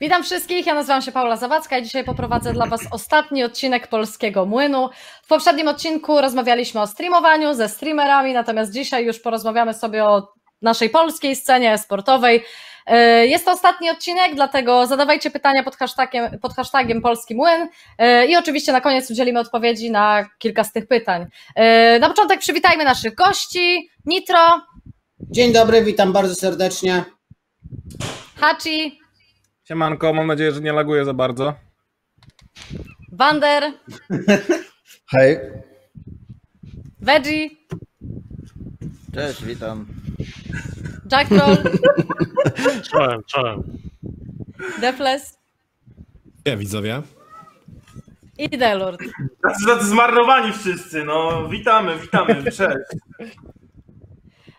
Witam wszystkich, ja nazywam się Paula Zawadzka i dzisiaj poprowadzę dla Was ostatni odcinek Polskiego Młynu. W poprzednim odcinku rozmawialiśmy o streamowaniu ze streamerami, natomiast dzisiaj już porozmawiamy sobie o naszej polskiej scenie sportowej. E, jest to ostatni odcinek, dlatego zadawajcie pytania pod hashtagiem, pod hashtagiem Polski Młyn e, i oczywiście na koniec udzielimy odpowiedzi na kilka z tych pytań. E, na początek przywitajmy naszych gości. Nitro. Dzień dobry, witam bardzo serdecznie. Hachi. Siemanko, mam nadzieję, że nie laguje za bardzo. Wander. Hej. Veggie. Cześć, witam. Jackroll. Czołem, czołem. Defles. Ja widzowie. I Delord. Tacy, tacy zmarnowani wszyscy, no witamy, witamy, cześć.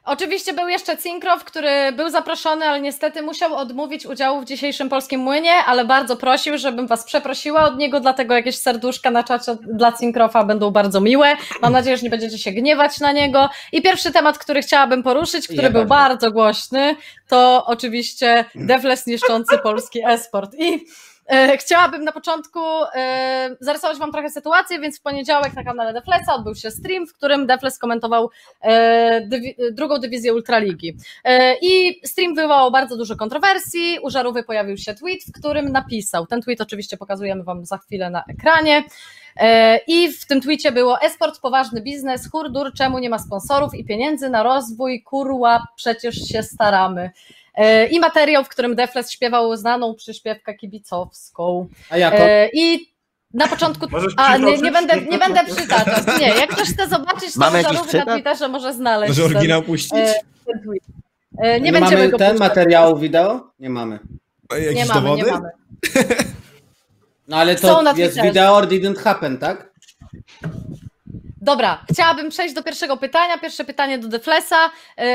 Oczywiście był jeszcze Cinkrow, który był zaproszony, ale niestety musiał odmówić udziału w dzisiejszym Polskim Młynie, ale bardzo prosił, żebym Was przeprosiła od niego, dlatego jakieś serduszka na czacie dla Cinkrowa będą bardzo miłe. Mam nadzieję, że nie będziecie się gniewać na niego. I pierwszy temat, który chciałabym poruszyć, który Ja był bardzo. bardzo głośny, to oczywiście Defles niszczący polski esport. I Chciałabym na początku e, zarysować Wam trochę sytuację, więc w poniedziałek na kanale Deflesa odbył się stream, w którym Defles komentował e, drugą dywizję Ultraligi. E, I stream wywołał bardzo dużo kontrowersji. U Żarówy pojawił się tweet, w którym napisał, ten tweet oczywiście pokazujemy Wam za chwilę na ekranie, E, I w tym tweetie było esport poważny biznes, hurdur, czemu nie ma sponsorów i pieniędzy na rozwój, kurła, przecież się staramy. E, I materiał, w którym Defles śpiewał znaną przyśpiewkę kibicowską. A jako? E, I na początku. A, nie, nie, będę, nie będę przytaczać. Nie, jak ktoś chce zobaczyć, to Mamy na? Twitterze może znaleźć. Może ten, oryginał puścić? ten tweet. E, Nie nie będziemy mamy go ten puszczać. materiału wideo? Nie mamy. Jakieś Nie mamy, dowody? nie mamy. No ale to jest or didn't happen, tak? Dobra, chciałabym przejść do pierwszego pytania. Pierwsze pytanie do Deflesa. Yy,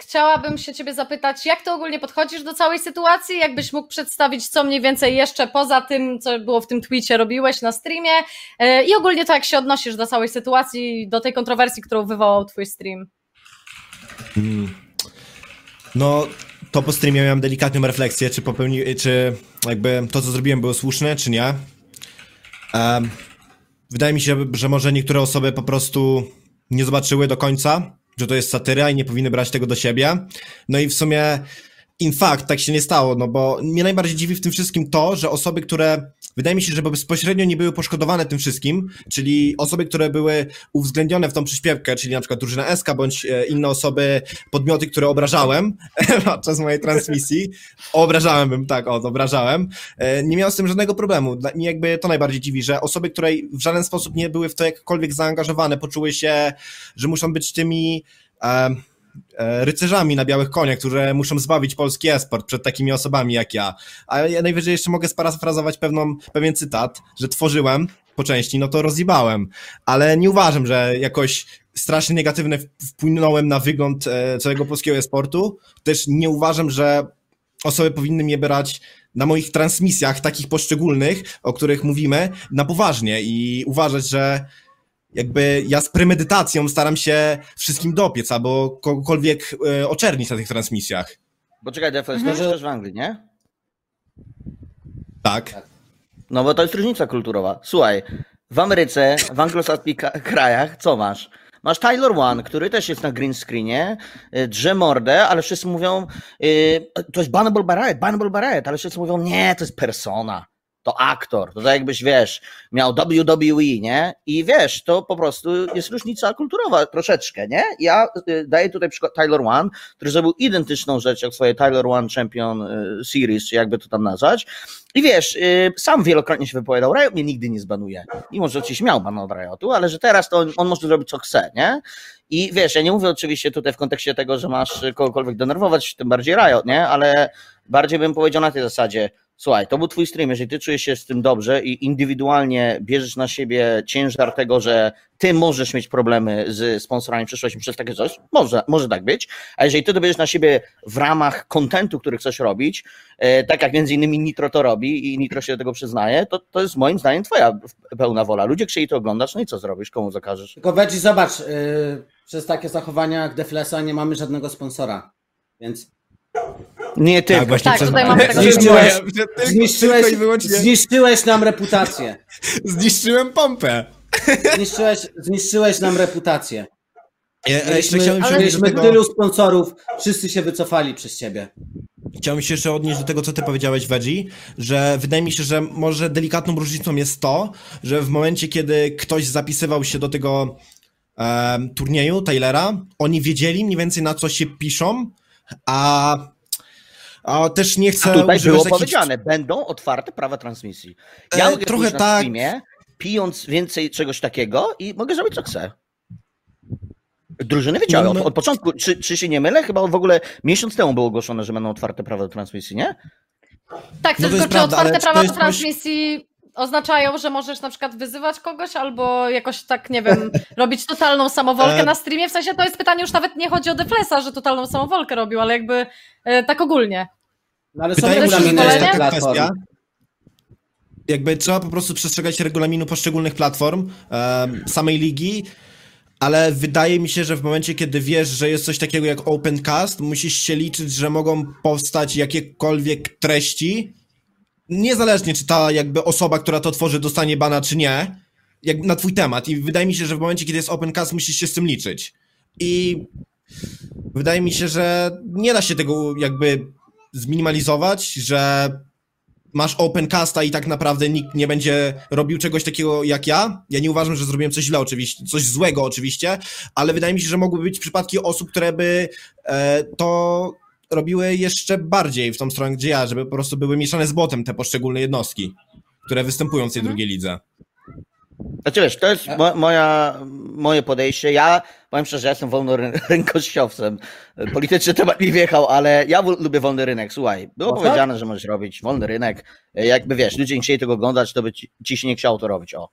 chciałabym się Ciebie zapytać, jak Ty ogólnie podchodzisz do całej sytuacji? Jakbyś mógł przedstawić, co mniej więcej jeszcze poza tym, co było w tym tweetie, robiłeś na streamie? Yy, I ogólnie to, jak się odnosisz do całej sytuacji, do tej kontrowersji, którą wywołał Twój stream? Mm. No, to po streamie miałem delikatną refleksję, czy popełni, czy jakby to, co zrobiłem, było słuszne, czy nie. Em, wydaje mi się, że może niektóre osoby po prostu nie zobaczyły do końca, że to jest satyra i nie powinny brać tego do siebie. No i w sumie, in fact, tak się nie stało, no bo mnie najbardziej dziwi w tym wszystkim to, że osoby, które wydaje mi się, że bezpośrednio nie były poszkodowane tym wszystkim, czyli osoby, które były uwzględnione w tą przyśpiewkę, czyli na przykład drużyna SK bądź e, inne osoby, podmioty, które obrażałem podczas mojej transmisji, obrażałem bym, tak, o, obrażałem, e, nie miałem z tym żadnego problemu. Mnie jakby to najbardziej dziwi, że osoby, które w żaden sposób nie były w to jakkolwiek zaangażowane, poczuły się, że muszą być tymi e, rycerzami na białych koniach, które muszą zbawić polski esport przed takimi osobami jak ja. A ja najwyżej jeszcze mogę sparafrazować pewną, pewien cytat, że tworzyłem po części, no to rozjebałem. Ale nie uważam, że jakoś strasznie negatywnie wpłynąłem na wygląd e, całego polskiego esportu. Też nie uważam, że osoby powinny mnie brać na moich transmisjach takich poszczególnych, o których mówimy, na poważnie i uważać, że jakby ja z premedytacją staram się wszystkim dopiec albo kogokolwiek e, oczernić na tych transmisjach. Bo czekaj, Defles, Mhm. to też w Anglii, nie? Tak. No bo to jest różnica kulturowa. Słuchaj, w Ameryce, w anglosaskich krajach, co masz? Masz Tyler One, który też jest na green screenie, y, drze mordę, ale wszyscy mówią, y, to jest Bannable Barrett, Bannable Barrett, ale wszyscy mówią, nie, to jest persona, to aktor, to tak jakbyś, wiesz, miał WWE, nie? I wiesz, to po prostu jest różnica kulturowa troszeczkę, nie? Ja y, daję tutaj przykład Tyler One, który zrobił identyczną rzecz jak swoje Tyler One Champion y, Series, czy jakby to tam nazwać, i wiesz, y, sam wielokrotnie się wypowiadał, Riot mnie nigdy nie zbanuje. Mimo, że oczywiście miał ban od Riotu, ale że teraz to on, on może zrobić co chce, nie? I wiesz, ja nie mówię oczywiście tutaj w kontekście tego, że masz kogokolwiek denerwować, tym bardziej Riot, nie? Ale bardziej bym powiedział na tej zasadzie, słuchaj, to był twój stream, jeżeli ty czujesz się z tym dobrze i indywidualnie bierzesz na siebie ciężar tego, że ty możesz mieć problemy z sponsorami przyszłości przez takie coś, może, może tak być, a jeżeli ty to bierzesz na siebie w ramach kontentu, który chcesz robić, e, tak jak między innymi Nitro to robi i Nitro się do tego przyznaje, to, to jest moim zdaniem twoja pełna wola. Ludzie chcieli to oglądać, no i co zrobisz, komu zakażesz? Tylko Veggie, zobacz, yy, przez takie zachowania jak Deflesa nie mamy żadnego sponsora. Więc Nie tylko. Tak, właśnie Tak, przez... tutaj mamy tego Zniszczyłeś, Tylko- zniszczyłeś, tylko zniszczyłeś nam reputację. zniszczyłem pompę. Zniszczyłeś, zniszczyłeś nam reputację. Ja, ja jeszcze Mieliśmy, chciałem się odnieść do mieliśmy tego, tylu sponsorów, wszyscy się wycofali przez ciebie. chciałem się jeszcze odnieść do tego, co ty powiedziałeś, Veggie, że wydaje mi się, że może delikatną różnicą jest to, że w momencie, kiedy ktoś zapisywał się do tego turnieju Taylora, oni wiedzieli mniej więcej na co się piszą, a, a też nie chcę A tutaj było powiedziane, będą otwarte prawa transmisji. E, Ja mogę trochę na tak. streamie, pijąc więcej czegoś takiego i mogę zrobić co chcę. Drużyny wiedziały No, od, no. od początku, czy, czy się nie mylę? Chyba w ogóle miesiąc temu było ogłoszone, że będą otwarte prawa do transmisji, nie? Tak, No to tylko czy prawda, otwarte prawa do transmisji oznaczają, że możesz na przykład wyzywać kogoś albo jakoś tak, nie wiem, robić totalną samowolkę E- na streamie? W sensie to jest pytanie, już nawet nie chodzi o Deflesa, że totalną samowolkę robił, ale jakby e, tak ogólnie. No ale są się, że regulaminy to jest taka kwestia. Jakby trzeba po prostu przestrzegać regulaminu poszczególnych platform, em, samej ligi, ale wydaje mi się, że w momencie, kiedy wiesz, że jest coś takiego jak Opencast, musisz się liczyć, że mogą powstać jakiekolwiek treści, niezależnie czy ta jakby osoba, która to tworzy, dostanie bana czy nie, jak na twój temat. I wydaje mi się, że w momencie, kiedy jest Opencast, musisz się z tym liczyć. I wydaje mi się, że nie da się tego jakby zminimalizować, że masz opencasta i tak naprawdę nikt nie będzie robił czegoś takiego jak ja. Ja nie uważam, że zrobiłem coś źle oczywiście, coś złego oczywiście, ale wydaje mi się, że mogły być przypadki osób, które by e, to robiły jeszcze bardziej w tą stronę, gdzie ja, żeby po prostu były mieszane z botem te poszczególne jednostki, które występują w tej drugiej lidze. Znaczy wiesz, to jest mo moja, moje podejście. Ja powiem szczerze, ja jestem wolnorynkościowcem. Politycznie temat mi wjechał, ale ja lubię wolny rynek. Słuchaj, było O, tak? powiedziane, że możesz robić wolny rynek. Jakby wiesz, ludzie nie chcieli tego oglądać, to by ci, ci się nie chciało to robić. O,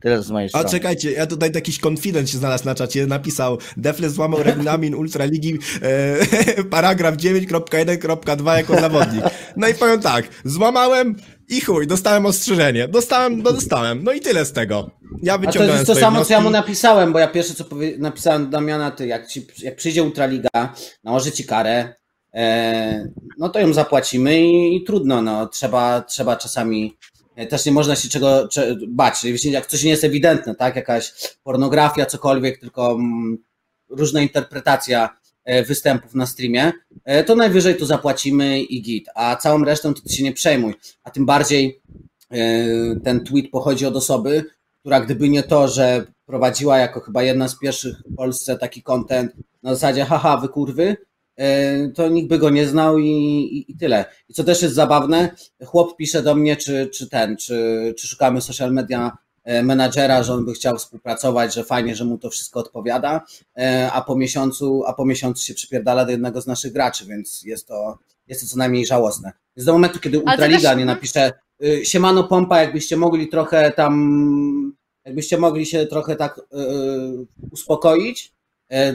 tyle z mojej A czekajcie, ja tutaj jakiś konfident się znalazł na czacie, napisał Defle złamał regulamin Ultraligi e, paragraf 9.1.2 jako zawodnik. No i powiem tak, złamałem i chuj, dostałem ostrzeżenie. Dostałem, no dostałem, no i tyle z tego. Ja A to wyciągnąłem jest to samo, co ja mu wnioski. napisałem, bo ja pierwsze co powie... napisałem do Damiana, ty, jak, ci, jak przyjdzie Ultraliga, nałoży ci karę, e, no to ją zapłacimy i, i trudno, no, trzeba, trzeba czasami, też nie można się czego cze, bać, jeśli jak coś nie jest ewidentne, tak, jakaś pornografia, cokolwiek, tylko mm, różna interpretacja e, występów na streamie, e, to najwyżej to zapłacimy i git, a całą resztą to ty się nie przejmuj, a tym bardziej e, ten tweet pochodzi od osoby, która gdyby nie to, że prowadziła jako chyba jedna z pierwszych w Polsce taki content na zasadzie haha, wy kurwy, e, to nikt by go nie znał i, i, i tyle. I co też jest zabawne, chłop pisze do mnie, czy, czy ten, czy, czy szukamy social media e, menadżera, że on by chciał współpracować, że fajnie, że mu to wszystko odpowiada, e, a po miesiącu, a po miesiącu się przypierdala do jednego z naszych graczy, więc jest to, jest to co najmniej żałosne. Więc do momentu, kiedy Ultraliga też- nie napisze y, siemano pompa, jakbyście mogli trochę tam, jakbyście mogli się trochę tak y, uspokoić,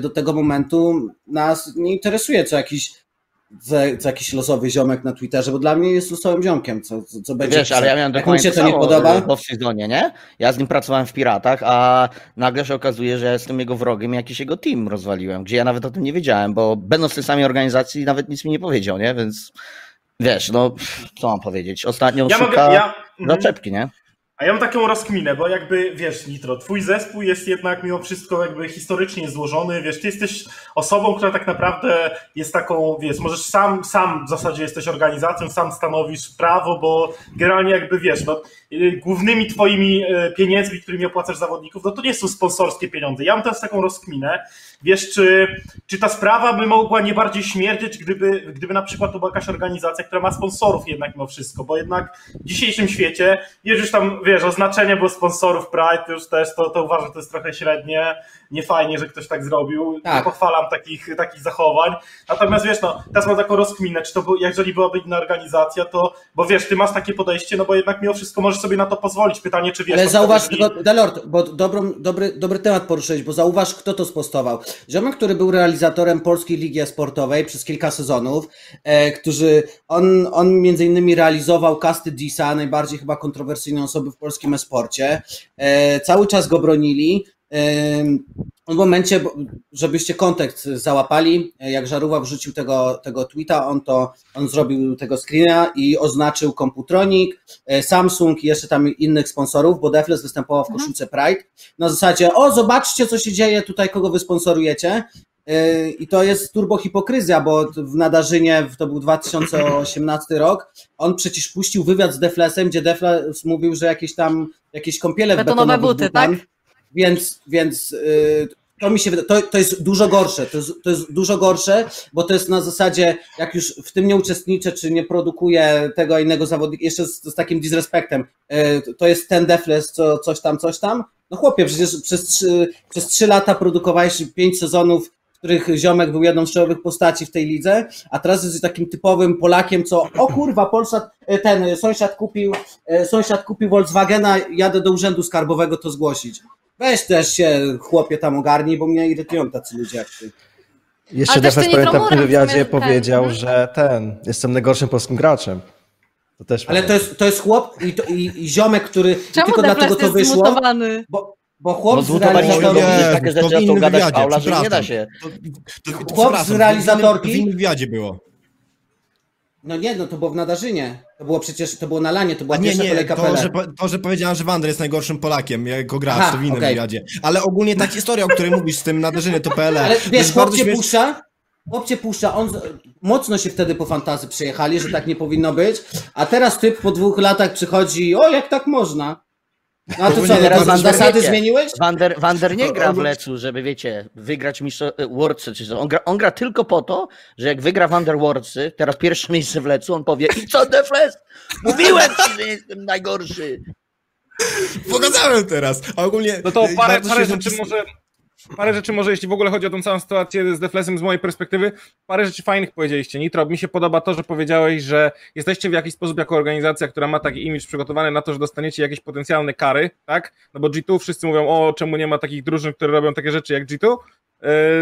do tego momentu nas nie interesuje co jakiś co, co jakiś losowy ziomek na Twitterze, bo dla mnie jest losowym ziomkiem, co, co, co będzie Wiesz, ale ja miałem mu się dokładnie to nie podoba, w off-seasonie, nie? Ja z nim pracowałem w Piratach, a nagle się okazuje, że ja jestem jego wrogiem i jakiś jego team rozwaliłem, gdzie ja nawet o tym nie wiedziałem, bo będąc w tej samej organizacji nawet nic mi nie powiedział, nie? Więc wiesz, no co mam powiedzieć? Ostatnio Ja szuka mogę, ja, zaczepki, nie? A ja mam taką rozkminę, bo jakby, wiesz, Nitro, twój zespół jest jednak mimo wszystko jakby historycznie złożony, wiesz, ty jesteś osobą, która tak naprawdę jest taką, wiesz, możesz sam, sam w zasadzie jesteś organizacją, sam stanowisz prawo, bo generalnie jakby, wiesz, no, głównymi twoimi y, pieniędzmi, którymi opłacasz zawodników, no to nie są sponsorskie pieniądze. Ja mam teraz taką rozkminę, wiesz, czy, czy ta sprawa by mogła nie bardziej śmierdzieć, gdyby, gdyby na przykład to była jakaś organizacja, która ma sponsorów jednak mimo wszystko, bo jednak w dzisiejszym świecie, wiesz, już tam, wiesz, oznaczenie było sponsorów Pride, już też, to, to uważam, to jest trochę średnie, niefajnie, że ktoś tak zrobił, Tak. nie pochwalam takich, takich zachowań, natomiast wiesz, no, teraz mam taką rozkminę, czy to, był- jeżeli byłaby inna organizacja, to, bo wiesz, ty masz takie podejście, no bo jednak mimo wszystko możesz sobie na to pozwolić, pytanie, czy wiesz... Ale zauważ, tylko, Delord, bo dobrą, dobry, dobry temat poruszyłeś, bo zauważ, kto to spostował. Ziomek, który był realizatorem Polskiej Ligi Sportowej przez kilka sezonów, e, którzy, on, on między innymi realizował casty Disa, najbardziej chyba kontrowersyjnej osoby w polskim esporcie. E, cały czas go bronili. E, w momencie, żebyście kontekst załapali, jak Żaruwa wrzucił tego, tego tweeta, on to, on zrobił tego screena i oznaczył Komputronik, e, Samsung i jeszcze tam innych sponsorów, bo Defles występował w koszulce Pride. Na zasadzie, o zobaczcie co się dzieje tutaj, kogo wy sponsorujecie. E, I to jest turbohipokryzja, bo w Nadarzynie, to był 2018 rok, on przecież puścił wywiad z Deflesem, gdzie Defles mówił, że jakieś tam, jakieś kąpiele Betonowe betonowych buty, butan, tak? Więc, więc y, to mi się wydaje, to, to jest dużo gorsze, to jest, to jest dużo gorsze, bo to jest na zasadzie, jak już w tym nie uczestniczę, czy nie produkuję tego innego zawodnika, jeszcze z, z takim disrespektem, y, to jest ten defles, co, coś tam, coś tam, no chłopie, przecież przez trzy, przez trzy lata produkowałeś pięć sezonów, w których Ziomek był jedną z czołowych postaci w tej lidze, a teraz jest takim typowym Polakiem, co o kurwa, Polsat, y, ten sąsiad kupił, sąsiad kupił Volkswagena, jadę do urzędu skarbowego to zgłosić. Weź też się chłopie tam ogarnij, bo mnie irytują tacy ludzie jak ty. Jeszcze nie pamiętam w tym wywiadzie ten, powiedział, mhm. że ten, jestem najgorszym polskim graczem. To też Ale to jest, to jest chłop i, to, i, i ziomek, który i Czemu tylko dlatego to wyszło, zmutowany? bo, bo chłop z realizatorów- go, realizatorki, Nie, takie rzeczy gadać wywiadzie, Paula, że nie da się. To, to, to, Chłop z realizatorki? W innym wywiadzie było. no nie, no to było w Nadarzynie, to było przecież, to było na lanie, to była A nie, nie, kolejka to że, to, że powiedziałem, że Wander jest najgorszym Polakiem, jak go Aha, to w innym okej. wywiadzie. Ale ogólnie ta historia, o której mówisz z tym nadarzeniem, to PL. Ale to wiesz, jest chłop bardzo cię śmieszne. puszcza, chłop cię puszcza, on mocno się wtedy po fantazy przyjechali, że tak nie powinno być, a teraz typ po dwóch latach przychodzi, o jak tak można? No a to co, teraz Wander, zasady wiecie, zmieniłeś? Wander, Wander nie gra w Lecu, żeby wiecie, wygrać mistrzo... Worldsy czy co. On gra, on gra tylko po to, że jak wygra Wander Worldsy, teraz pierwsze miejsce w Lecu, on powie i co Defles? Mówiłem ci, że jestem najgorszy. Pokazałem teraz. A ogólnie. No to y, parę, parę rzeczy może. Parę rzeczy może, jeśli w ogóle chodzi o tą całą sytuację z Deflesem z mojej perspektywy, parę rzeczy fajnych powiedzieliście. Nitro, mi się podoba to, że powiedziałeś, że jesteście w jakiś sposób jako organizacja, która ma taki imidż przygotowany na to, że dostaniecie jakieś potencjalne kary, tak? No bo G2 wszyscy mówią, o czemu nie ma takich drużyn, które robią takie rzeczy jak G2, Yy,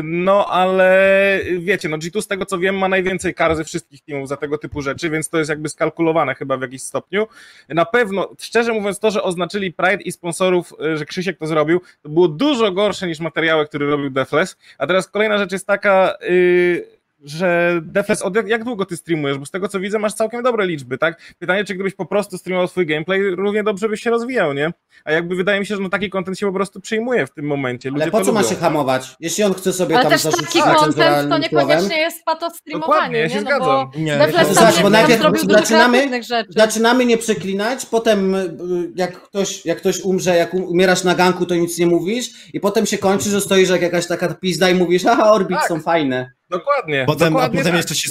No, ale wiecie, no G2 z tego co wiem ma najwięcej kar ze wszystkich teamów za tego typu rzeczy, więc to jest jakby skalkulowane chyba w jakiś stopniu. Na pewno, szczerze mówiąc, to, że oznaczyli Pride i sponsorów, yy, że Krzysiek to zrobił, to było dużo gorsze niż materiały, które robił Defles. A teraz kolejna rzecz jest taka, yy, że Defles, od jak, jak długo ty streamujesz? Bo z tego co widzę, masz całkiem dobre liczby, tak? Pytanie, czy gdybyś po prostu streamował swój gameplay, równie dobrze byś się rozwijał, nie? A jakby wydaje mi się, że no taki content się po prostu przyjmuje w tym momencie. Ludzie Ale po co ma lubią. się hamować? Jeśli on chce sobie Ale tam też zarzucić taki content to cenzuralnym słowem, niekoniecznie jest pato Dokładnie, streamowanie, ja się nie? No zgadzam. bo Nie, Defles to tam, Zobacz, nie, bo najpierw zaczynamy- zaczynamy nie przeklinać, potem y, jak ktoś, jak ktoś umrze, jak um- umierasz na ganku, to nic nie mówisz i potem się kończy, że stoisz jak jakaś taka pizda i mówisz, aha, Orbit Tak. są fajne. Dokładnie. Potem, a dokładnie potem tak. jeszcze, się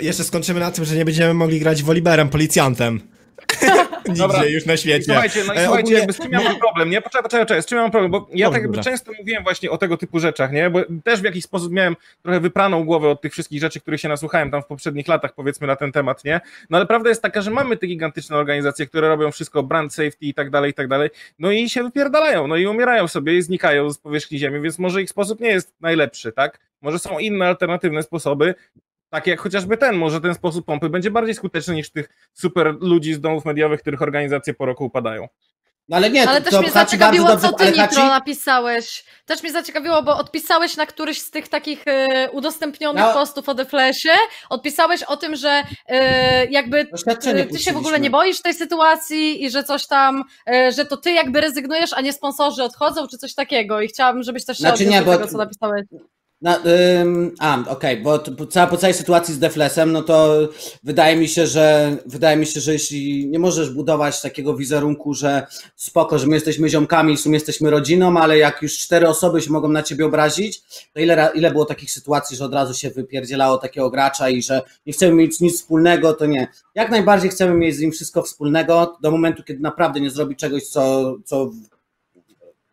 jeszcze skończymy na tym, że nie będziemy mogli grać woliberem, policjantem. Nigdzie Dobra. już na świecie. Słuchajcie, no i E, słuchajcie, ogólnie- jakby z czym ja mam problem, nie? Poczekaj, poczekaj, poczekaj, z czym ja mam problem, bo ja Dobra, tak dobra. często mówiłem właśnie o tego typu rzeczach, nie? Bo też w jakiś sposób miałem trochę wypraną głowę od tych wszystkich rzeczy, których się nasłuchałem tam w poprzednich latach, powiedzmy, na ten temat, nie? No ale prawda jest taka, że mamy te gigantyczne organizacje, które robią wszystko, brand safety i tak dalej, i tak dalej, no i się wypierdalają, no i umierają sobie i znikają z powierzchni ziemi, więc może ich sposób nie jest najlepszy, tak? Może są inne, alternatywne sposoby, takie jak chociażby ten, może ten sposób pompy będzie bardziej skuteczny niż tych super ludzi z domów mediowych, których organizacje po roku upadają. No ale nie, Ale to, też to mnie Hachi zaciekawiło, bardzo co dobrze, ty Nitro Hachi, napisałeś. Też mnie zaciekawiło, bo odpisałeś na któryś z tych takich e, udostępnionych No. postów o The Flashie. Odpisałeś o tym, że e, jakby Doświadczenie e, ty się w ogóle nie boisz tej sytuacji i że coś tam, e, że to ty jakby rezygnujesz, a nie sponsorzy odchodzą, czy coś takiego. I chciałabym, żebyś też się Znaczy nie, bo- tego, co napisałeś. Na, ym, a, okej, bo to, po, po całej sytuacji z Deflesem, no to wydaje mi się, że wydaje mi się, że jeśli nie możesz budować takiego wizerunku, że spoko, że my jesteśmy ziomkami, w sumie jesteśmy rodziną, ale jak już cztery osoby się mogą na ciebie obrazić, to ile, ile było takich sytuacji, że od razu się wypierdzielało takiego gracza i że nie chcemy mieć nic wspólnego, to nie. Jak najbardziej chcemy mieć z nim wszystko wspólnego do momentu, kiedy naprawdę nie zrobi czegoś, co, co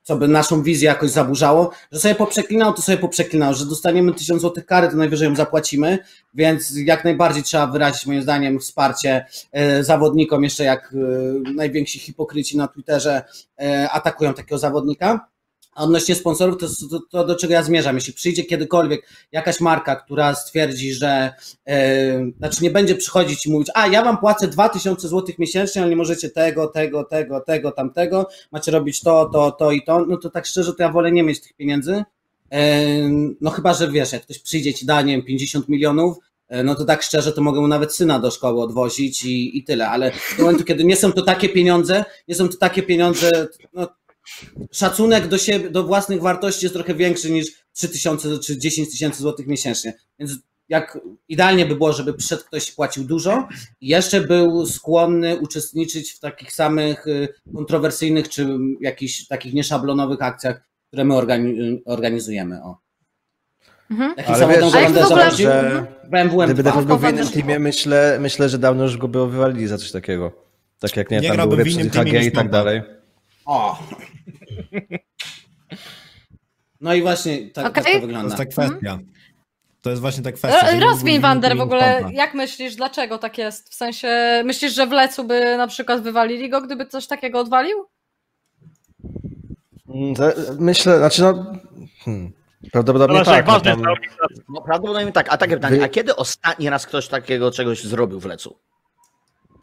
co by naszą wizję jakoś zaburzało, że sobie poprzeklinał, to sobie poprzeklinał, że dostaniemy tysiąc złotych kary, to najwyżej ją zapłacimy, więc jak najbardziej trzeba wyrazić moim zdaniem wsparcie e, zawodnikom, jeszcze jak e, najwięksi hipokryci na Twitterze e, atakują takiego zawodnika. A odnośnie sponsorów, to, to, to do czego ja zmierzam. Jeśli przyjdzie kiedykolwiek jakaś marka, która stwierdzi, że e, znaczy nie będzie przychodzić i mówić, a ja wam płacę 2000 zł miesięcznie, ale nie możecie tego, tego, tego, tego, tamtego, macie robić to, to, to i to, no to tak szczerze, to ja wolę nie mieć tych pieniędzy, e, no chyba, że wiesz, jak ktoś przyjdzie ci da, nie wiem, 50 milionów, e, no to tak szczerze, to mogę mu nawet syna do szkoły odwozić i, i tyle, ale do momentu, kiedy nie są to takie pieniądze, nie są to takie pieniądze, no, szacunek do siebie, do własnych wartości jest trochę większy niż 3 tysiące czy 10 tysięcy złotych miesięcznie, więc jak idealnie by było, żeby przyszedł ktoś płacił dużo i jeszcze był skłonny uczestniczyć w takich samych y, kontrowersyjnych czy jakichś takich nieszablonowych akcjach, które my organi- organizujemy. O. Mhm. Takim Ale wiesz, Holanderza w ogóle- że BMW gdyby M2. Defles był w innym teamie, myślę, myślę, że dawno już go by wywalili za coś takiego. Tak jak nie, Nie tam przez teamie HG i tak dalej. O. No i właśnie tak, tak Okej. to To wygląda. jest ta kwestia. To jest właśnie ta kwestia. Rozwiń Wander w ogóle, Pompa. jak myślisz, dlaczego tak jest? W sensie, myślisz, że w Lecu by na przykład wywalili go, gdyby coś takiego odwalił? Mm, to- Myślę, znaczy no... Hmm, prawdopodobnie tak. no ważne tam- jest ta organizacja. No prawdopodobnie tak. A takie pytanie, Wy- a kiedy ostatni raz ktoś takiego czegoś zrobił w Lecu?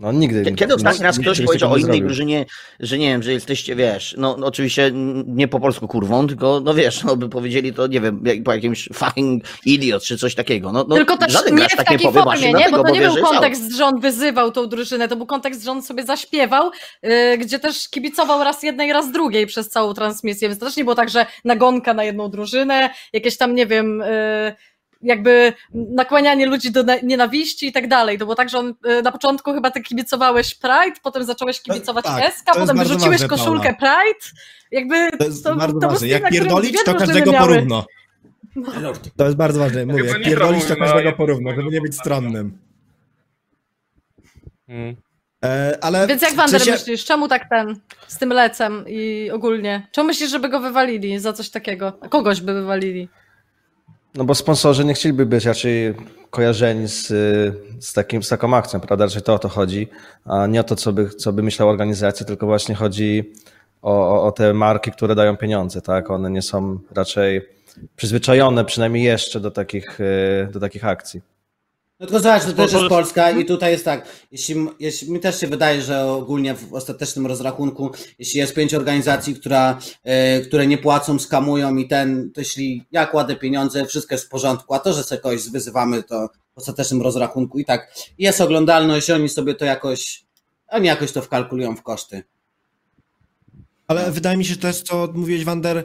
No nigdy. Kie- Kiedy ostatni raz ktoś powiedział o nie innej zrobił. drużynie, że nie wiem, że jesteście, wiesz, no no oczywiście nie po polsku kurwą, tylko no wiesz, no by powiedzieli to, nie wiem, jak, po jakimś fucking idiot czy coś takiego. No, no Tylko też żaden nie w tak nie takiej powie formie, właśnie nie? dlatego, Bo to nie wie, był kontekst, że on wyzywał tą drużynę, to był kontekst, że on sobie zaśpiewał, yy, gdzie też kibicował raz jednej, raz drugiej przez całą transmisję, więc to też nie było tak, że nagonka na jedną drużynę, jakieś tam, nie wiem, yy, jakby nakłanianie ludzi do na- nienawiści i tak dalej. To było tak, że on yy, na początku chyba ty kibicowałeś Pride, potem zacząłeś kibicować tak, SK, to jest potem wyrzuciłeś ważne, koszulkę Pride. Jakby To jest to, bardzo to był ważne. Jak pierdolić, to każdego porówno. To jest bardzo ważne. Mówię, jak pierdolić, to no, każdego porówno, żeby nie być stronnym. Mm. E, ale Więc jak Wander sensie- myślisz, czemu tak ten, z tym lecem i ogólnie? Czemu myślisz, żeby go wywalili za coś takiego? Kogoś by wywalili. No bo sponsorzy nie chcieliby być raczej kojarzeni z, z, takim, z taką akcją, prawda? Raczej to o to chodzi, a nie o to, co by, co by myślała organizacja, tylko właśnie chodzi o, o, o te marki, które dają pieniądze, tak? One nie są raczej przyzwyczajone przynajmniej jeszcze do takich, e, do takich akcji. No tylko zobacz, to też jest Polska i tutaj jest tak, jeśli, jeśli mi też się wydaje, że ogólnie w ostatecznym rozrachunku, jeśli jest pięć organizacji, która, e, które nie płacą, skamują i ten, to jeśli ja kładę pieniądze, wszystko jest w porządku, a to, że sobie kogoś wyzywamy, to w ostatecznym rozrachunku i tak jest oglądalność, oni sobie to jakoś, oni jakoś to wkalkulują w koszty. Ale wydaje mi się też, co mówiłeś, Wander,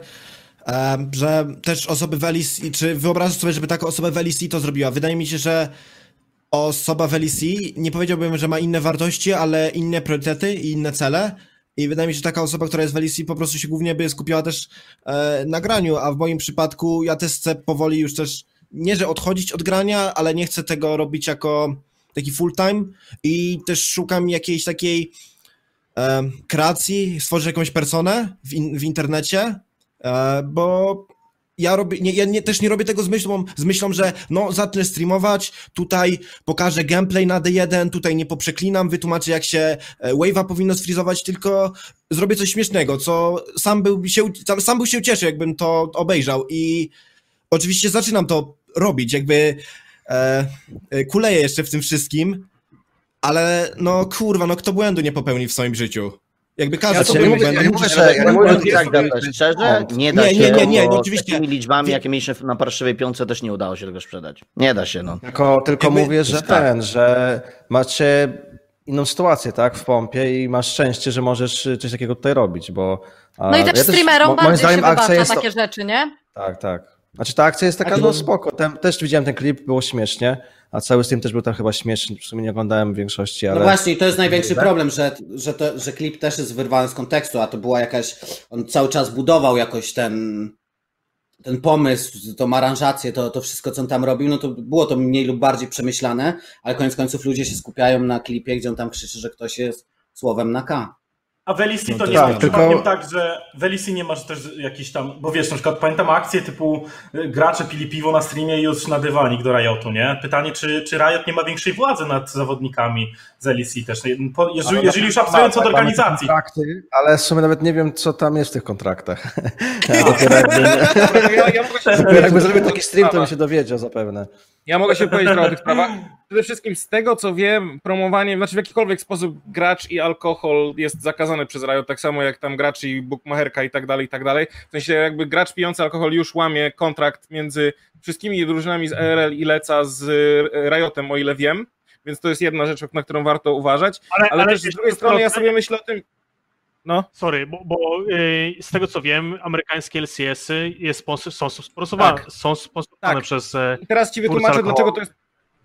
że też osoby w LEC, czy wyobrażasz sobie, żeby taka osoba w LEC to zrobiła? Wydaje mi się, że osoba w LEC, nie powiedziałbym, że ma inne wartości, ale inne priorytety i inne cele. I wydaje mi się, że taka osoba, która jest w LEC, po prostu się głównie by skupiała też e, na graniu, a w moim przypadku ja też chcę powoli już też, nie że odchodzić od grania, ale nie chcę tego robić jako taki full time i też szukam jakiejś takiej e, kreacji, stworzyć jakąś personę w, in, w internecie, e, bo ja, robię, nie, ja nie, też nie robię tego z myślą, z myślą, że no zacznę streamować, tutaj pokażę gameplay na D1, tutaj nie poprzeklinam, wytłumaczę jak się e, wave'a powinno sfrizować, tylko zrobię coś śmiesznego, co sam był się, sam, był się cieszy, jakbym to obejrzał i oczywiście zaczynam to robić, jakby e, e, kuleję jeszcze w tym wszystkim, ale no kurwa, no kto błędu nie popełni w swoim życiu? Jakby każdy ja nie mówię- ja mówię, że- ja mówię, tak, jest- szczerze, nie da Nie, się, nie, nie, nie, bo oczywiście. takimi liczbami, jakie mieliśmy na parszywej piątce, też nie udało się tego sprzedać. Nie da się, no. Tylko, tylko Jakby- mówię, że tak. ten, że macie inną sytuację, tak, w pompie i masz szczęście, że możesz coś takiego tutaj robić, bo... No i też ja streamerom bardziej się wybacza takie rzeczy, nie? Tak, tak. Znaczy ta akcja jest taka, Tak, no no. spoko. Ten, też widziałem ten klip, było śmiesznie, a cały stream też był tam chyba śmieszny, w sumie nie oglądałem większości, ale... No właśnie, to jest największy problem, że, że, to, że klip też jest wyrwany z kontekstu, a to była jakaś. On cały czas budował jakoś ten, ten pomysł, tą aranżację, to, to wszystko, co on tam robił, no to było to mniej lub bardziej przemyślane, ale koniec końców ludzie się skupiają na klipie, gdzie on tam krzyczy, że ktoś jest słowem na K. A w LEC to No nie tak, jest tylko- przypadkiem tak, że w LEC nie masz też jakiś tam, bo wiesz, na przykład pamiętam akcję typu y, gracze pili piwo na streamie i już na dywanik do Riotu, nie? Pytanie, czy, czy Riot nie ma większej władzy nad zawodnikami z LEC też? Po- Jeżeli, jeżeli już abstrahując od Tak, te organizacji. Kontrakty, ale w sumie nawet nie wiem, co tam jest w tych kontraktach. Ja dopiero jakby, Ja, ja mogę się dopiero jakby zrobił taki stream, to bym się dowiedział zapewne. Ja mogę się powiedzieć o tych sprawach. Przede wszystkim z tego, co wiem, promowanie, znaczy w jakikolwiek sposób gracz i alkohol jest przez Riot, tak samo jak tam gracz i bookmacherka i tak dalej, i tak dalej. W sensie jakby gracz pijący alkohol już łamie kontrakt między wszystkimi drużynami z ERL i Leca z Riotem, o ile wiem. Więc to jest jedna rzecz, na którą warto uważać. Ale, ale, ale też z drugiej strony ja sobie myślę o tym, no. Sorry, bo, bo yy, z tego co wiem, amerykańskie LCS-y jest sponsor, są sponsorowane, tak. są sponsorowane tak. przez. E, I teraz ci wytłumaczę, dlaczego to jest.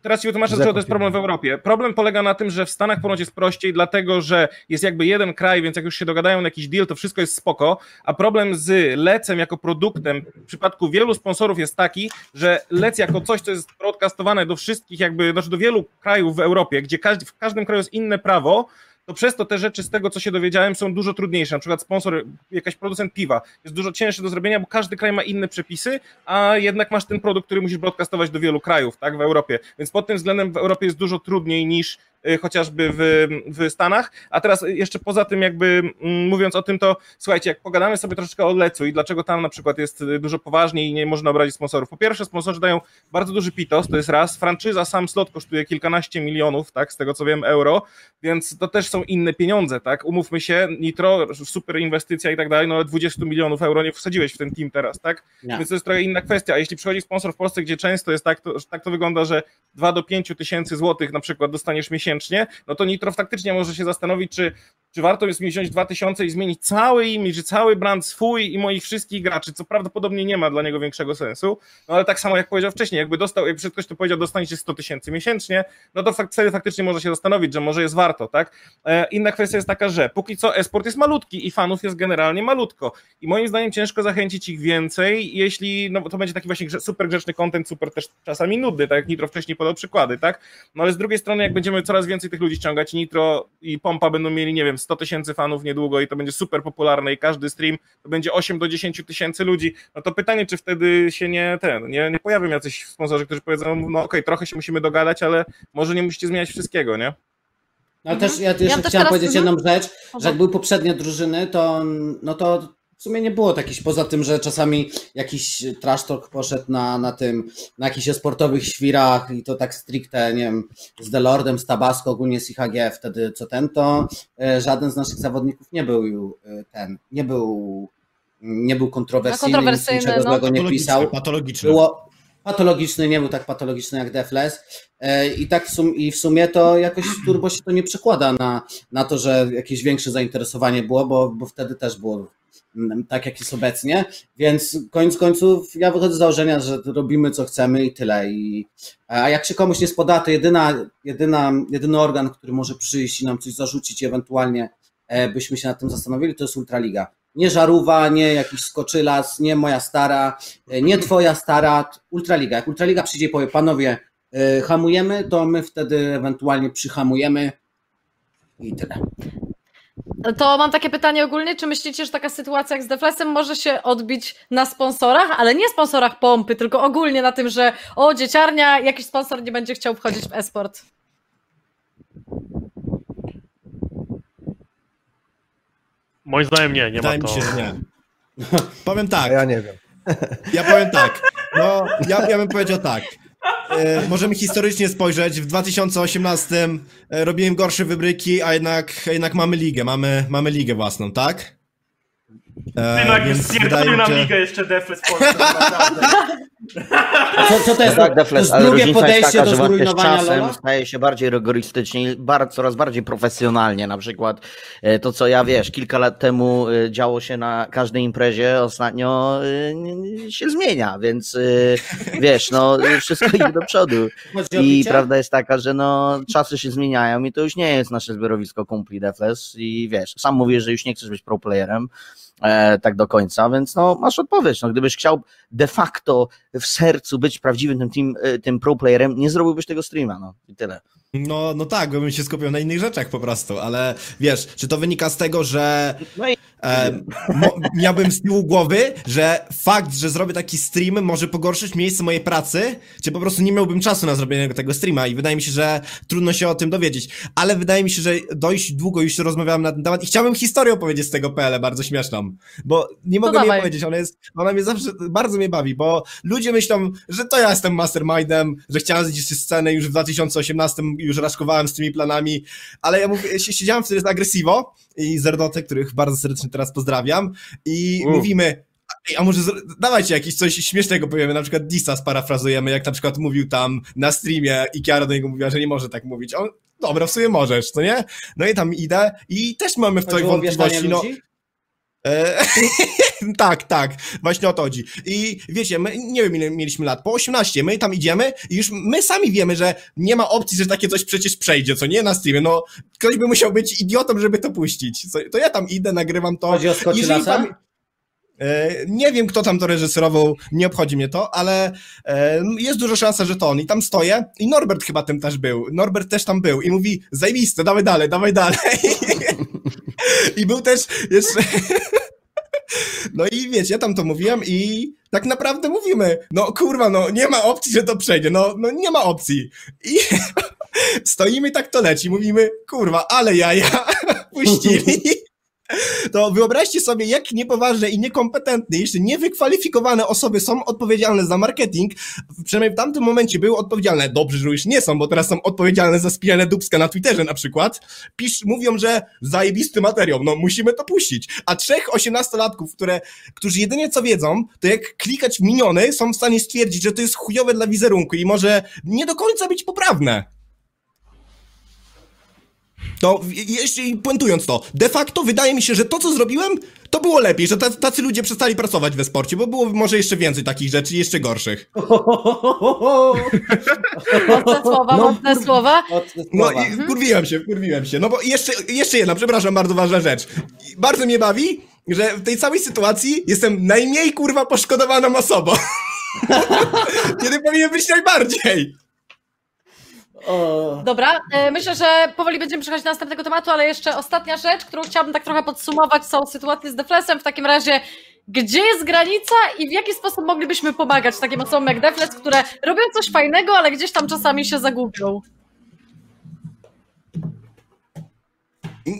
Teraz ci wytłumaczę, dlaczego to jest problem w Europie. Problem polega na tym, że w Stanach ponoć jest prościej, dlatego że jest jakby jeden kraj, więc jak już się dogadają na jakiś deal, to wszystko jest spoko, a problem z lecem jako produktem w przypadku wielu sponsorów jest taki, że lec jako coś, co jest broadcastowane do wszystkich jakby, znaczy do wielu krajów w Europie, gdzie każdy, w każdym kraju jest inne prawo, to przez to te rzeczy z tego, co się dowiedziałem, są dużo trudniejsze. Na przykład sponsor, jakaś producent piwa jest dużo cięższy do zrobienia, bo każdy kraj ma inne przepisy, a jednak masz ten produkt, który musisz broadcastować do wielu krajów, tak, w Europie. Więc pod tym względem w Europie jest dużo trudniej niż chociażby w, w Stanach. A teraz jeszcze poza tym, jakby mm, mówiąc o tym, to słuchajcie, jak pogadamy sobie troszeczkę o Lecu i dlaczego tam na przykład jest dużo poważniej i nie można obrazić sponsorów. Po pierwsze, sponsorzy dają bardzo duży pitos, to jest raz. Franczyza, sam slot kosztuje kilkanaście milionów, tak, z tego co wiem, euro, więc to też są inne pieniądze, tak. Umówmy się, Nitro, super inwestycja i tak dalej, no ale 20 milionów euro nie wsadziłeś w ten team teraz, tak? Więc to jest trochę inna kwestia. A jeśli przychodzi sponsor w Polsce, gdzie często jest tak, to, tak to wygląda, że 2 do 5 tysięcy złotych na przykład dostaniesz miesięcznie, miesięcznie, no to Nitro faktycznie może się zastanowić, czy, czy warto jest mi wziąć 2000 i zmienić cały imidż, cały brand swój i moich wszystkich graczy, co prawdopodobnie nie ma dla niego większego sensu, no ale tak samo jak powiedział wcześniej, jakby dostał, jakby ktoś to powiedział, dostaniecie 100 tysięcy miesięcznie, no to wtedy faktycznie może się zastanowić, że może jest warto, tak? E, inna kwestia jest taka, że póki co esport jest malutki i fanów jest generalnie malutko i moim zdaniem ciężko zachęcić ich więcej, jeśli, no to będzie taki właśnie super grzeczny content, super też czasami nudny, tak jak Nitro wcześniej podał przykłady, tak? No ale z drugiej strony, jak będziemy coraz więcej tych ludzi ściągać, Nitro i Pompa będą mieli, nie wiem, 100 tysięcy fanów niedługo i to będzie super popularne i każdy stream to będzie 8 do 10 tysięcy ludzi, no to pytanie, czy wtedy się nie ten, nie, nie pojawią jacyś sponsorzy, którzy powiedzą, no okej, okay, trochę się musimy dogadać, ale może nie musicie zmieniać wszystkiego, nie? No ale też ja jeszcze ja chciałem powiedzieć jedną rzecz, że jak były poprzednie drużyny, to no to w sumie nie było takich, poza tym, że czasami jakiś trash talk poszedł na, na tym, na jakichś sportowych świrach i to tak stricte, nie wiem, z Delordem, z Tabasco, ogólnie z IHG wtedy co ten, to e, żaden z naszych zawodników nie był e, ten, nie był nie był kontrowersyjny, no, kontrowersyjny niczego no. złego nie pisał. Patologiczny. Było, patologiczny, nie był tak patologiczny jak Defles e, i tak w, sum, i w sumie to jakoś turbo się to nie przekłada na, na to, że jakieś większe zainteresowanie było, bo, bo wtedy też było tak jak jest obecnie, więc koniec końców ja wychodzę z założenia, że robimy co chcemy i tyle. I, a jak się komuś nie spoda, to jedyna, jedyna, jedyny organ, który może przyjść i nam coś zarzucić ewentualnie e, byśmy się nad tym zastanowili, to jest Ultraliga. Nie Żarówa, nie jakiś Skoczylas, nie moja stara, e, nie twoja stara, Ultraliga. Jak Ultraliga przyjdzie i powie, panowie, e, hamujemy, to my wtedy ewentualnie przyhamujemy i tyle. To mam takie pytanie ogólnie, czy myślicie, że taka sytuacja jak z Deflesem może się odbić na sponsorach, ale nie sponsorach pompy, tylko ogólnie na tym, że o, dzieciarnia, jakiś sponsor nie będzie chciał wchodzić w esport? Moim zdaniem nie, nie Wydaje ma to. mi się, że nie. powiem tak. Ja nie wiem. Ja powiem tak. No, ja, ja bym powiedział tak. E, możemy historycznie spojrzeć. W 2018 e, robiłem gorsze wybryki, a jednak, jednak mamy ligę, mamy, mamy ligę własną, tak? E, Ty no spierdolił nam ligę jeszcze Defles Polska, Co, co to jest, no tak, Defles, to jest drugie podejście taka, do zrujnowania czasem Lola? staje się bardziej rygorystycznie, bar, coraz bardziej profesjonalnie. Na przykład e, to, co ja wiesz, kilka lat temu e, działo się na każdej imprezie, ostatnio się zmienia, więc wiesz, no wszystko idzie do przodu. I prawda jest taka, że no czasy się zmieniają i to już nie jest nasze zbiorowisko kumpli Defles i wiesz, sam mówisz, że już nie chcesz być pro playerem, tak do końca, więc no masz odpowiedź. No, gdybyś chciał de facto w sercu być prawdziwym tym, team, e, tym pro playerem, nie zrobiłbyś tego streama, no i tyle. No, no tak, bo bym się skupiał na innych rzeczach po prostu, ale wiesz, czy to wynika z tego, że No i e, miałbym z tyłu głowy, że fakt, że zrobię taki stream może pogorszyć miejsce mojej pracy, czy po prostu nie miałbym czasu na zrobienie tego streama i wydaje mi się, że trudno się o tym dowiedzieć, ale wydaje mi się, że dość długo już rozmawiałem na ten temat i chciałbym historię opowiedzieć z tego PL, bardzo śmieszną, bo nie mogę jej powiedzieć, ona jest, ona mnie zawsze, bardzo mnie bawi, bo ludzie myślą, że to ja jestem mastermindem, że chciałem zjeść ze sceny już w 2018 już raszkowałem z tymi planami, ale ja mówię, si- siedziałem wtedy z Agresivo i Zerdoty, których bardzo serdecznie teraz pozdrawiam i U. mówimy, Ej, a może dawajcie jakieś coś śmiesznego powiemy, na przykład Disa sparafrazujemy, jak na przykład mówił tam na streamie i Kiara do niego mówiła, że nie może tak mówić. On, dobra, w sumie możesz, co nie? No i tam idę i też mamy w tej wątpliwości, no, ludzi? E, tak, tak, właśnie o to chodzi. I wiecie, my nie wiem ile mieliśmy lat, po 18, my tam idziemy i już my sami wiemy, że nie ma opcji, że takie coś przecież przejdzie, co nie na streamie, no ktoś by musiał być idiotą, żeby to puścić. To ja tam idę, nagrywam to. Chodzi o Jeżeli tam- E, nie wiem, kto tam to reżyserował, nie obchodzi mnie to, ale e, jest duża szansa, że to on. I tam stoję i Norbert chyba tym też był. Norbert też tam był i mówi, zajebiste, dawaj dalej, dawaj dalej. I był też jeszcze... No i wiecie, ja tam to mówiłem i tak naprawdę mówimy, no kurwa, no nie ma opcji, że to przejdzie, no, no nie ma opcji. I stoimy tak to leci, mówimy, kurwa, ale jaja puścili. To wyobraźcie sobie, jak niepoważne i niekompetentne, jeszcze niewykwalifikowane osoby są odpowiedzialne za marketing. Przynajmniej w tamtym momencie były odpowiedzialne. Dobrze, że już nie są, bo teraz są odpowiedzialne za spijane dubska na Twitterze na przykład. Pisz, mówią, że zajebisty materiał, no musimy to puścić. A trzech osiemnastolatków, które, którzy jedynie co wiedzą, to jak klikać miniony, są w stanie stwierdzić, że to jest chujowe dla wizerunku i może nie do końca być poprawne. To w- jeśli puentując to, de facto wydaje mi się, że to co zrobiłem, to było lepiej, że tacy, ludzie przestali pracować we sporcie, bo było może jeszcze więcej takich rzeczy, i jeszcze gorszych. Mocne słowa, No, mocne słowa. No i kurwiłem się, kurwiłem się. No bo jeszcze, jeszcze jedna, przepraszam, bardzo ważna rzecz. Bardzo mnie bawi, że w tej całej sytuacji jestem najmniej kurwa poszkodowaną osobą. Kiedy powinien być najbardziej. Dobra, e, myślę, że powoli będziemy przechodzić do następnego tematu, ale jeszcze ostatnia rzecz, którą chciałabym tak trochę podsumować całą sytuację z Deflesem. W takim razie, gdzie jest granica i w jaki sposób moglibyśmy pomagać takim osobom jak Defles, które robią coś fajnego, ale gdzieś tam czasami się zagubią?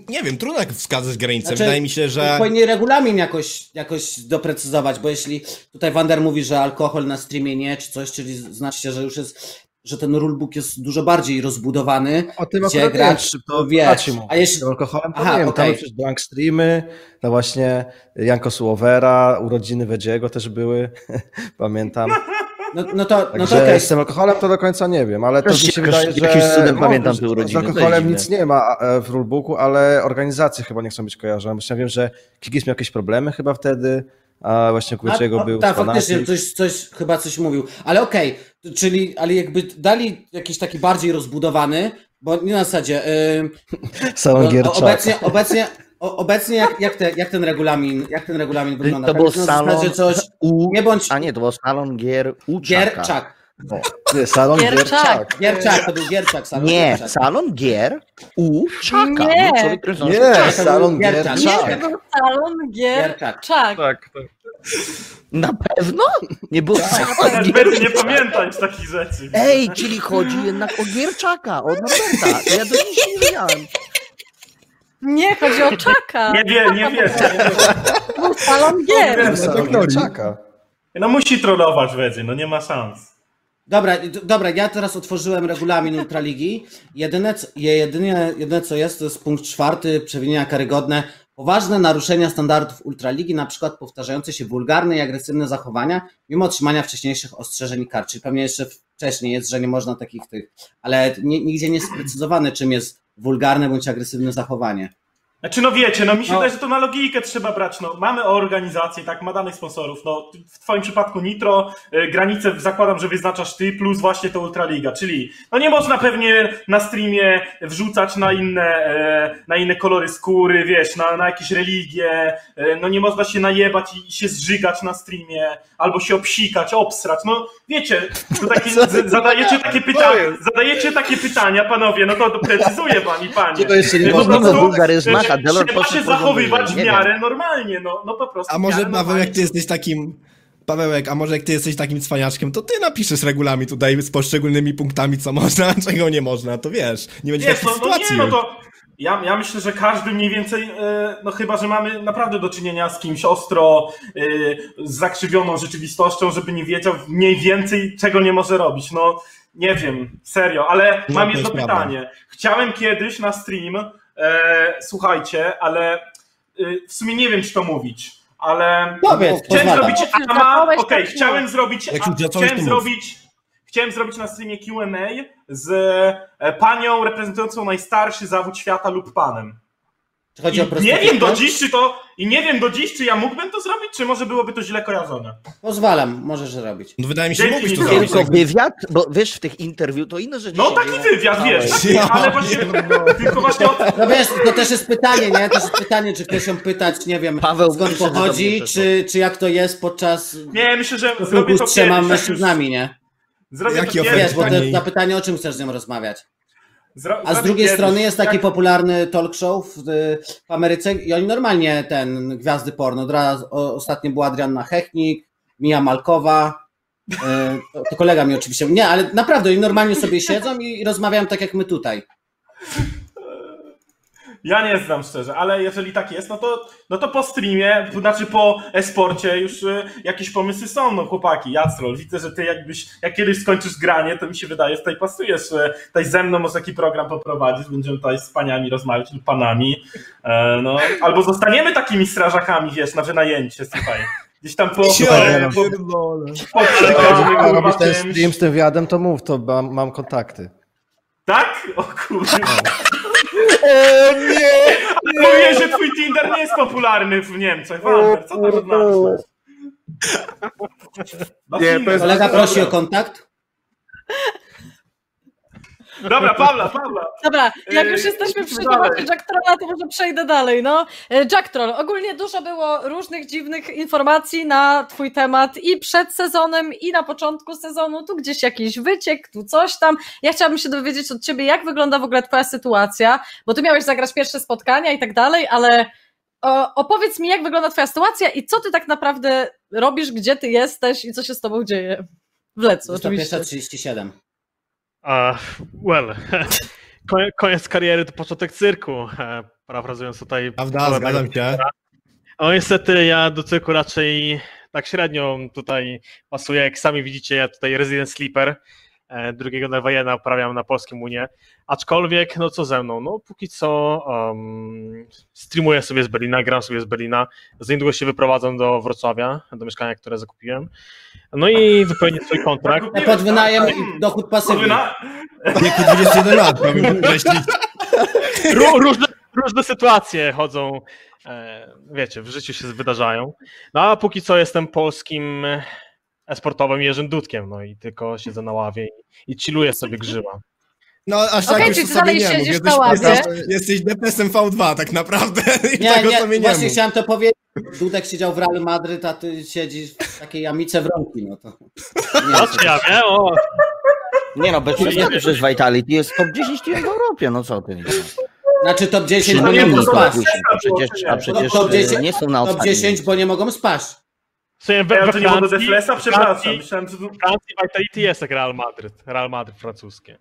Nie wiem, trudno tak wskazać granicę. Znaczy, Wydaje mi się, że... Powinien regulamin jakoś, jakoś doprecyzować, bo jeśli tutaj Wander mówi, że alkohol na streamie nie, czy coś, czyli znaczy się, że już jest, że ten rulebook jest dużo bardziej rozbudowany, O tym gdzie akurat gracz wiem, to wie. A jeśli, Z alkoholem to Aha, wiem, okej. tam przecież blank streamy, to właśnie Janko Sułowera, urodziny Wedziego też były, pamiętam. no, no to, no to okej. z tym alkoholem to do końca nie wiem, ale Też też mi się jakoś- wydaje, że... jakimś cudem no, pamiętam te urodziny, Z to alkoholem nic nie ma e, w rulebooku, ale organizacje chyba nie chcą być kojarzone. Właśnie wiem, że Kikis miał jakieś problemy chyba wtedy, a właśnie u Wedziego A, był Tak, faktycznie, coś, coś, chyba coś mówił. Ale okej, to- czyli, ale jakby dali jakiś taki bardziej rozbudowany, bo nie na zasadzie. Yy, No, Gierczaka. obecnie, obecnie, o, obecnie jak, jak, te, jak ten regulamin, jak ten regulamin wygląda? To Tak, był na salon zasadzie coś, U... nie bądź A nie, to był salon gier Uczaka. Gierczak. O, nie, Salon Gierczak. Gierczak. To był Gierczak. Salon Nie, Gierczak. salon gier u Czaka. Nie. Nie, czaka. Salon Gierczak. Gierczak. Nie, to był salon gier. Gierczak. Czak. Tak, tak. Na pewno? Nie było Też gier będzie nie pamiętać takich rzeczy. Ej, czyli chodzi jednak o Gierczaka, o Norberta. To ja do dzisiaj nie wiedziałem. Nie, chodzi o Czaka. Nie wie, nie wie. To był salon gier. No musi trollować Wedzy, no nie ma szans. Dobra, dobra, ja teraz otworzyłem regulamin Ultraligi. Jedyne, jedynie, jedyne co jest, to jest punkt czwarty, przewinienia karygodne. Poważne naruszenia standardów Ultraligi, na przykład powtarzające się wulgarne i agresywne zachowania, mimo otrzymania wcześniejszych ostrzeżeń i kar. Czyli pewnie jeszcze wcześniej jest, że nie można takich tych, ale nigdzie nie jest sprecyzowane, czym jest wulgarne bądź agresywne zachowanie. Znaczy, no wiecie, no mi się No. wydaje, że to na logikę trzeba brać. No, mamy organizację, tak, ma danych sponsorów. No, w twoim przypadku Nitro, y, granicę zakładam, że wyznaczasz ty, plus właśnie to Ultraliga, czyli no nie można pewnie na streamie wrzucać na inne, e, na inne kolory skóry, wiesz, na, na jakieś religie, e, no nie można się najebać i się zżygać na streamie, albo się obsikać, obsrać, no wiecie, to takie, z- zadajecie takie pytania, zadajecie takie pytania, panowie, no to, to precyzuję pani, panie. To jeszcze nie Po można prostu, Delor Trzeba się zachowywać w miarę normalnie, no, no po prostu. A może Paweł, jak ty jesteś takim. Pawełek, a może jak ty jesteś takim cwaniaczkiem, to ty napiszesz regulamin tutaj z poszczególnymi punktami, co można, a czego nie można, to wiesz, nie będzie Wiesz, takich no, no sytuacji. nie, no to ja, ja myślę, że każdy mniej więcej, e, no chyba, że mamy naprawdę do czynienia z kimś ostro e, z zakrzywioną rzeczywistością, żeby nie wiedział mniej więcej, czego nie może robić. No nie wiem, serio, ale No, mam jedno jest prawda. pytanie. Chciałem kiedyś na stream, słuchajcie, ale e, w sumie nie wiem, czy to mówić, ale Powiedz, chciałem pozwalam. zrobić ama, okej, tak chciałem zrobić, a, chciałem zrobić Chciałem zrobić na streamie Q&A z e, panią reprezentującą najstarszy zawód świata lub panem. Czy chodzi I o nie wiem do dziś, czy to i nie wiem do dziś, czy ja mógłbym to zrobić, czy może byłoby to źle kojarzone. Pozwalam, możesz robić. No wydaje mi się, Dzięki, mógłbyś to zrobić. Tylko wywiad, bo wiesz, w tych interwiu to inne rzeczy No się taki wywiad, wiesz, taki, Ja ale właśnie tylko właśnie o, No wiesz, to też jest pytanie, nie? Też jest pytanie, czy ktoś ją pytać, nie wiem, Paweł skąd że pochodzi, czy, czy jak to jest podczas Nie, myślę, że zrobię stosunku to z trzema mężczyznami, nie? Zrobię Jaki to. Wiesz, bo to na pytanie, o czym chcesz z nią rozmawiać. Zro- A z drugiej kiedyś. strony jest taki Jak- popularny talk show w, w Ameryce i oni normalnie ten gwiazdy porno. Teraz ostatnio była Adrianna Hechnik, Mia Malkowa. e, To, to kolega mi oczywiście. Nie, ale naprawdę oni normalnie sobie siedzą i rozmawiają tak jak my tutaj. Ja nie znam szczerze, ale jeżeli tak jest, no to, no to po streamie, to znaczy po esporcie już y, jakieś pomysły są, no chłopaki, Jacrol, widzę, że ty jakbyś, jak kiedyś skończysz granie, to mi się wydaje, że tutaj pasujesz, y, tutaj ze mną może taki program poprowadzić, będziemy tutaj z paniami rozmawiać lub panami, e, no, albo zostaniemy takimi strażakami, wiesz, na wynajęcie, słuchaj. Gdzieś tam po, Ja po, po, pierdolę. po, Jak po, robisz ten stream z tym wywiadem, to mów, to mam, mam kontakty. Tak? O kurwa. O nie! Mówię, że twój Tinder nie jest popularny w Niemczech. Wander, co to znaczy? Nie, to jest- Kolega prosi o kontakt. Dobra, Pawla, Pawla. Dobra, jak już Yy, jesteśmy przy temacie Jack Trolla, to może przejdę dalej, no. E, Jack Troll, ogólnie dużo było różnych dziwnych informacji na twój temat i przed sezonem, i na początku sezonu, tu gdzieś jakiś wyciek, tu coś tam. Ja chciałabym się dowiedzieć od ciebie, jak wygląda w ogóle twoja sytuacja, bo ty miałeś zagrać pierwsze spotkania i tak dalej, ale o, opowiedz mi, jak wygląda twoja sytuacja i co ty tak naprawdę robisz, gdzie ty jesteś i co się z tobą dzieje. W Lecu, oczywiście. 21.37. Uh, well, Konie- koniec kariery to początek cyrku, e, parafrazując tutaj. Prawda, zgadzam się. No niestety ja do cyrku raczej tak średnio tutaj pasuję, jak sami widzicie, ja tutaj Resident Sleeper, e, drugiego Nevajena uprawiam na polskim Unie, aczkolwiek, no co ze mną, no póki co um, streamuję sobie z Berlina, gram sobie z Berlina, za niedługo się wyprowadzam do Wrocławia, do mieszkania, które zakupiłem, no i wypełnię swój kontrakt. Na podwynajem i dochód pasywny. W wieku 21 lat. Ró- różne, różne sytuacje chodzą, e, wiecie, w życiu się wydarzają. No a póki co jestem polskim esportowym Jerzym Dudkiem, no i tylko siedzę na ławie i, i chilluję sobie grzyba. No aż Okej, tak już czyli dalej nie mów. siedzisz Jesteś, na ławie? jesteś, jesteś DPS-em V2 tak naprawdę. I Nie, tego nie, właśnie mów. chciałem to powiedzieć. Dudek siedział w Realu Madryt, a ty siedzisz w takiej amice w rąki, no to... Nie No wiem, czy ja wiem, o, Nie no, bez przesady, przecież Vitality jest top 10 team w Europie, no co ty. Znaczy top 10, bo No nie mogą to spaść. A przecież, a przecież Top 10 e, nie są na Top ostatnim 10, bo nie mogą spaść. sumie we, Ja we to nie było Deflesa, w przepraszam. Francji, Myślałem, że... w Francji Vitality jest jak Real Madryt, Real Madryt francuskie,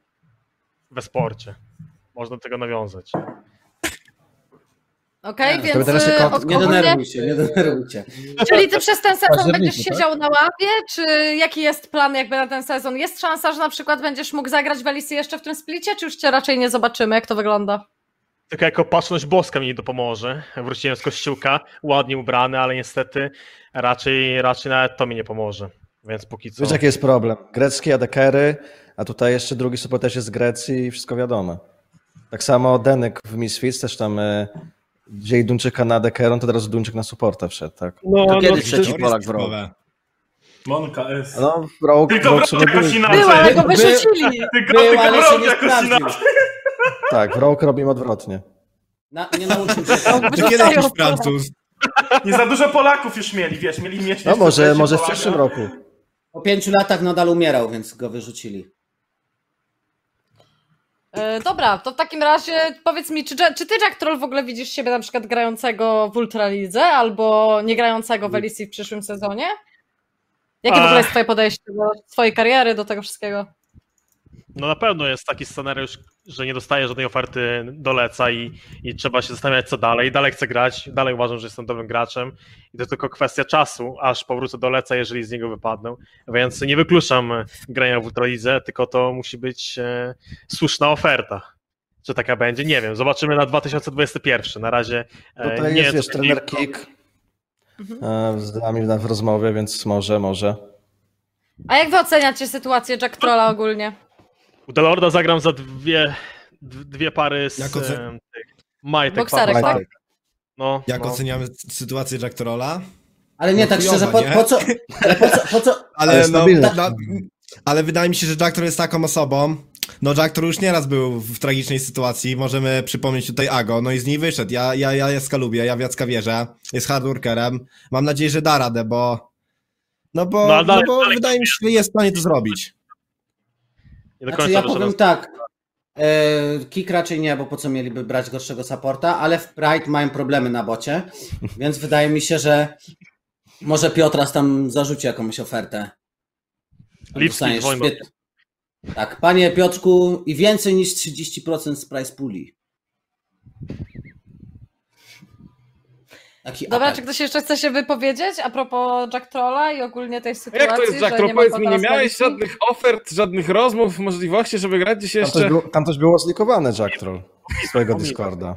we sporcie. Można do tego nawiązać. Okej, Nie, to więc teraz się kont- od- Nie denerwuj się, nie denerwuj się. Czyli ty przez ten sezon będziesz tak? siedział na ławie, czy jaki jest plan jakby na ten sezon? Jest szansa, że na przykład będziesz mógł zagrać w Elisy jeszcze w tym splicie, czy już cię raczej nie zobaczymy, jak to wygląda? Tylko jako opatrzność boska mi nie dopomoże. Wróciłem z kościółka, ładnie ubrany, ale niestety raczej, raczej nawet to mi nie pomoże. Więc póki co. Wiesz jaki jest problem? Greckie adekery, a tutaj jeszcze drugi support też jest z Grecji i wszystko wiadomo. Tak samo Denek w Misfits też tam e, wzięli Duńczyka na Dekeron, to teraz Duńczyk na supporta wszedł, tak? No, To no, kiedy to- trzeci Polak w rok? spiskowe. Monka S. No, w rok, Tylko rok roku jakoś inaczej. Było, ale go wyrzucili. Tylko, Był, tylko ale w się rok nie jakoś inaczej. tak, w rok robimy odwrotnie. Na, nie nauczył się. No, To kiedy wyrzucają jakiś. Francuz? Nie za dużo Polaków już mieli, wiesz, mieli mieć No może, może w przyszłym roku. Po pięciu latach nadal umierał, więc go wyrzucili. E, dobra, to w takim razie powiedz mi, czy, czy ty, Jack Troll, w ogóle widzisz siebie na przykład grającego w Ultralidze albo nie grającego w Elisi w przyszłym sezonie? Jakie w ogóle jest twoje podejście do swojej kariery, do tego wszystkiego? No na pewno jest taki scenariusz, że nie dostaję żadnej oferty do Leca i, i trzeba się zastanawiać co dalej. Dalej chcę grać, dalej uważam, że jestem dobrym graczem i to tylko kwestia czasu, aż powrócę do Leca, jeżeli z niego wypadnę. Więc nie wykluczam grania w Ultralidze, tylko to musi być e, słuszna oferta. Czy taka będzie? Nie wiem. Zobaczymy na 2021. Na razie e, Tutaj nie jest, wiesz, trener Kik e, z nami na- w rozmowie, więc może, może. A jak wy oceniacie sytuację Jack Trolla ogólnie? U Delorda zagram za dwie, dwie pary z Jako ce- tych majtek. Bokserek, paru- tak? No, Jak no. oceniamy sytuację Jack Trolla? Ale nie No tak szczerze, po, nie? po co? Ale po co? Po co? Ale, Ale no, stabilne. no, ale wydaje mi się, że Jack Troll jest taką osobą. No Jack Troll już nieraz był w tragicznej sytuacji. Możemy przypomnieć tutaj Ago. No i z niej wyszedł. Ja, ja, ja Jacka lubię, ja w Jacka wierzę. Jest hardworkerem. Mam nadzieję, że da radę, bo... No bo, No, no, bo wydaje mi się, że jest w stanie to zrobić. Nie do Znaczy końca ja wyszedłem powiem z- tak. E, Kik raczej nie, bo po co mieliby brać gorszego supporta, ale w Pride mają problemy na bocie, więc wydaje mi się, że może Piotras tam zarzuci jakąś ofertę. Lipski świet- Tak, panie Piotrku, i więcej niż 30% z price puli. Taki Dobra, apel. czy ktoś jeszcze chce się wypowiedzieć a propos Jack Trolla i ogólnie tej sytuacji? Jak to jest, Jack? To ma powiedz mi, nie miałeś żadnych ofert, żadnych rozmów, możliwości, żeby grać gdzieś Tam jeszcze? też, było, tam też było zlikowane Jack Troll z swojego Discorda.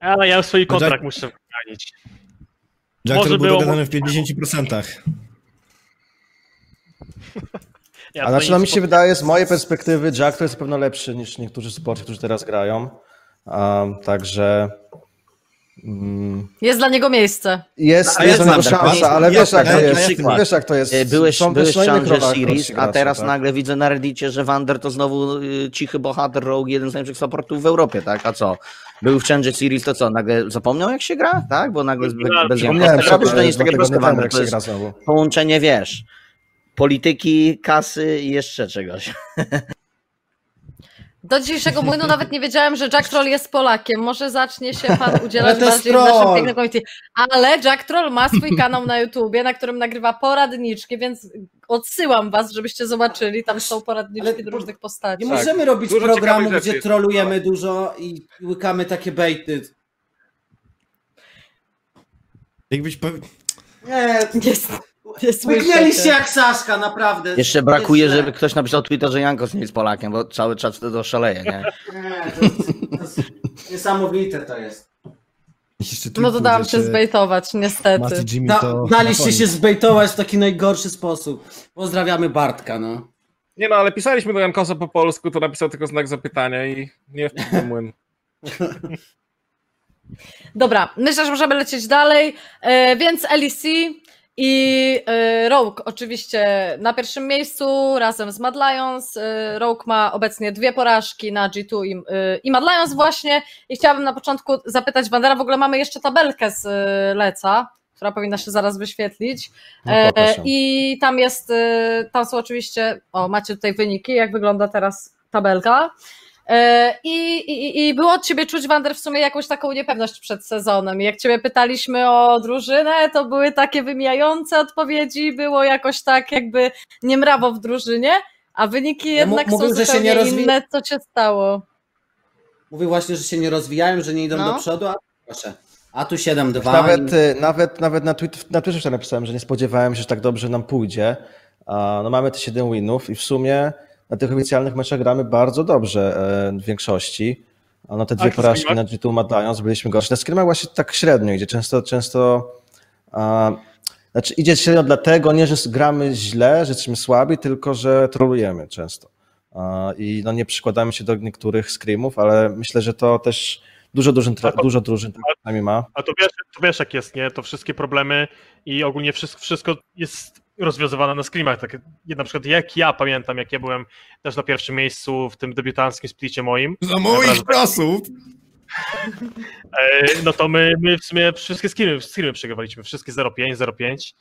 Ale ja swój No, kontrakt Jack- muszę wygranić. Jack Może Troll był było- dogadany w 50%. Ja A znaczy, no mi się wydaje, z mojej perspektywy, Jack to jest na pewno lepszy niż niektórzy sporty, którzy teraz grają. Um, także mm, Jest dla niego miejsce. jest, A jest ja na szansa, ale wiesz jak to jest. Wiesz jak to jest. Byłeś, Są byłeś Challenger Series, a teraz tak. nagle widzę na Reddicie, że Wander to znowu y, cichy bohater Rogue, jeden z najlepszych supportów w Europie, tak? A co? Był w Challenger Series, to co? Nagle zapomniał jak się gra? Tak? Bo nagle bez, Ja bez Wspomniałem, Gra, to nie jest takie proste Wander, to jest połączenie, wiesz, polityki, kasy i jeszcze czegoś. Do dzisiejszego młynu nawet nie wiedziałem, że Jack Troll jest Polakiem. Może zacznie się pan udzielać bardziej w naszym troll. pięknym. Ale Jack Troll ma swój kanał na YouTubie, na którym nagrywa poradniczki, więc odsyłam was, żebyście zobaczyli. Tam są poradniczki Ale- do różnych postaci. Nie Tak. możemy robić Dużo programu, rzeczy gdzie jest. trolujemy dużo i łykamy takie bejty. Jakbyś. Nie, Jest, jest Łyknęliście jak Saszka, naprawdę. Jeszcze Jest brakuje, źle. żeby ktoś napisał Twitter, że Jankos nie jest Polakiem, bo cały czas wtedy oszaleje, nie? Nie, to jest, to jest niesamowite to jest. No to dałam się zbejtować, niestety. Jimmy Da, daliście się zbejtować w taki najgorszy sposób. Pozdrawiamy Bartka, no. Nie no, ale pisaliśmy do Jankosa po polsku, to napisał tylko znak zapytania i nie w ten młyn. Dobra, myślę, że możemy lecieć dalej. E, więc LEC i e, Rogue oczywiście na pierwszym miejscu razem z Mad Lions. E, Rogue ma obecnie dwie porażki na G2 i, e, i Mad Lions właśnie. I chciałabym na początku zapytać Wandera, w ogóle mamy jeszcze tabelkę z Leca, która powinna się zaraz wyświetlić. No, E. I tam jest, tam są oczywiście, o macie tutaj wyniki, jak wygląda teraz tabelka. E, I, i, I było od ciebie czuć, Wander, w sumie jakąś taką niepewność przed sezonem. Jak ciebie pytaliśmy o drużynę, to były takie wymijające odpowiedzi, było jakoś tak jakby niemrawo w drużynie, a wyniki jednak mówił, są że się zupełnie nie rozwi- inne. Co się stało? Mówił właśnie, że się nie rozwijają, że nie idą No. do przodu, a proszę. A tu 7-2. Nawet, i- y, nawet, nawet na, tweet, na Twitterze napisałem, że nie spodziewałem się, że tak dobrze nam pójdzie. No mamy te 7 winów i w sumie na tych oficjalnych meczach gramy bardzo dobrze e, w większości. A no te dwie porażki screamach? na G2 Mad Lions byliśmy gorsi. Na screamach właśnie tak średnio idzie. Często, często a, znaczy idzie średnio dlatego, nie, że gramy źle, że jesteśmy słabi, tylko że trolujemy często. A, I no nie przykładamy się do niektórych screamów, ale myślę, że to też Dużo drużyn, to- dużo drużyn tak ma. A to wiesz, to wiesz jak jest, nie? To wszystkie problemy i ogólnie wszystko, wszystko jest rozwiązywane na screamach. Tak, na przykład jak ja pamiętam, jak ja byłem też na pierwszym miejscu w tym debiutanckim splicie moim, Za moich czasów! e, no to my, my w sumie wszystkie screamy, screamy przegrywaliśmy, wszystkie 0,5, 0,5,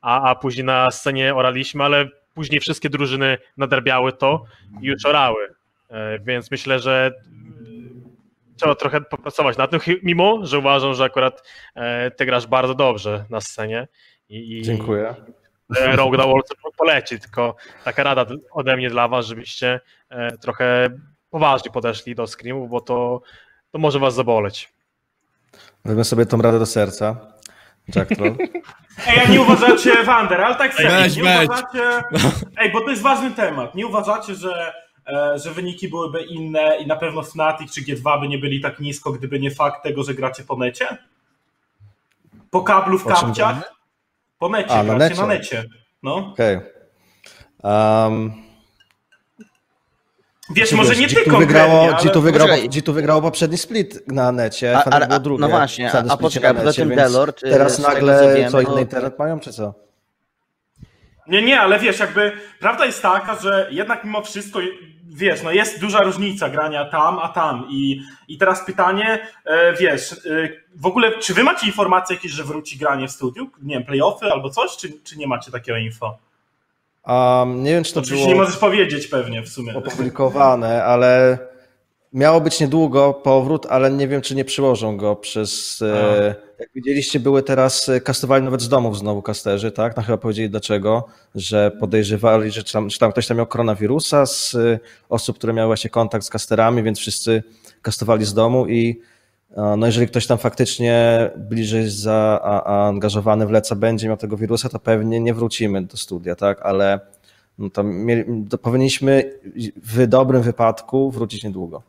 a, a później na scenie oraliśmy, ale później wszystkie drużyny nadarbiały to i już orały. E, Więc myślę, że trzeba trochę popracować nad tym, mimo że uważam, że akurat e, ty grasz bardzo dobrze na scenie. I, i Dziękuję. Rogue the World poleci, tylko taka rada ode mnie dla was, żebyście e, trochę poważnie podeszli do screamów, bo to, to może was zaboleć. Weźmy sobie tą radę do serca. Jack Troll. Ej, a nie uważacie, Wander, ale tak serio, Weź, nie weź. uważacie... Ej, bo to jest ważny temat. Nie uważacie, że, e, że wyniki byłyby inne i na pewno Fnatic czy G2 by nie byli tak nisko, gdyby nie fakt tego, że gracie po necie? Po kablu w kapciach? Po necie, A, na necie. na necie. No. Okej. Um, Wiesz, może nie ty G2 wygrało, konkretnie, G2 ale... wygrało, Poczekaj. G2 wygrało poprzedni split na necie, A- ale- było a- drugie. no właśnie, a splicie poczekaj, poza tym Delord, y, Teraz nagle wiem, co, no- inny internet mają, czy co? Nie, nie, ale wiesz, jakby prawda jest taka, że jednak mimo wszystko, wiesz, no jest duża różnica grania tam, a tam. I, i teraz pytanie, e, wiesz, e, w ogóle, czy wy macie informacje jakieś, że wróci granie w studiu? Nie wiem, playoffy albo coś, czy, czy nie macie takiego info? Um, nie wiem, czy to Oczywiście było nie możesz powiedzieć pewnie w sumie. opublikowane, ale miało być niedługo powrót, ale nie wiem, czy nie przyłożą go przez... E, jak widzieliście, były teraz, e, kastowali nawet z domów znowu kasterzy, tak? No chyba powiedzieli dlaczego, że podejrzewali, że tam, czy tam ktoś tam miał koronawirusa z e, osób, które miały właśnie kontakt z kasterami, więc wszyscy kastowali z domu i no jeżeli ktoś tam faktycznie bliżej zaangażowany w leca będzie miał tego wirusa, to pewnie nie wrócimy do studia, tak? Ale no to, mieli, to powinniśmy w dobrym wypadku wrócić niedługo.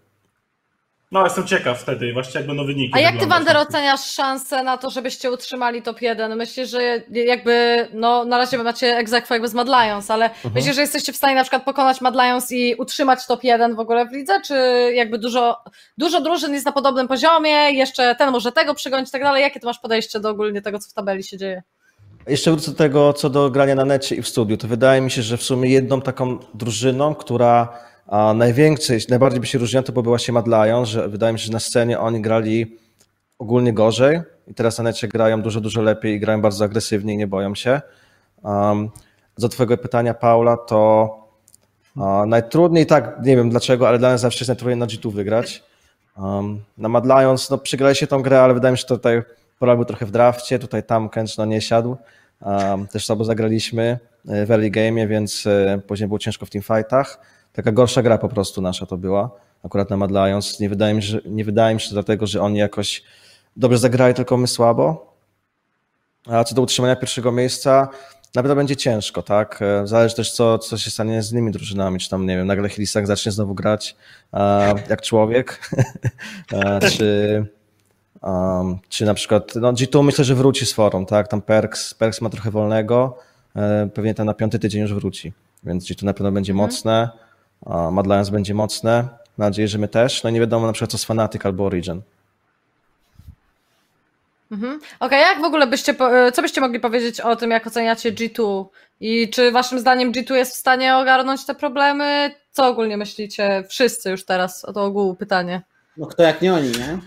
No, jestem ciekaw wtedy właśnie, jak będą wyniki. A jak ty. Wander, oceniasz szanse na to, żebyście utrzymali top 1? Myślisz, że jakby, no na razie macie egzekwo jakby z Mad Lions, ale Mhm. myślisz, że jesteście w stanie na przykład pokonać Mad Lions i utrzymać top 1 w ogóle w lidze, czy jakby dużo, dużo drużyn jest na podobnym poziomie, jeszcze ten może tego przegonić i tak dalej? Jakie ty masz podejście do ogólnie tego, co w tabeli się dzieje? Jeszcze wrócę do tego, co do grania na necie i w studiu. To wydaje mi się, że w sumie jedną taką drużyną, która a, najwięcej, najbardziej by się różniła, to byłby właśnie Mad Lions, że wydaje mi się, że na scenie oni grali ogólnie gorzej i teraz na necie grają dużo, dużo lepiej i grają bardzo agresywnie i nie boją się. Um, do twojego pytania, Paula, to najtrudniej, tak, nie wiem dlaczego, ale dla nas zawsze jest najtrudniej na G2 wygrać. Um, na Mad Lions, no przegrali się tą grę, ale wydaje mi się, że tutaj Pora był trochę w drafcie, tutaj tam Kęcz no, nie siadł. Um, też słabo zagraliśmy e, w early game, więc e, później było ciężko w teamfightach. Taka gorsza gra po prostu nasza to była, akurat na Mad Lions. Nie wydaje mi się, nie wydaje mi się dlatego, że oni jakoś dobrze zagrali, tylko my słabo. A co do utrzymania pierwszego miejsca, na pewno będzie ciężko, tak? E, Zależy też, co, co się stanie z innymi drużynami, czy tam, nie wiem, nagle Hilisak zacznie znowu grać e, jak człowiek, e, czy, um, czy na przykład, no G2 myślę, że wróci z forą, tak? Tam Perks, Perks ma trochę wolnego, e, pewnie tam na piąty tydzień już wróci, więc G2 na pewno będzie mocne, a Mad Lions będzie mocne, mam nadzieję, że my też, no i nie wiadomo na przykład co z Fnatic albo Origin. Mhm. Okej, jak w ogóle byście, po- co byście mogli powiedzieć o tym, jak oceniacie G2 i czy waszym zdaniem G2 jest w stanie ogarnąć te problemy? Co ogólnie myślicie wszyscy już teraz o to ogółu pytanie? No kto jak nie oni, nie?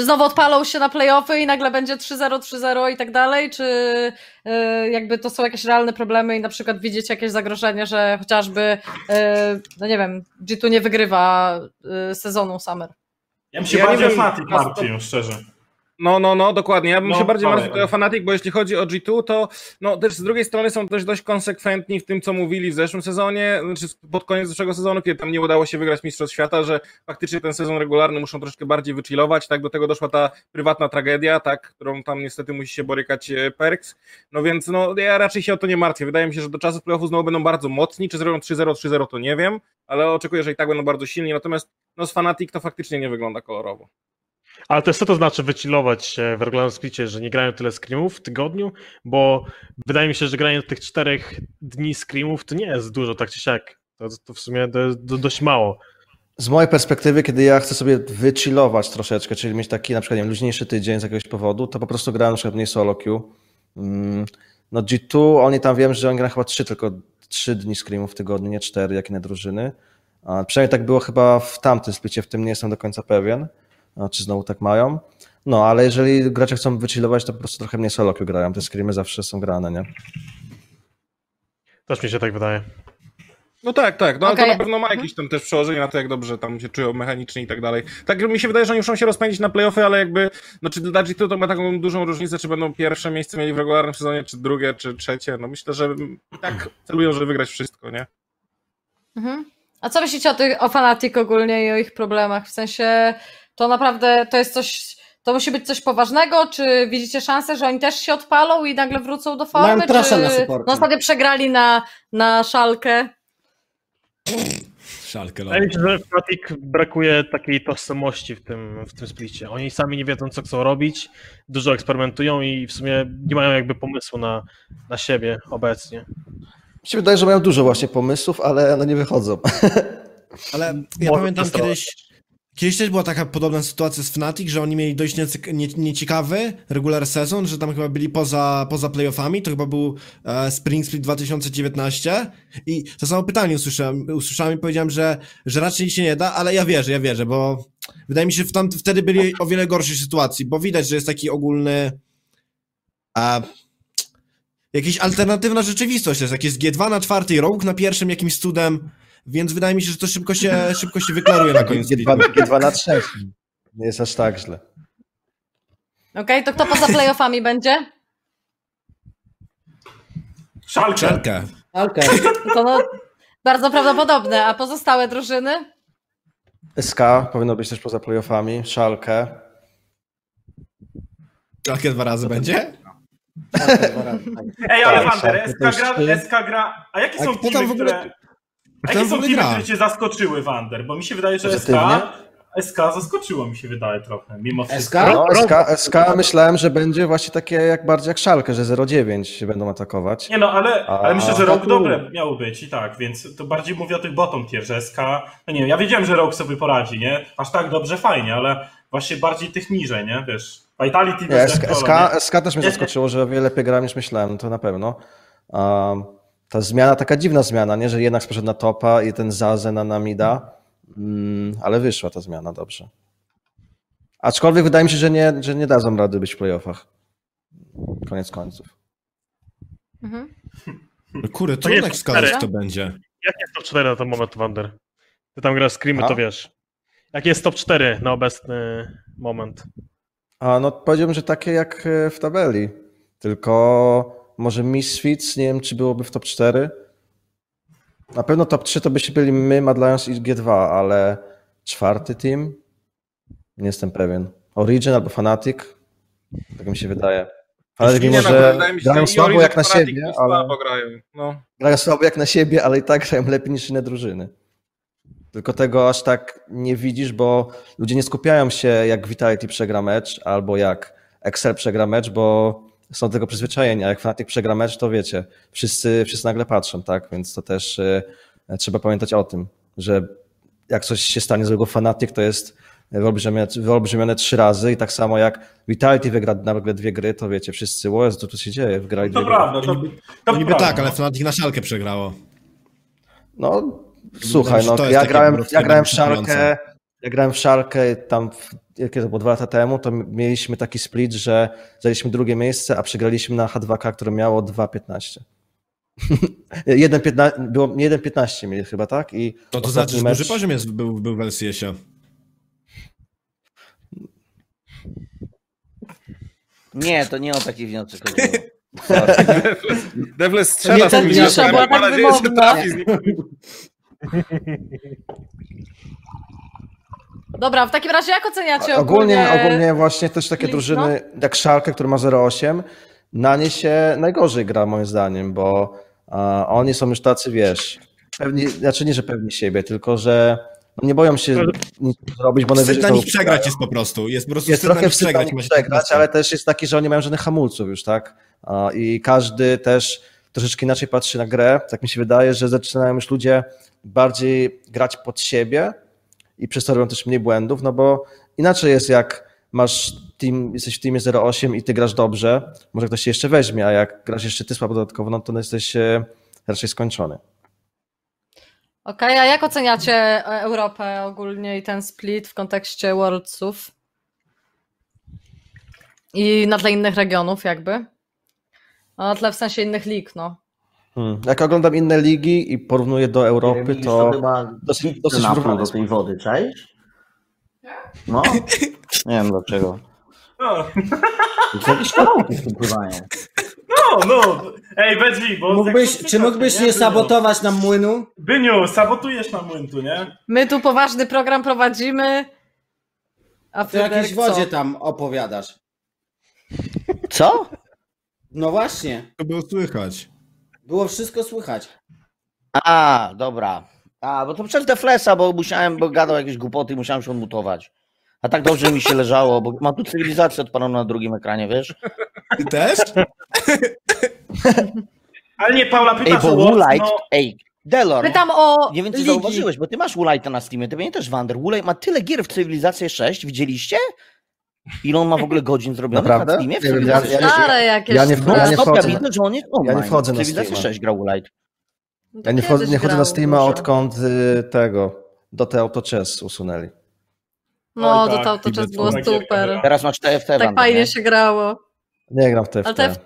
Czy znowu odpalą się na playoffy i nagle będzie 3-0, 3-0 i tak dalej? Czy y, jakby to są jakieś realne problemy i na przykład widzicie jakieś zagrożenie, że chociażby, y, no nie wiem, G2 nie wygrywa y, sezonu Summer? Ja bym się Ja nie bardziej o sto- martwił, szczerze. No, no, no, dokładnie. Ja bym No, się bardziej martwił o Fnatic, bo jeśli chodzi o G2, to no, też z drugiej strony są też dość konsekwentni w tym, co mówili w zeszłym sezonie, znaczy pod koniec zeszłego sezonu, kiedy tam nie udało się wygrać Mistrzostw Świata, że faktycznie ten sezon regularny muszą troszkę bardziej wychillować, tak, do tego doszła ta prywatna tragedia, tak, którą tam niestety musi się borykać e, Perks, no więc no, ja raczej się o to nie martwię. Wydaje mi się, że do czasów playoffów znowu będą bardzo mocni, czy zrobią 3-0, 3-0 to nie wiem, ale oczekuję, że i tak będą bardzo silni, natomiast no, z Fnatic to faktycznie nie wygląda kolorowo. Ale to jest co to znaczy wychillować się w regularnym splicie, że nie grają tyle screamów w tygodniu? Bo wydaje mi się, że granie tych czterech dni screamów to nie jest dużo, tak czy siak. To, to w sumie dość mało. z mojej perspektywy, kiedy ja chcę sobie wychillować troszeczkę, czyli mieć taki na przykład nie wiem, luźniejszy tydzień z jakiegoś powodu, to po prostu grałem na przykład mniej solo queue. Mm, No G2, oni tam wiem, że oni grają chyba trzy tylko trzy dni screamów w tygodniu, nie cztery, jak inne drużyny. Przynajmniej tak było chyba w tamtym splicie, w tym nie jestem do końca pewien, czy znowu tak mają. No, ale jeżeli gracze chcą wychillować, to po prostu trochę mniej solo grają. Te screamy zawsze są grane, nie? Też mi się tak wydaje. No tak, tak. No ale Okej. to na pewno ma jakieś tam też przełożenie na to, jak dobrze tam się czują mechanicznie i tak dalej. Tak mi się wydaje, że oni muszą się rozpędzić na playoffy, ale jakby, no czy dla G2 to ma taką dużą różnicę, czy będą pierwsze miejsce mieli w regularnym sezonie, czy drugie, czy trzecie. No myślę, że i tak celują, żeby wygrać wszystko, nie? Mhm. A co myślicie o, tych, o Fnatic ogólnie i o ich problemach? W sensie to naprawdę to jest coś, to musi być coś poważnego? Czy widzicie szansę, że oni też się odpalą i nagle wrócą do formy? Mają trasza czy na supporcie. no ostatnio przegrali na, na szalkę? Szalkę, Wydaje mi się, że Fnatic brakuje takiej tożsamości w tym, w tym splicie. Oni sami nie wiedzą, co chcą robić, dużo eksperymentują i w sumie nie mają jakby pomysłu na, na siebie obecnie. Mi się wydaje, że mają dużo właśnie pomysłów, ale no nie wychodzą. Ale ja Może pamiętam kiedyś. Kiedyś też była taka podobna sytuacja z Fnatic, że oni mieli dość nieciekawy regular sezon, że tam chyba byli poza, poza playoffami, to chyba był e, Spring Split 2019 i to samo pytanie usłyszałem, usłyszałem i powiedziałem, że, że raczej się nie da, ale ja wierzę, ja wierzę, bo wydaje mi się, że tam, wtedy byli o wiele gorszej sytuacji, bo widać, że jest taki ogólny a, jakaś alternatywna rzeczywistość, jest. Jak jest G2 na czwartej, Rogue na pierwszym jakimś cudem, więc wydaje mi się, że to szybko się, szybko się wyklaruje na koniec G2, G2 na trzecim. Nie jest aż tak źle. Okej, to kto poza playoffami będzie? Szalkę. Szelkę. Alkę. To no, bardzo prawdopodobne. A pozostałe drużyny? SK powinno być też poza playoffami, Szalkę. Szelkę dwa razy będzie? Dwa razy, tak. Ej, ale Tak, Wander, Szalkę SK gra. SK gra. A jakie A są teamy, w ogóle- które. A jakie są teamy, które cię zaskoczyły, Wander? Bo mi się wydaje, że SK. SK zaskoczyło mi się wydaje trochę, mimo SK? wszystko. No, SK, SK myślałem, że będzie właśnie takie jak bardziej jak Szalkę, że 0,9 się będą atakować. Nie no, ale, A- ale myślę, że rok dobre miało być i tak, więc to bardziej mówię o tych bottom tier, że SK, no nie wiem, ja wiedziałem, że rok sobie poradzi, nie? Aż tak dobrze, fajnie, ale właśnie bardziej tych niżej, nie? Wiesz, Vitality Nie, SK, SK? SK też mnie Nie, zaskoczyło, że o wiele lepiej grałem niż myślałem, to na pewno. Um, ta zmiana, taka dziwna zmiana, nie? że jednak poszedł na topa i ten Zazę na Namida, mm, ale wyszła ta zmiana dobrze. Aczkolwiek wydaje mi się, że nie, że nie dadzą rady być w playoffach. Koniec końców. Mhm. No kurde, To trudno wskazać, kto będzie. Jak jest top 4 na ten moment, Wander? Ty tam grasz screamy, to wiesz. Jaki jest top 4 na obecny moment? A no powiedziałbym, że takie jak e, w tabeli. Tylko może Misfits, nie wiem czy byłoby w top 4. Na pewno top 3 to byśmy byli my, Mad Lions i G2, ale czwarty team? Nie jestem pewien. Origin albo Fnatic? Tak mi się wydaje. Mimo, Nie, no, że wydaje mi się, grają że i słabo jak na siebie, ale grają, no. grają słabo jak na siebie, ale i tak grają lepiej niż inne drużyny. Tylko tego aż tak nie widzisz, bo ludzie nie skupiają się, jak Vitality przegra mecz, albo jak Excel przegra mecz, bo są do tego przyzwyczajeni, a jak Fnatic przegra mecz, to wiecie, wszyscy, wszyscy nagle patrzą, tak? Więc to też y, trzeba pamiętać o tym, że jak coś się stanie złego Fnatic, to jest wyolbrzymione, wyolbrzymione trzy razy i tak samo jak Vitality wygra nagle dwie gry, to wiecie, wszyscy, o Jezu, co tu się dzieje, wygrali To dwie gry. prawda, to, to No niby prawda. tak, ale Fnatic na szalkę przegrało. No, słuchaj, no, to ja grałem, ja grałem w szalkę, ja grałem w szalkę tam, w, jakie to było dwa lata temu, to mieliśmy taki split, że zajęliśmy drugie miejsce, a przegraliśmy na H2K, które miało 2.15. 1.15, było 1.15 mieli chyba, tak? I No to znaczy, że mecz- duży poziom jest, był, był w LCS-ie. Nie, to nie o taki wniosek chodziło. Devle strzela z cisza tym była mam tak nadzieję, że trafi z. Dobra, w takim razie jak oceniacie ogólnie, ogólnie... ogólnie właśnie też takie Split, drużyny jak Szalkę, który ma 0.8, na nie się najgorzej gra moim zdaniem, bo a, oni są już tacy, wiesz, pewni, znaczy nie, że pewni siebie, tylko że no nie boją się nic zrobić, bo Wstyd najwyżej na to nich przegrać jest po prostu. Jest po prostu jest wstyd na trochę nich wstyd przegrać. ma się przegrać, ale też jest taki, że oni mają żadnych hamulców już, tak? A, I każdy też troszeczkę inaczej patrzy na grę. Tak mi się wydaje, że zaczynają już ludzie bardziej grać pod siebie i przez to robią też mniej błędów, no bo inaczej jest jak masz team, jesteś w teamie 08 i ty grasz dobrze, może ktoś się jeszcze weźmie, a jak grasz jeszcze ty słabo dodatkowo, no to jesteś e, raczej skończony. Okej, a jak oceniacie e, Europę ogólnie i ten split w kontekście Worldsów? I na tle innych regionów jakby? No, na tle w sensie innych lig, no. Hmm. Jak oglądam inne ligi i porównuję do Europy, to chyba dosyć, dosyć do tej wody, cześć? No, nie wiem dlaczego. No, To jakieś kawałki w tym pływają. no, no. Ej, Bedzi, bo... Mógłbyś, to czy mógłbyś słychać, nie Byniu? sabotować nam młynu? Byniu, sabotujesz nam młyn tu, nie? My tu poważny program prowadzimy, a Ty o jakiejś wodzie tam opowiadasz. Co? No właśnie, To było słychać. Było wszystko słychać. A, dobra. A, bo to przez Deflesa, bo musiałem, bo gadał jakieś głupoty i musiałem się odmutować. A tak dobrze mi się leżało, bo mam tu cywilizację odpaloną na drugim ekranie, wiesz? Ty też? Ale nie, Paula, Ej, pytasz bo Woolite, no... ej, Delor, Pytam o nie wiem, czy ligi. zauważyłeś, bo ty masz Woolite'a na Steamie, ty mnie też, Wander. Woolite ma tyle gier w Cywilizację 6, widzieliście? Ile on ma w ogóle godzin zrobionych Naprawdę? na Steamie? W Nie ja- ja- 6? Stare jakieś. ja nie które- ja nie wchodzę. widzę, że on jest online. Ja nie wchodzę na Steama. 6 gra Woolite. No to Ja nie, wchodzę, nie chodzę na Steama, odkąd y, tego, do te Auto Chess usunęli. No, Oj, to tak, to, to i czas to było gierka, super. była. Teraz masz TFT, Tak Wander, fajnie nie? się grało. Nie gram w TFT. Ale TFT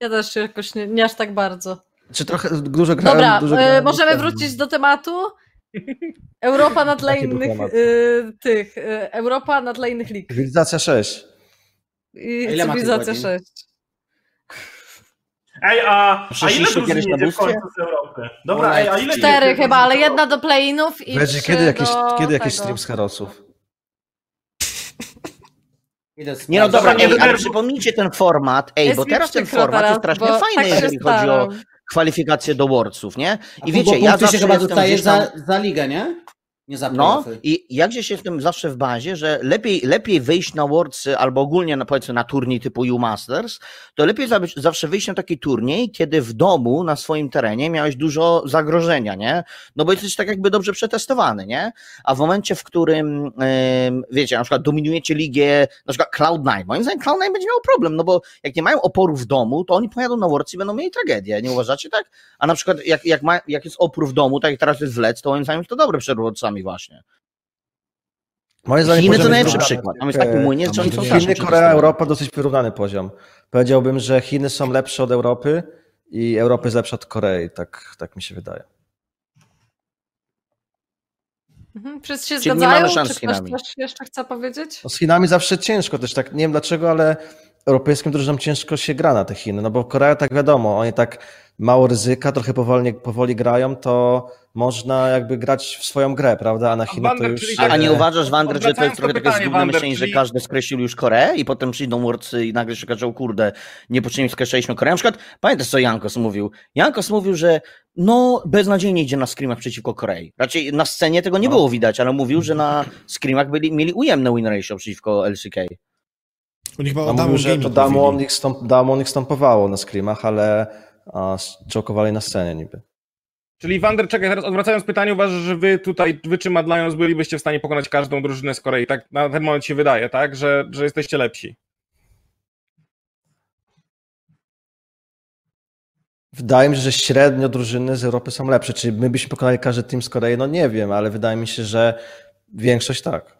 ja też jakoś nie, nie aż tak bardzo. Czy trochę dużo grałem, Dobra, dużo e, grałem możemy wrócić do tematu. Europa na tle innych y, tych. y, Europa na tle innych lig. Cywilizacja 6. I ile cywilizacja godzin? 6. Ej, a, a ile drużyn jedzie w końcu z Europy? Dobra, ej, a ile Cztery chyba, ale jedna do play-inów i trzy kiedy jakiś, do kiedy jakiś stream z Herosów? Idę Nie no dobra, ej, nie ale przypomnijcie ten format, ej, Jest bo teraz ten format teraz, jest strasznie fajny, tak jeżeli chodzi o. kwalifikacje do Worldsów, nie? I I wiecie, ja zawsze się chyba jestem dostaje gdzieś tam... za, za ligę, nie? Nie za No i ja gdzieś jestem zawsze w bazie, że lepiej, lepiej wyjść na Worldsy albo ogólnie na, powiedzmy na turniej typu U Masters, to lepiej za- zawsze wyjść na taki turniej, kiedy w domu, na swoim terenie miałeś dużo zagrożenia, nie? No bo jesteś tak jakby dobrze przetestowany, nie? A w momencie, w którym, wiecie, na przykład dominujecie ligę, na przykład Cloud9, moim zdaniem Cloud9 będzie miał problem, no bo jak nie mają oporu w domu, to oni pojadą na Worlds i będą mieli tragedię, nie uważacie tak? A na przykład jak, jak, ma, jak jest opór w domu, tak jak teraz jest w Lec, to moim zdaniem to dobre przed Worldsami właśnie. Moim zdaniem Chiny to najlepszy przykład. Tam jest taki młyniec, że oni są Chiny, Korea. Europa dosyć wyrównany poziom. Powiedziałbym, że Chiny są lepsze od Europy i Europa jest lepsza od Korei, tak, tak mi się wydaje. Mhm. Wszyscy się Czyli nie zgadzają? mamy szans Czy z ktoś Chinami. coś jeszcze chce powiedzieć? No z Chinami zawsze ciężko też, tak nie wiem dlaczego, ale europejskim drużynom ciężko się gra na te Chiny, no bo Korea tak wiadomo, oni tak mało ryzyka, trochę powolnie, powoli grają, to można jakby grać w swoją grę, prawda, a na Chiny to już... A, a nie uważasz, Wander, że to jest trochę takie zgubne Wander, myślenie, że czyli- każdy skreślił już Koreę i potem przyjdą Worldsy i nagle się okaże, kurde, niepotrzebnie skreśliliśmy Koreę. Na przykład, pamiętasz co Jankos mówił? Jankos mówił, że no, beznadziejnie idzie na screamach przeciwko Korei. Raczej na scenie tego nie No. było widać, ale mówił, że na screamach byli, mieli ujemne win ratio przeciwko LCK. Oni chyba No, o Damon że to Damon ich, stąp, Damon ich stąpowało na screamach, ale czokowali na scenie niby. Czyli Wander, czekaj, teraz odwracając pytanie, uważasz, że wy tutaj, wy czy Mad Lions bylibyście w stanie pokonać każdą drużynę z Korei, tak na ten moment się wydaje, tak, że, że jesteście lepsi. Wydaje mi się, że średnio drużyny z Europy są lepsze. Czy my byśmy pokonali każdy team z Korei? No nie wiem, ale wydaje mi się, że większość tak.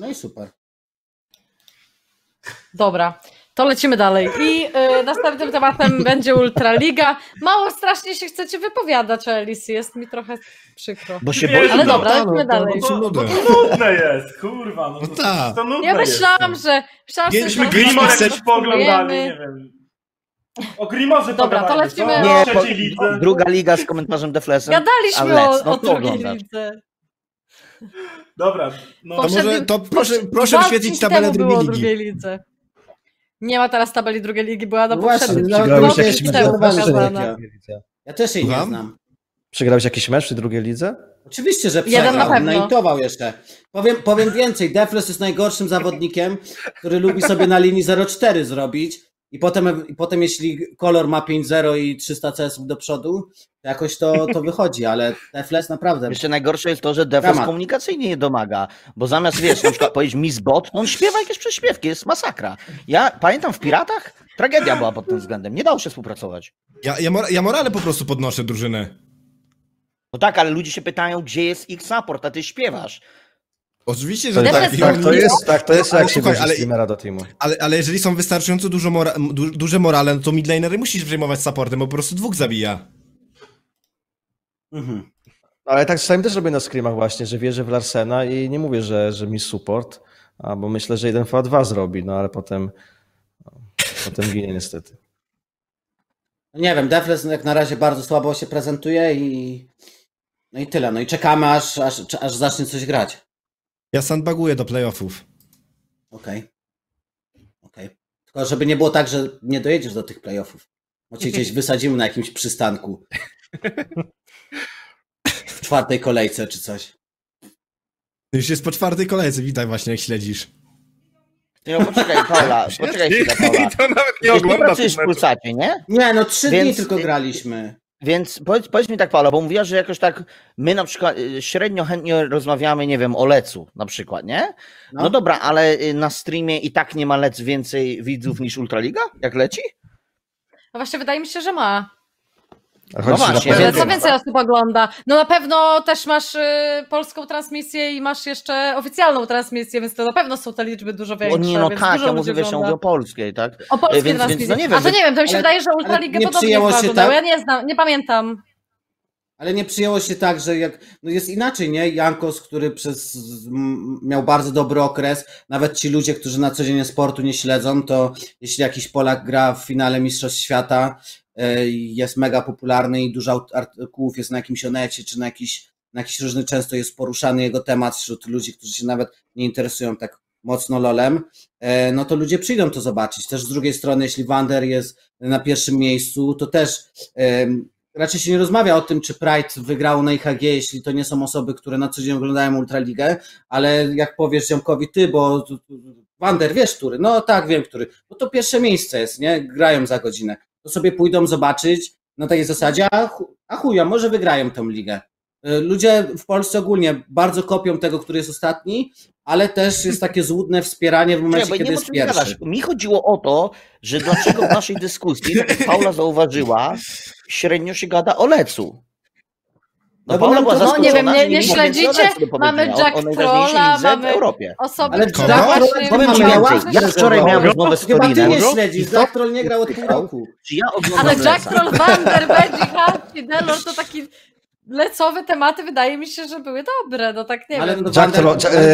No i super. Dobra, to lecimy dalej. I y, następnym tematem będzie Ultraliga. Mało strasznie się chcecie wypowiadać o Elisy, jest mi trochę przykro. Bo się boję. Ale no, dobra, ta, lecimy no, dalej. to- Bo, to nudne jest, kurwa. No, No to, tak. to nudne Ja myślałam, jest. że... Myślałam, Mieliśmy Chcecie- jakiś pooglądali, Wiemy. nie wiem. O Grimorze Dobra, to lecimy. Nie, po, druga liga z komentarzem Deflesem. Gadaliśmy o, no o drugiej lidze. Dobra, no. To może, to proszę, proszę odcinki tabelę drugiej drugiej ligi. lidze. Nie ma teraz tabeli drugiej ligi, była na No poprzednim. no, Przegrałeś no. Ja też jej nie znam. Przegrałeś jakiś mecz w drugiej lidze? Oczywiście, że Jeden przegrał. na pewno. Naintował jeszcze. Powiem, powiem więcej, Defles jest najgorszym zawodnikiem, który lubi sobie na linii 0,4 zrobić i potem, i potem jeśli kolor ma 5-0 i 300 CS do przodu, to jakoś to, to wychodzi, ale Defles naprawdę. Jeszcze najgorsze jest to, że Defles Dramat. komunikacyjnie nie domaga, bo zamiast, wiesz, na przykład powiedzieć Miss Bot, on śpiewa jakieś prześpiewki, jest masakra. Ja pamiętam w Piratach, tragedia była pod tym względem, nie dało się współpracować. Ja, ja, mor- ja morale po prostu podnoszę drużynę. No tak, ale ludzie się pytają, gdzie jest ich support, a ty śpiewasz. Oczywiście, To, że tak. tak, oni- to jest, tak, to jest Ale jak się słuchaj, ale- streamera do teamu. Ale, ale jeżeli są wystarczająco dużo mora- du- duże morale, no to midlanery musisz przejmować supportem, bo po prostu dwóch zabija. Mhm. Ale tak czasami też robię na screamach właśnie, że wierzę w Larsena i nie mówię, że, że mi support, a bo myślę, że 1v2 zrobi, no ale potem, no, potem ginie niestety. No Nie wiem, Defles jak na razie bardzo słabo się prezentuje i no i tyle. No i czekamy aż, aż, aż zacznie coś grać. Ja sandbaguję do playoffów. Okej. Okej. Tylko żeby nie było tak, że nie dojedziesz do tych playoffów. Bo cię gdzieś wysadzimy na jakimś przystanku. W czwartej kolejce czy coś. Już jest po czwartej kolejce, witaj właśnie jak śledzisz. Ty no poczekaj, Paula, poczekaj chwilę, Paula. I to nawet nie Przecież ty ogląda pracujesz w. Pulsacie, nie? Nie, no trzy Więc- dni tylko graliśmy. Więc powiedz, powiedz mi tak, Paula, bo mówiła, że jakoś tak my na przykład y, średnio chętnie rozmawiamy, nie wiem, o Lecu na przykład, nie? No, No. dobra, ale y, na streamie i tak nie ma Lec więcej widzów niż Ultraliga, jak leci? No właśnie wydaje mi się, że ma. Na właśnie, Ale co więcej osób ogląda? No na pewno też masz y, polską transmisję i masz jeszcze oficjalną transmisję, więc to na pewno są te liczby dużo większe. O nie, no więc tak, ja mówię, wiesz, ja mówię o polskiej, tak? O polskiej więc- więc transmisji. no nie wiem, A to więc- nie wiem, to mi się wydaje, że nie podobnie się tak? Ja nie znam, nie pamiętam. Ale nie przyjęło się tak, że jak. No jest inaczej, nie? Jankos, który przez. miał bardzo dobry okres, nawet ci ludzie, którzy na co dzień sportu nie śledzą, to jeśli jakiś Polak gra w finale Mistrzostw Świata, e, jest mega popularny i dużo artykułów jest na jakimś onecie, czy na jakiś, na jakiś różny, często jest poruszany jego temat wśród ludzi, którzy się nawet nie interesują tak mocno lolem, e, no to ludzie przyjdą to zobaczyć. Też z drugiej strony, jeśli Wander jest na pierwszym miejscu, to też raczej się nie rozmawia o tym, czy Pride wygrał na IHG, jeśli to nie są osoby, które na co dzień oglądają Ultraligę, ale jak powiesz ziomkowi, ty, bo Wander, wiesz który? No tak, wiem który. No to pierwsze miejsce jest, nie? Grają za godzinę. To sobie pójdą zobaczyć na takiej zasadzie, a, a chuja, może wygrają tą ligę. Y, Ludzie w Polsce ogólnie bardzo kopią tego, który jest ostatni, ale też jest takie złudne wspieranie w momencie, kiedy nie jest pierwszy. gadasz. Mi chodziło o to, że dlaczego w naszej dyskusji, tak jak Paula zauważyła, średnio się gada o Lecu. No bo nam to- no nie wiem, nie- nie śledzicie? Mamy Jack Trolla, mamy- w Europie. Osoby, Ale które właśnie... Powiem ci więcej, ja wczoraj miałem rozmowę z Chyba ty nie Torinem. śledzisz, Jack Troll nie grał od pół roku. Czy ja oglądam Ale Jack? Troll, Veggie, Harpy, Delor to taki lecowe tematy wydaje mi się, że były dobre, no tak nie Ale wiem. no, Jack Wander,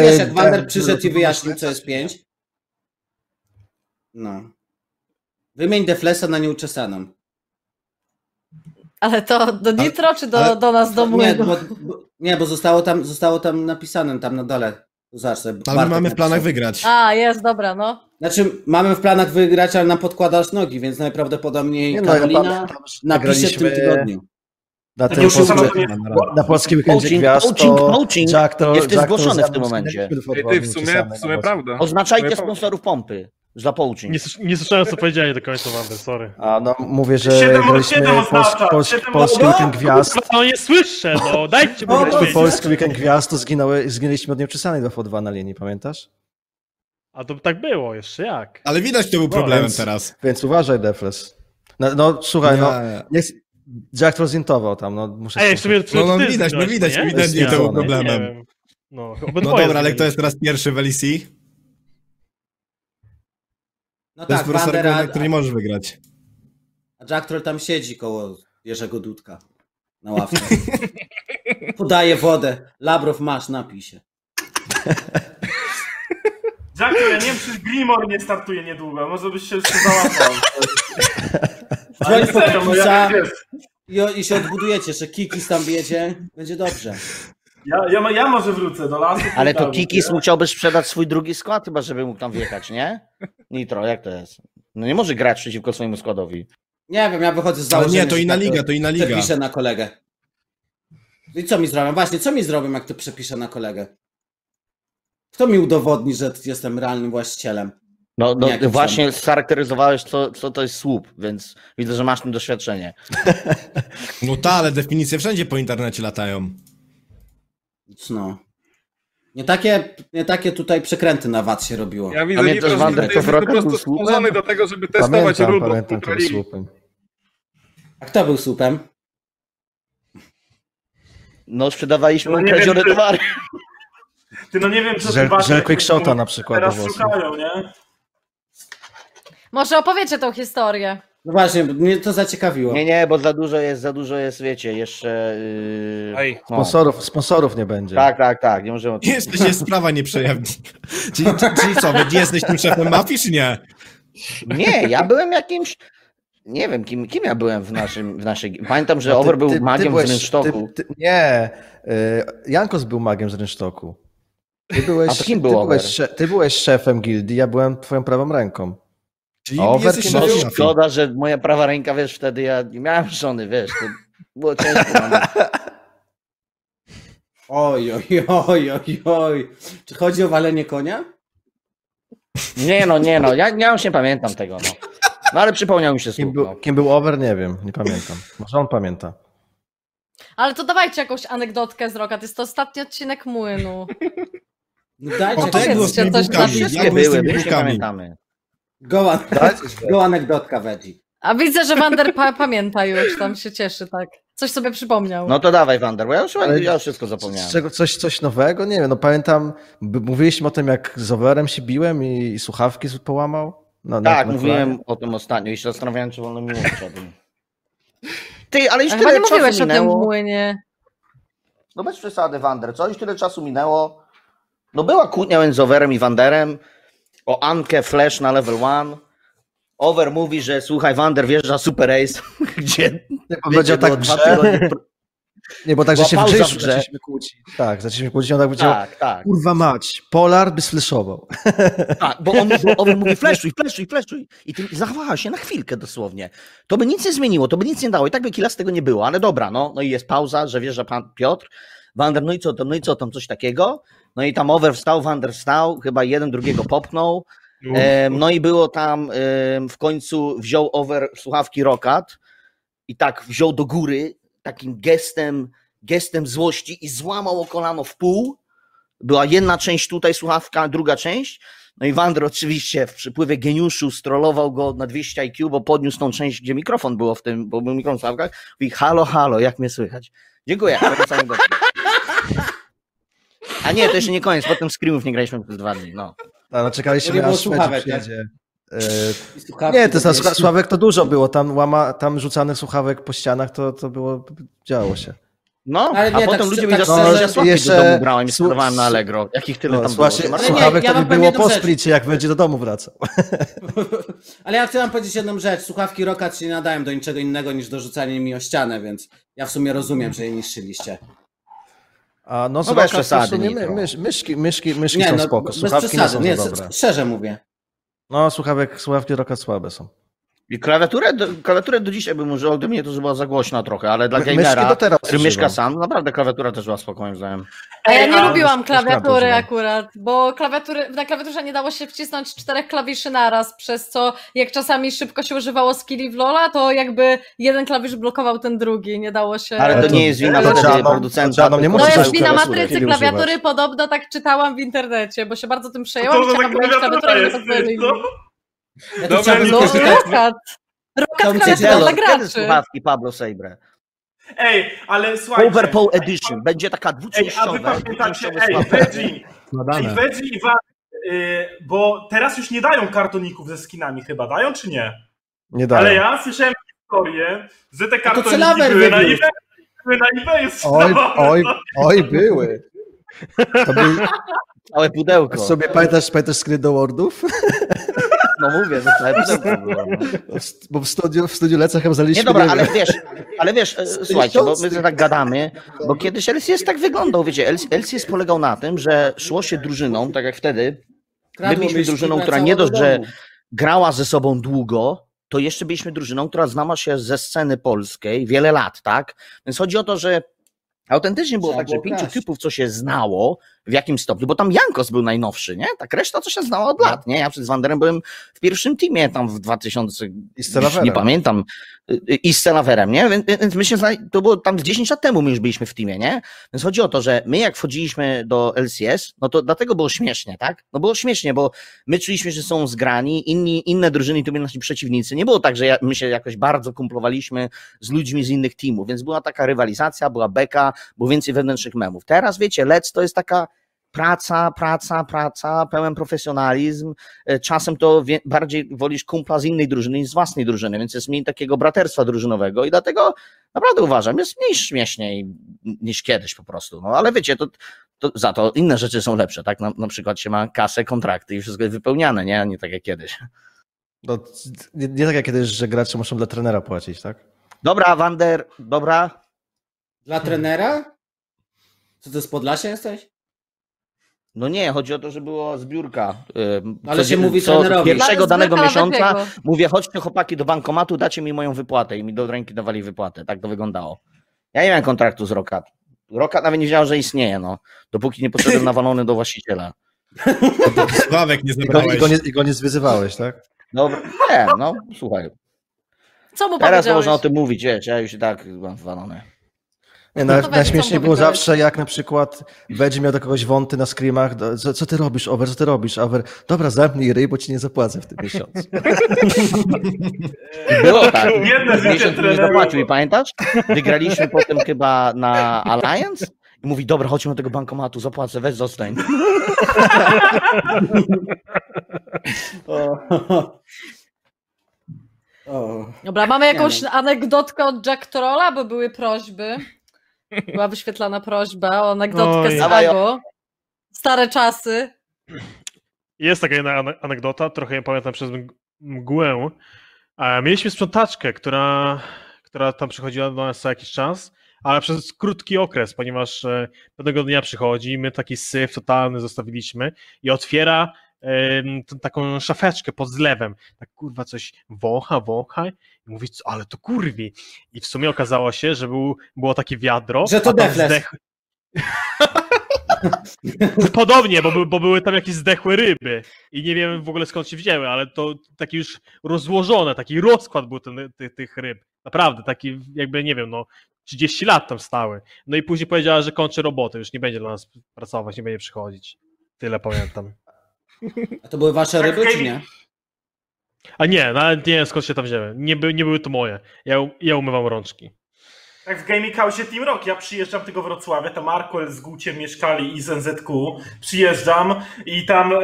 wiesz, e, jak Wander ten- przyszedł i wyjaśnił, co jest 5. No. Wymień Deflesa na nieuczesaną. Ale to do Nitro czy do, ale- do nas, do Nie, bo, bo, nie, bo zostało tam, zostało tam napisane, tam na dole. Sobie, Ale my Bartek mamy w planach wygrać. A, jest, dobra, no. Znaczy, mamy w planach wygrać, ale nam podkładasz nogi, więc najprawdopodobniej Nie no, ja Karolina że napisze w tym tygodniu. Na Tak tym już polskim, na polskim Coaching, gwiazd coaching, to coaching Jack Troll, jest Jack zgłoszony w tym momencie. Ty, w sumie, w sumie prawda. Oznaczajcie sponsorów pompy za poaching. Nie, nie słyszałem, co powiedziałeś do końca, Wander, sorry. A no mówię, że Siedem- graliśmy siedem polski, oznacza, polski, oznacza. weekend gwiazd. No nie słyszę, no dajcie mu O, Graliśmy powiedzieć. polski weekend gwiazd, to zginęły, zginęliśmy od nieuczesanej 2 po 2 na linii, pamiętasz? A to tak było, jeszcze jak? Ale widać, kto był No, problemem więc- teraz. Więc uważaj, Defles. No, no słuchaj, no, Nie. Nie, Jack Troll zintował tam, no muszę Ej, w sumie, w sumie No, no widać, no zginąłeś, widać, nie? ewidentnie to był Nie problemem. wiem. No, No dobra, ale kto jest teraz pierwszy w LEC? No To jest tak, po prostu na który nie możesz wygrać. a Jack Troll tam siedzi koło Jerzego Dudka na ławce. Podaje wodę. Labrow masz, napij się. Jack, to ja nie wiem, czy Grimor nie startuje niedługo, może byś się jeszcze załapał. Ale Dzwoń po Kikisa i, i się odbudujecie, że Kikis tam wiedzie, będzie dobrze. ja, ja, ja może wrócę do lasu. Ale to Kikis nie? musiałby sprzedać swój drugi skład, chyba żeby mógł tam wjechać, nie? Nitro, jak to jest? No nie może grać przeciwko swojemu składowi. Nie wiem, ja wychodzę z Ale założenia, nie, to inna tak liga, to inna liga. Przepiszę na kolegę. I co mi zrobią? Właśnie, co mi zrobią, jak to przepiszę na kolegę? Kto mi udowodni, że jestem realnym właścicielem? No, no właśnie scharakteryzowałeś, co, co to jest słup, więc widzę, że masz tym doświadczenie. No ta, ale definicje wszędzie po internecie latają. No. Nie takie, nie takie tutaj przekręty na VAT się robiło. Ja widzę, Pamiętasz, że Wander, to po prostu był stworzony do tego, żeby testować Pamiętam, Ultraligi. słupem. A kto był słupem? No, sprzedawaliśmy No nie kradzione towary. Ty no nie wiem, co Żel- ty żel Quickshota na przykład Teraz szukają, nie? Może opowiecie tą historię. No właśnie, mnie to zaciekawiło. Nie, nie, bo za dużo jest, za dużo jest, wiecie, jeszcze... Yy... Ej. No. Sponsorów, sponsorów nie będzie. Tak, tak, tak, nie możemy o tym Jeszcze się sprawa nie przejawni. Czyli, czyli co, wy jesteś tym szefem mafii, czy nie? Nie, ja byłem jakimś. Nie wiem, kim, kim ja byłem w, naszym, w naszej. Pamiętam, że No ty- Over był ty- ty magiem byłeś- z rynsztoku. ty- ty- Nie, y, Jankos był magiem z rynsztoku. Ty byłeś, A to kim ty, był byłeś, Over? sze- ty byłeś szefem gildii, ja byłem twoją prawą ręką. Czyli O, jesteś No szkoda, że moja prawa ręka, wiesz, wtedy ja nie miałem żony, wiesz, to było ciężko. Oj, oj, oj, oj, oj. Czy chodzi o walenie konia? Nie no, nie no, ja, ja już nie pamiętam tego, no. No ale przypomniał mi się Kim był, no. kim był Over, nie wiem, nie pamiętam. Może on pamięta. Ale to dawajcie jakąś anegdotkę z Roka. To jest to ostatni odcinek Młynu. No dajcie O, to jak było z tymi Wszystkie Jak było z były, tymi pamiętamy. Go, go anegdotka Wedzi. A widzę, że Wander pa pamięta już, tam się cieszy, tak. Coś sobie przypomniał. No to dawaj, Wander, bo ja już, Ale- ja już wszystko zapomniałem. Czego, coś, coś nowego? Nie wiem, no pamiętam, mówiliśmy o tym, jak z Overem się biłem i, i słuchawki połamał. No, Tak, na mówiłem o tym ostatnio i się zastanawiałem, czy wolno mi mówić o tym. Ty, ale już A chyba tyle nie mówiłeś czasu o tym minęło. Młynie. No bez przesady, Wander, co? Już tyle czasu minęło. No była kłótnia między Overem i Wanderem o Ankę Flash na level 1. Over mówi, że słuchaj, Wander wjeżdża Super Ace, gdzie powiedział tak dwa tygodnie... Nie, bo tak, że Była się w pauza grze, w grze. zaczęliśmy kłócić. Tak, zaczęliśmy kłócić, on tak powiedział, Tak, tak, kurwa mać, Polar by sfleszował. tak, bo on, bo Over mówi flashuj, flashuj, flashuj i ty zachwała się na chwilkę dosłownie. To by nic nie zmieniło, to by nic nie dało i tak by kila z tego nie było, ale dobra, no, no i jest pauza, że wjeżdża pan Piotr, Wander, no i co tam, no i co tam, coś takiego, no i tam Over wstał, Wander wstał, chyba jeden drugiego popchnął, Em, No i było tam em, w końcu wziął over słuchawki Rokat i tak wziął do góry takim gestem, gestem złości i złamał o kolano w pół. Była jedna część tutaj słuchawka, druga część. No i Wander oczywiście w przypływie geniuszu strollował go na 200 IQ, bo podniósł tą część, gdzie mikrofon było w tym, bo był mikrofon w słuchawkach. Mówi, halo, halo, jak mnie słychać? Dziękuję. A nie, to jeszcze nie koniec, potem screamów nie graliśmy przez dwa dni, no. A, no, czekaliśmy, To aż Szwedzi słuchawek, tak? przyjedzie. E, słuchawki Nie, to do za pieśni. słuchawek to dużo było, tam, łama, tam rzucanych słuchawek po ścianach, to, to było, działo się. No, Ale a nie, potem tak ludzie mi tak zasłuchali, szczerze- że ja sławki jeszcze- do domu brałem i sprzedawałem na Allegro. Jakich tyle No, tam słuchaj, było. Ale nie, słuchawek ja to by było po splicie, jak będzie do domu wracał. Ale ja chcę wam powiedzieć jedną rzecz. Słuchawki Rokat się nie nadają do niczego innego niż do rzucania mi o ścianę, więc ja w sumie rozumiem, że je niszczyliście. A no, bez to w przesady, my, mysz, myszki, myszki, myszki Nie, są no, spoko, bez słuchawki nie są Nie, dobre. szczerze mówię. No, słuchawek, słuchawki roka słabe są. I klawiaturę do, klawiaturę do dzisiaj bym używał, gdyby nie to, że była za głośna trochę, ale dla My- gamera, który mieszka sam, naprawdę klawiatura też była spoko moim zdaniem. A ja nie a- lubiłam klawiatury akurat, bo klawiatury, na klawiaturze nie dało się wcisnąć czterech klawiszy naraz, przez co jak czasami szybko się używało skilli w Lola, to jakby jeden klawisz blokował ten drugi, nie dało się... Ale to to- nie jest wina to wtedy producenta. to No musisz jest wina matrycy klawiatury, podobno tak czytałam w internecie, bo się bardzo tym przejęłam To i chciałam klawiatura klawiaturę, nie jest, pozwolili. no. Ja Dobra, chciałbym No, Rokat. Rokat! Klawiatura dla graczy! słuchawki Pablo Sabre? Ej, ale słuchajcie. Overpool Edition. Będzie taka Ej, a wy dwuczęściowa. pamiętacie, ej. Veggie, Składane. Veggie i y, bo teraz już nie dają kartoników ze skinami chyba, dają czy nie? Nie dają. Ale ja słyszałem historię, że te kartoniki Celaver były na eBay, były na eBayu Oj, oj, oj, były. To był, Całe pudełko. sobie pamiętasz, pamiętasz screen do Wordów? No mówię, że całe pudełko było. no. Bo w studiu, w studiu Lecach zaliśmy, Nie dobra, nie ale wiem. wiesz, ale wiesz, e, słuchajcie, bo my tak gadamy, bo kiedyś LCS tak wyglądał, wiecie, LCS polegał na tym, że szło się drużyną, tak jak wtedy, my myszki, drużyną, która nie do dość, że grała ze sobą długo, to jeszcze byliśmy drużyną, która znała się ze sceny polskiej wiele lat, tak? Więc chodzi o to, że autentycznie było Trzeba tak, że pięciu typów, co się znało, w jakim stopniu, bo tam Jankos był najnowszy, nie? Tak reszta to się znała od lat, nie? Ja przed Wanderem byłem w pierwszym teamie tam w 2000, I z Celaverem. nie pamiętam, y, y, i z Celaverem, nie? Więc, więc my się znali, to było tam 10 lat temu my już byliśmy w teamie, nie? Więc chodzi o to, że my jak wchodziliśmy do LCS, no to dlatego było śmiesznie, tak? No było śmiesznie, bo my czuliśmy, że są zgrani, inni, inne drużyny to byli nasi przeciwnicy. Nie było tak, że ja, my się jakoś bardzo kumplowaliśmy z ludźmi z innych teamów, więc była taka rywalizacja, była beka, było więcej wewnętrznych memów. Teraz wiecie, Let's to jest taka praca, praca, praca, pełen profesjonalizm. E, Czasem to wie, bardziej wolisz kumpla z innej drużyny niż z własnej drużyny, więc jest mniej takiego braterstwa drużynowego i dlatego naprawdę uważam, jest mniej śmieszniej niż kiedyś po prostu. No ale wiecie, to, to za to inne rzeczy są lepsze, tak? Na, na przykład się ma kasę, kontrakty i wszystko jest wypełniane, nie? A nie tak jak kiedyś. No, nie, nie tak jak kiedyś, że gracze muszą dla trenera płacić, tak? Dobra, Wander, dobra. Dla trenera? Co to z Podlasia jesteś? No nie, chodzi o to, że było zbiórka. Ale co- się mówi co trenerowi. Pierwszego danego miesiąca Lewego. mówię, chodźcie chłopaki do bankomatu, dacie mi moją wypłatę i mi do ręki dawali wypłatę. Tak to wyglądało. Ja nie miałem kontraktu z Rokat. Rokat nawet nie wiedział, że istnieje, no. Dopóki nie poszedłem nawalony do właściciela. Sławek nie I go, i, zabrałeś. go nie, I go nie zwyzywałeś, tak? Dobra, nie, no, słuchaj. Co mu Teraz można o tym mówić, wiesz, ja już i tak mam wywalone. Nie, No no, najśmieszniej było zawsze, jak na przykład będzie miał do kogoś wąty na screamach, co, co ty robisz, Over, co ty robisz, Over? Dobra, zamknij ryj, bo ci nie zapłacę w tym miesiącu. Było tak. Miesiąc mi nie zapłacił i pamiętasz? Wygraliśmy potem chyba na Alliance i mówi, dobra, chodźmy do tego bankomatu, zapłacę, weź zostań. Dobra, mamy jakąś Nie anegdotkę od Jack Trolla, bo były prośby. Była wyświetlana prośba o anegdotkę Oj. z Dawaj, Ago. Stare czasy. Jest taka jedna ane- anegdota, trochę ją pamiętam przez mg- mgłę. E, Mieliśmy sprzątaczkę, która, która tam przychodziła do nas co jakiś czas, ale przez krótki okres, ponieważ e, pewnego dnia przychodzi, my taki syf totalny zostawiliśmy i otwiera taką szafeczkę pod zlewem. Tak kurwa coś wącha, wącha i mówi, co, ale to kurwi. I w sumie okazało się, że był, było takie wiadro. Że to Defles. zdech- Podobnie, bo, bo były tam jakieś zdechłe ryby i nie wiem w ogóle skąd się wzięły, ale to takie już rozłożone, taki rozkład był ten, ty, tych ryb. Naprawdę, taki jakby, nie wiem, no 30 lat tam stały. No i później powiedziała, że kończy robotę, już nie będzie dla nas pracować, nie będzie przychodzić. Tyle pamiętam. A to były wasze Tak, ryby, czy nie? A nie, nawet nie wiem skąd się tam wzięły. Nie, by, nie były to moje. Ja, ja umywam rączki. Tak w Gaming House Team Rock, ja przyjeżdżam tego Wrocławia, tam Markwell z Guciem mieszkali i z NZQ, przyjeżdżam i tam e,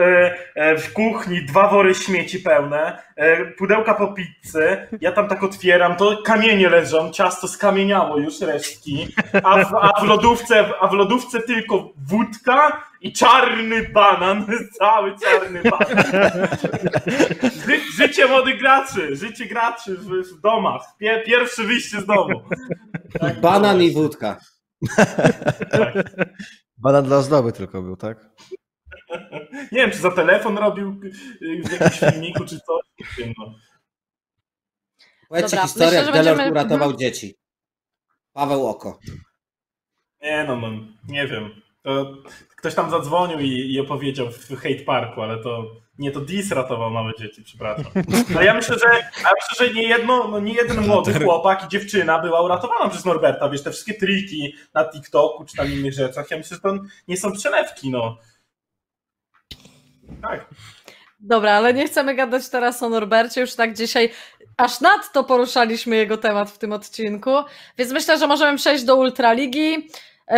e, w kuchni dwa wory śmieci pełne, e, pudełka po pizzy, ja tam tak otwieram, to kamienie leżą, ciasto skamieniało już resztki, a w, a w, lodówce, a w lodówce tylko wódka i czarny banan, cały czarny banan. Ży, życie młodych graczy, życie graczy w, w domach, Pie, pierwsze wyjście z domu. Tak, Banan i wódka. Banan dla ozdoby tylko był, tak? Nie wiem, czy za telefon robił y, w jakimś filmiku, czy coś. No. Powiedzcie historię, jak że Delort będziemy- uratował mhm. dzieci. Paweł Oko. Nie no, no, nie wiem. To ktoś tam zadzwonił i, i opowiedział w Hate Parku, ale to nie, to Dis ratował małe dzieci, przepraszam. Ale ja myślę, że, ja myślę, że nie, jedno, no nie jeden młody chłopak i dziewczyna była uratowana przez Norberta. Wiesz, te wszystkie triki na TikToku czy tam innych rzeczach, ja myślę, że to nie są przelewki, no. Tak. Dobra, ale nie chcemy gadać teraz o Norbercie, już tak dzisiaj aż nadto poruszaliśmy jego temat w tym odcinku, więc myślę, że możemy przejść do Ultraligi. Yy,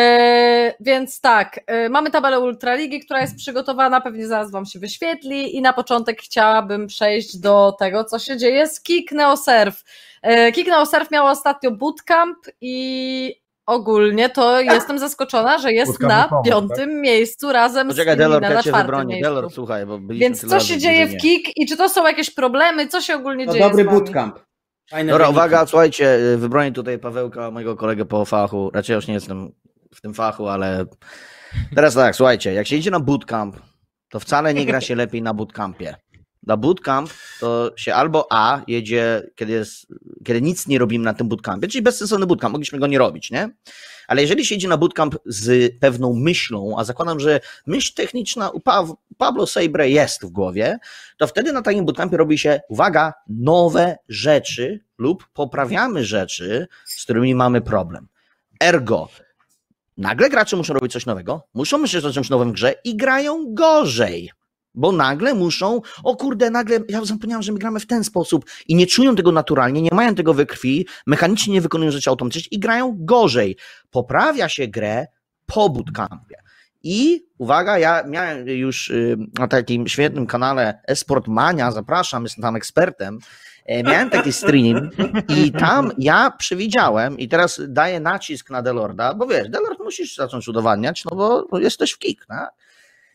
więc tak, yy, mamy tabelę Ultraligi, która jest przygotowana, pewnie zaraz Wam się wyświetli i na początek chciałabym przejść do tego, co się dzieje z Kick Neosurf. Yy, Kick Neosurf miał ostatnio bootcamp i ogólnie to jestem zaskoczona, że jest Bootcamp na piątym miejscu razem Poczekaj, z Delor, na czwartym wybronię. miejscu. Delor, słuchaj, bo byliśmy Więc co się dzieje w. KIK i czy to są jakieś problemy? Co się ogólnie No dzieje dobry z wami? bootcamp. Fajne Dobra, wyniki. uwaga, słuchajcie, wybronię tutaj Pawełka, mojego kolegę po fachu. Raczej już nie jestem w tym fachu, ale teraz tak, słuchajcie, jak się idzie na bootcamp, to wcale nie gra się lepiej na bootcampie. Na bootcamp to się albo A jedzie, kiedy, jest, kiedy nic nie robimy na tym bootcampie, czyli bezsensowny bootcamp, mogliśmy go nie robić, nie? Ale jeżeli się idzie na bootcamp z pewną myślą, a zakładam, że myśl techniczna u Pa- Pablo Seibre jest w głowie, to wtedy na takim bootcampie robi się, uwaga, nowe rzeczy lub poprawiamy rzeczy, z którymi mamy problem. Ergo, nagle gracze muszą robić coś nowego, muszą myśleć o czymś nowym grze i grają gorzej. Bo nagle muszą, o kurde, nagle, ja zapomniałem, że my gramy w ten sposób i nie czują tego naturalnie, nie mają tego we krwi, mechanicznie nie wykonują rzeczy automatycznie i grają gorzej. Poprawia się grę po bootcampie. I uwaga, ja miałem już y, na takim świetnym kanale Esport Mania, zapraszam, jestem tam ekspertem, miałem taki stream i tam ja przewidziałem i teraz daję nacisk na Delorda, bo wiesz, Delord musisz zacząć udowadniać, no bo jesteś w kick, tak?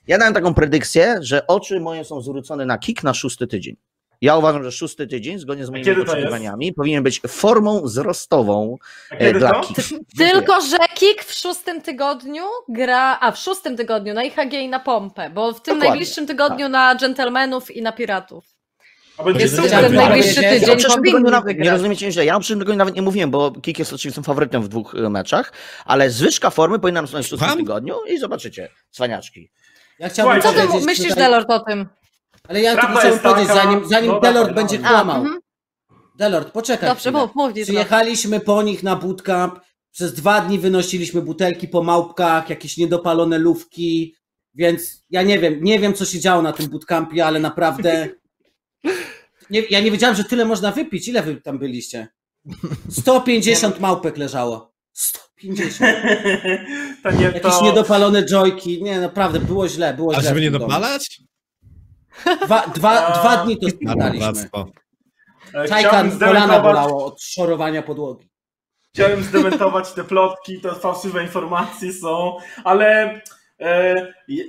Ja dałem taką predykcję, że oczy moje są zwrócone na kick na szósty tydzień. Ja uważam, że szósty tydzień, zgodnie z moimi oczekiwaniami, powinien być formą wzrostową e, dla to? kick. Tylko, że Kik w szóstym tygodniu gra, a w szóstym tygodniu na IHG i na pompę, bo w tym Dokładnie. najbliższym tygodniu na dżentelmenów i na piratów. Jest super. ten najbliższy. Ja tydzień przyszłym tygodniu nawet, nie rozumiecie źle, ja o przyszłym tygodniu nawet nie mówiłem, bo Kik jest oczywistym faworytem w dwóch e, meczach, ale zwyżka formy powinna nastąpić w szóstym Słucham? tygodniu i zobaczycie, cwaniaczki. Ja chciałbym Co ty powiedzieć myślisz, tutaj- Delord, o tym? Ale ja Prawda tylko chciałbym jest taka- powiedzieć, zanim, zanim no Delord dawaj, będzie. A, kłamał. mhm. Delord, poczekaj Dobrze, mów, mów. Przyjechaliśmy po nich na bootcamp, przez dwa dni wynosiliśmy butelki po małpkach, jakieś niedopalone lówki, więc ja nie wiem, nie wiem co się działo na tym bootcampie, ale naprawdę nie, ja nie wiedziałem, że tyle można wypić. Ile wy tam byliście? 150 małpek leżało. 150. To nie Jakieś to... niedopalone joyki. Nie, naprawdę, było źle, było A źle. żeby nie dopalać? Dwa, dwa, A- dwa dni to spędzaliśmy. Czajka kolana zdementować, bolało od szorowania podłogi. chciałem zdementować te plotki, te fałszywe informacje są, ale e,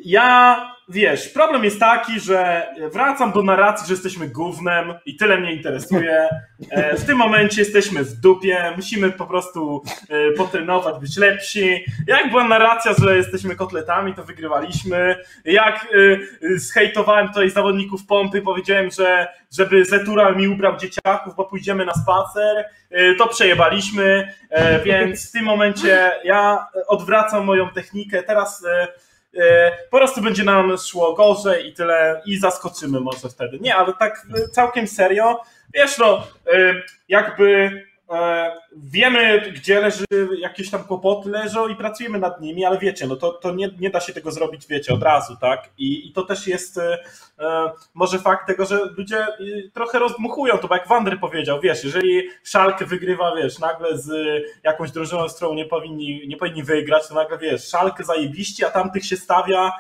ja, wiesz, problem jest taki, że wracam do narracji, że jesteśmy gównem i tyle mnie interesuje. E, w tym momencie jesteśmy w dupie, musimy po prostu e, potrenować, być lepsi. Jak była narracja, że jesteśmy kotletami, to wygrywaliśmy. Jak e, zhejtowałem tutaj zawodników pompy, powiedziałem, że żeby Zetural mi ubrał dzieciaków, bo pójdziemy na spacer, to przejebaliśmy, więc w tym momencie ja odwracam moją technikę. Teraz po prostu będzie nam szło gorzej i tyle, i zaskoczymy może wtedy. Nie, ale tak e, całkiem serio, wiesz no, e, jakby e, wiemy, gdzie leży, jakieś tam kłopoty leżą i pracujemy nad nimi, ale wiecie, no to, to nie, nie da się tego zrobić, wiecie, od razu, tak? I, i to też jest e, e, może fakt tego, że ludzie e, trochę rozdmuchują to, bo jak Wander powiedział, wiesz, jeżeli Szalkę wygrywa, wiesz, nagle z jakąś drużyną, z którą nie powinni, nie powinni wygrać, to nagle, wiesz, Szalkę zajebiście, a tamtych się stawia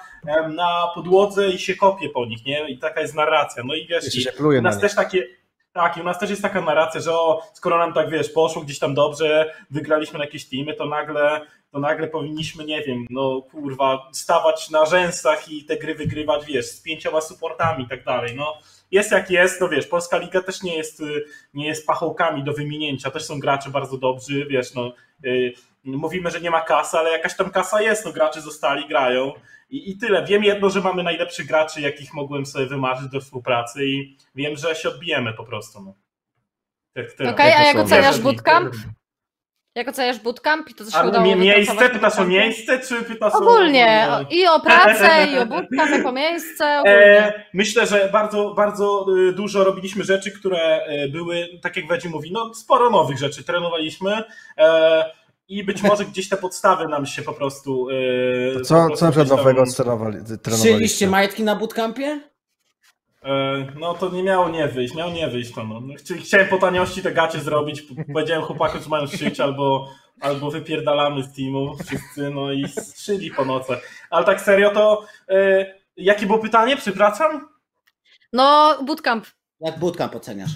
na podłodze i się kopie po nich, nie? I taka jest narracja. No i wiesz, i nas też takie, tak, i u nas też jest taka narracja, że o, skoro nam tak, wiesz, poszło gdzieś tam dobrze, wygraliśmy na jakieś teamy, to nagle, to nagle powinniśmy, nie wiem, no kurwa, stawać na rzęsach i te gry wygrywać, wiesz, z pięcioma supportami i tak dalej, no. Jest jak jest, no wiesz, Polska Liga też nie jest, y, nie jest pachołkami do wyminięcia, też są gracze bardzo dobrzy, wiesz, no, y, mówimy, że nie ma kasy, ale jakaś tam kasa jest, no gracze zostali, grają i, i tyle. Wiem jedno, że mamy najlepszych graczy, jakich mogłem sobie wymarzyć do współpracy i wiem, że się odbijemy po prostu. No. Okej, a jak oceniasz bootcamp? Jak oceniasz bootcamp i to, co się udało mie- miejsce, pytasz o miejsce, czy pytasz o... Ogólnie, o- i o pracę, i o bootcamp jako miejsce, ogólnie. E, myślę, że bardzo, bardzo y, dużo robiliśmy rzeczy, które y, były, tak jak Wedzi mówi, no sporo nowych rzeczy trenowaliśmy e, i być może gdzieś te podstawy nam się po prostu... y, po Co, prostu co na przykład nowego trenowali, trenowaliście? Majtki na bootcampie? E, No to nie miało nie wyjść, miało nie wyjść to. No. No, chci- Chciałem po taniości te gacie zrobić, powiedziałem chłopakom, że mają szyć albo, albo wypierdalamy z teamu wszyscy, no i szyli po nocach. Ale tak serio to, e, jakie było pytanie, przepraszam? No, bootcamp. Jak bootcamp oceniasz?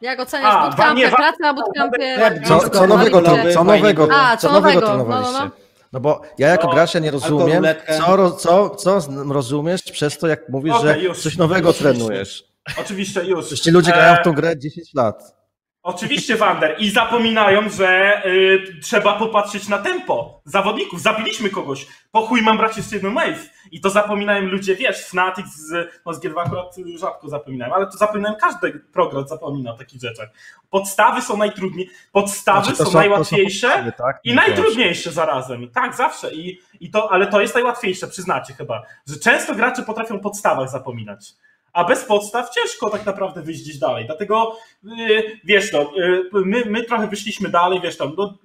Jak oceniasz A, bootcampy, nie, pracę na bootcampie? Co, co nowego, to, co nowego, było. A, co co nowego nowego, trenowaliście? no, no, No bo ja jako No, gracz ja nie rozumiem, co, co, co rozumiesz przez to, jak mówisz, Okej, że już. coś nowego Oczywiście. trenujesz. Oczywiście, już. Przecież ci ludzie grają w E, tą grę 10 lat. Oczywiście, Wander. I zapominają, że y, trzeba popatrzeć na tempo zawodników. Zabiliśmy kogoś. Po chuj mam brać jeszcze jeden wave. I to zapominają ludzie, wiesz, Fnatic z, no z G2 akurat rzadko zapominają, ale to zapominają, każdy program zapomina o takich rzeczach. Podstawy są najtrudniejsze, podstawy Znaczy, są, są- są najłatwiejsze podstawy, tak? i najtrudniejsze zarazem. Tak, zawsze. I, i to, ale to jest najłatwiejsze, przyznacie chyba, że często gracze potrafią o podstawach zapominać. A bez podstaw ciężko tak naprawdę wyjść gdzieś dalej. Dlatego yy, wiesz to, yy, my, my trochę wyszliśmy dalej, wiesz tam, no,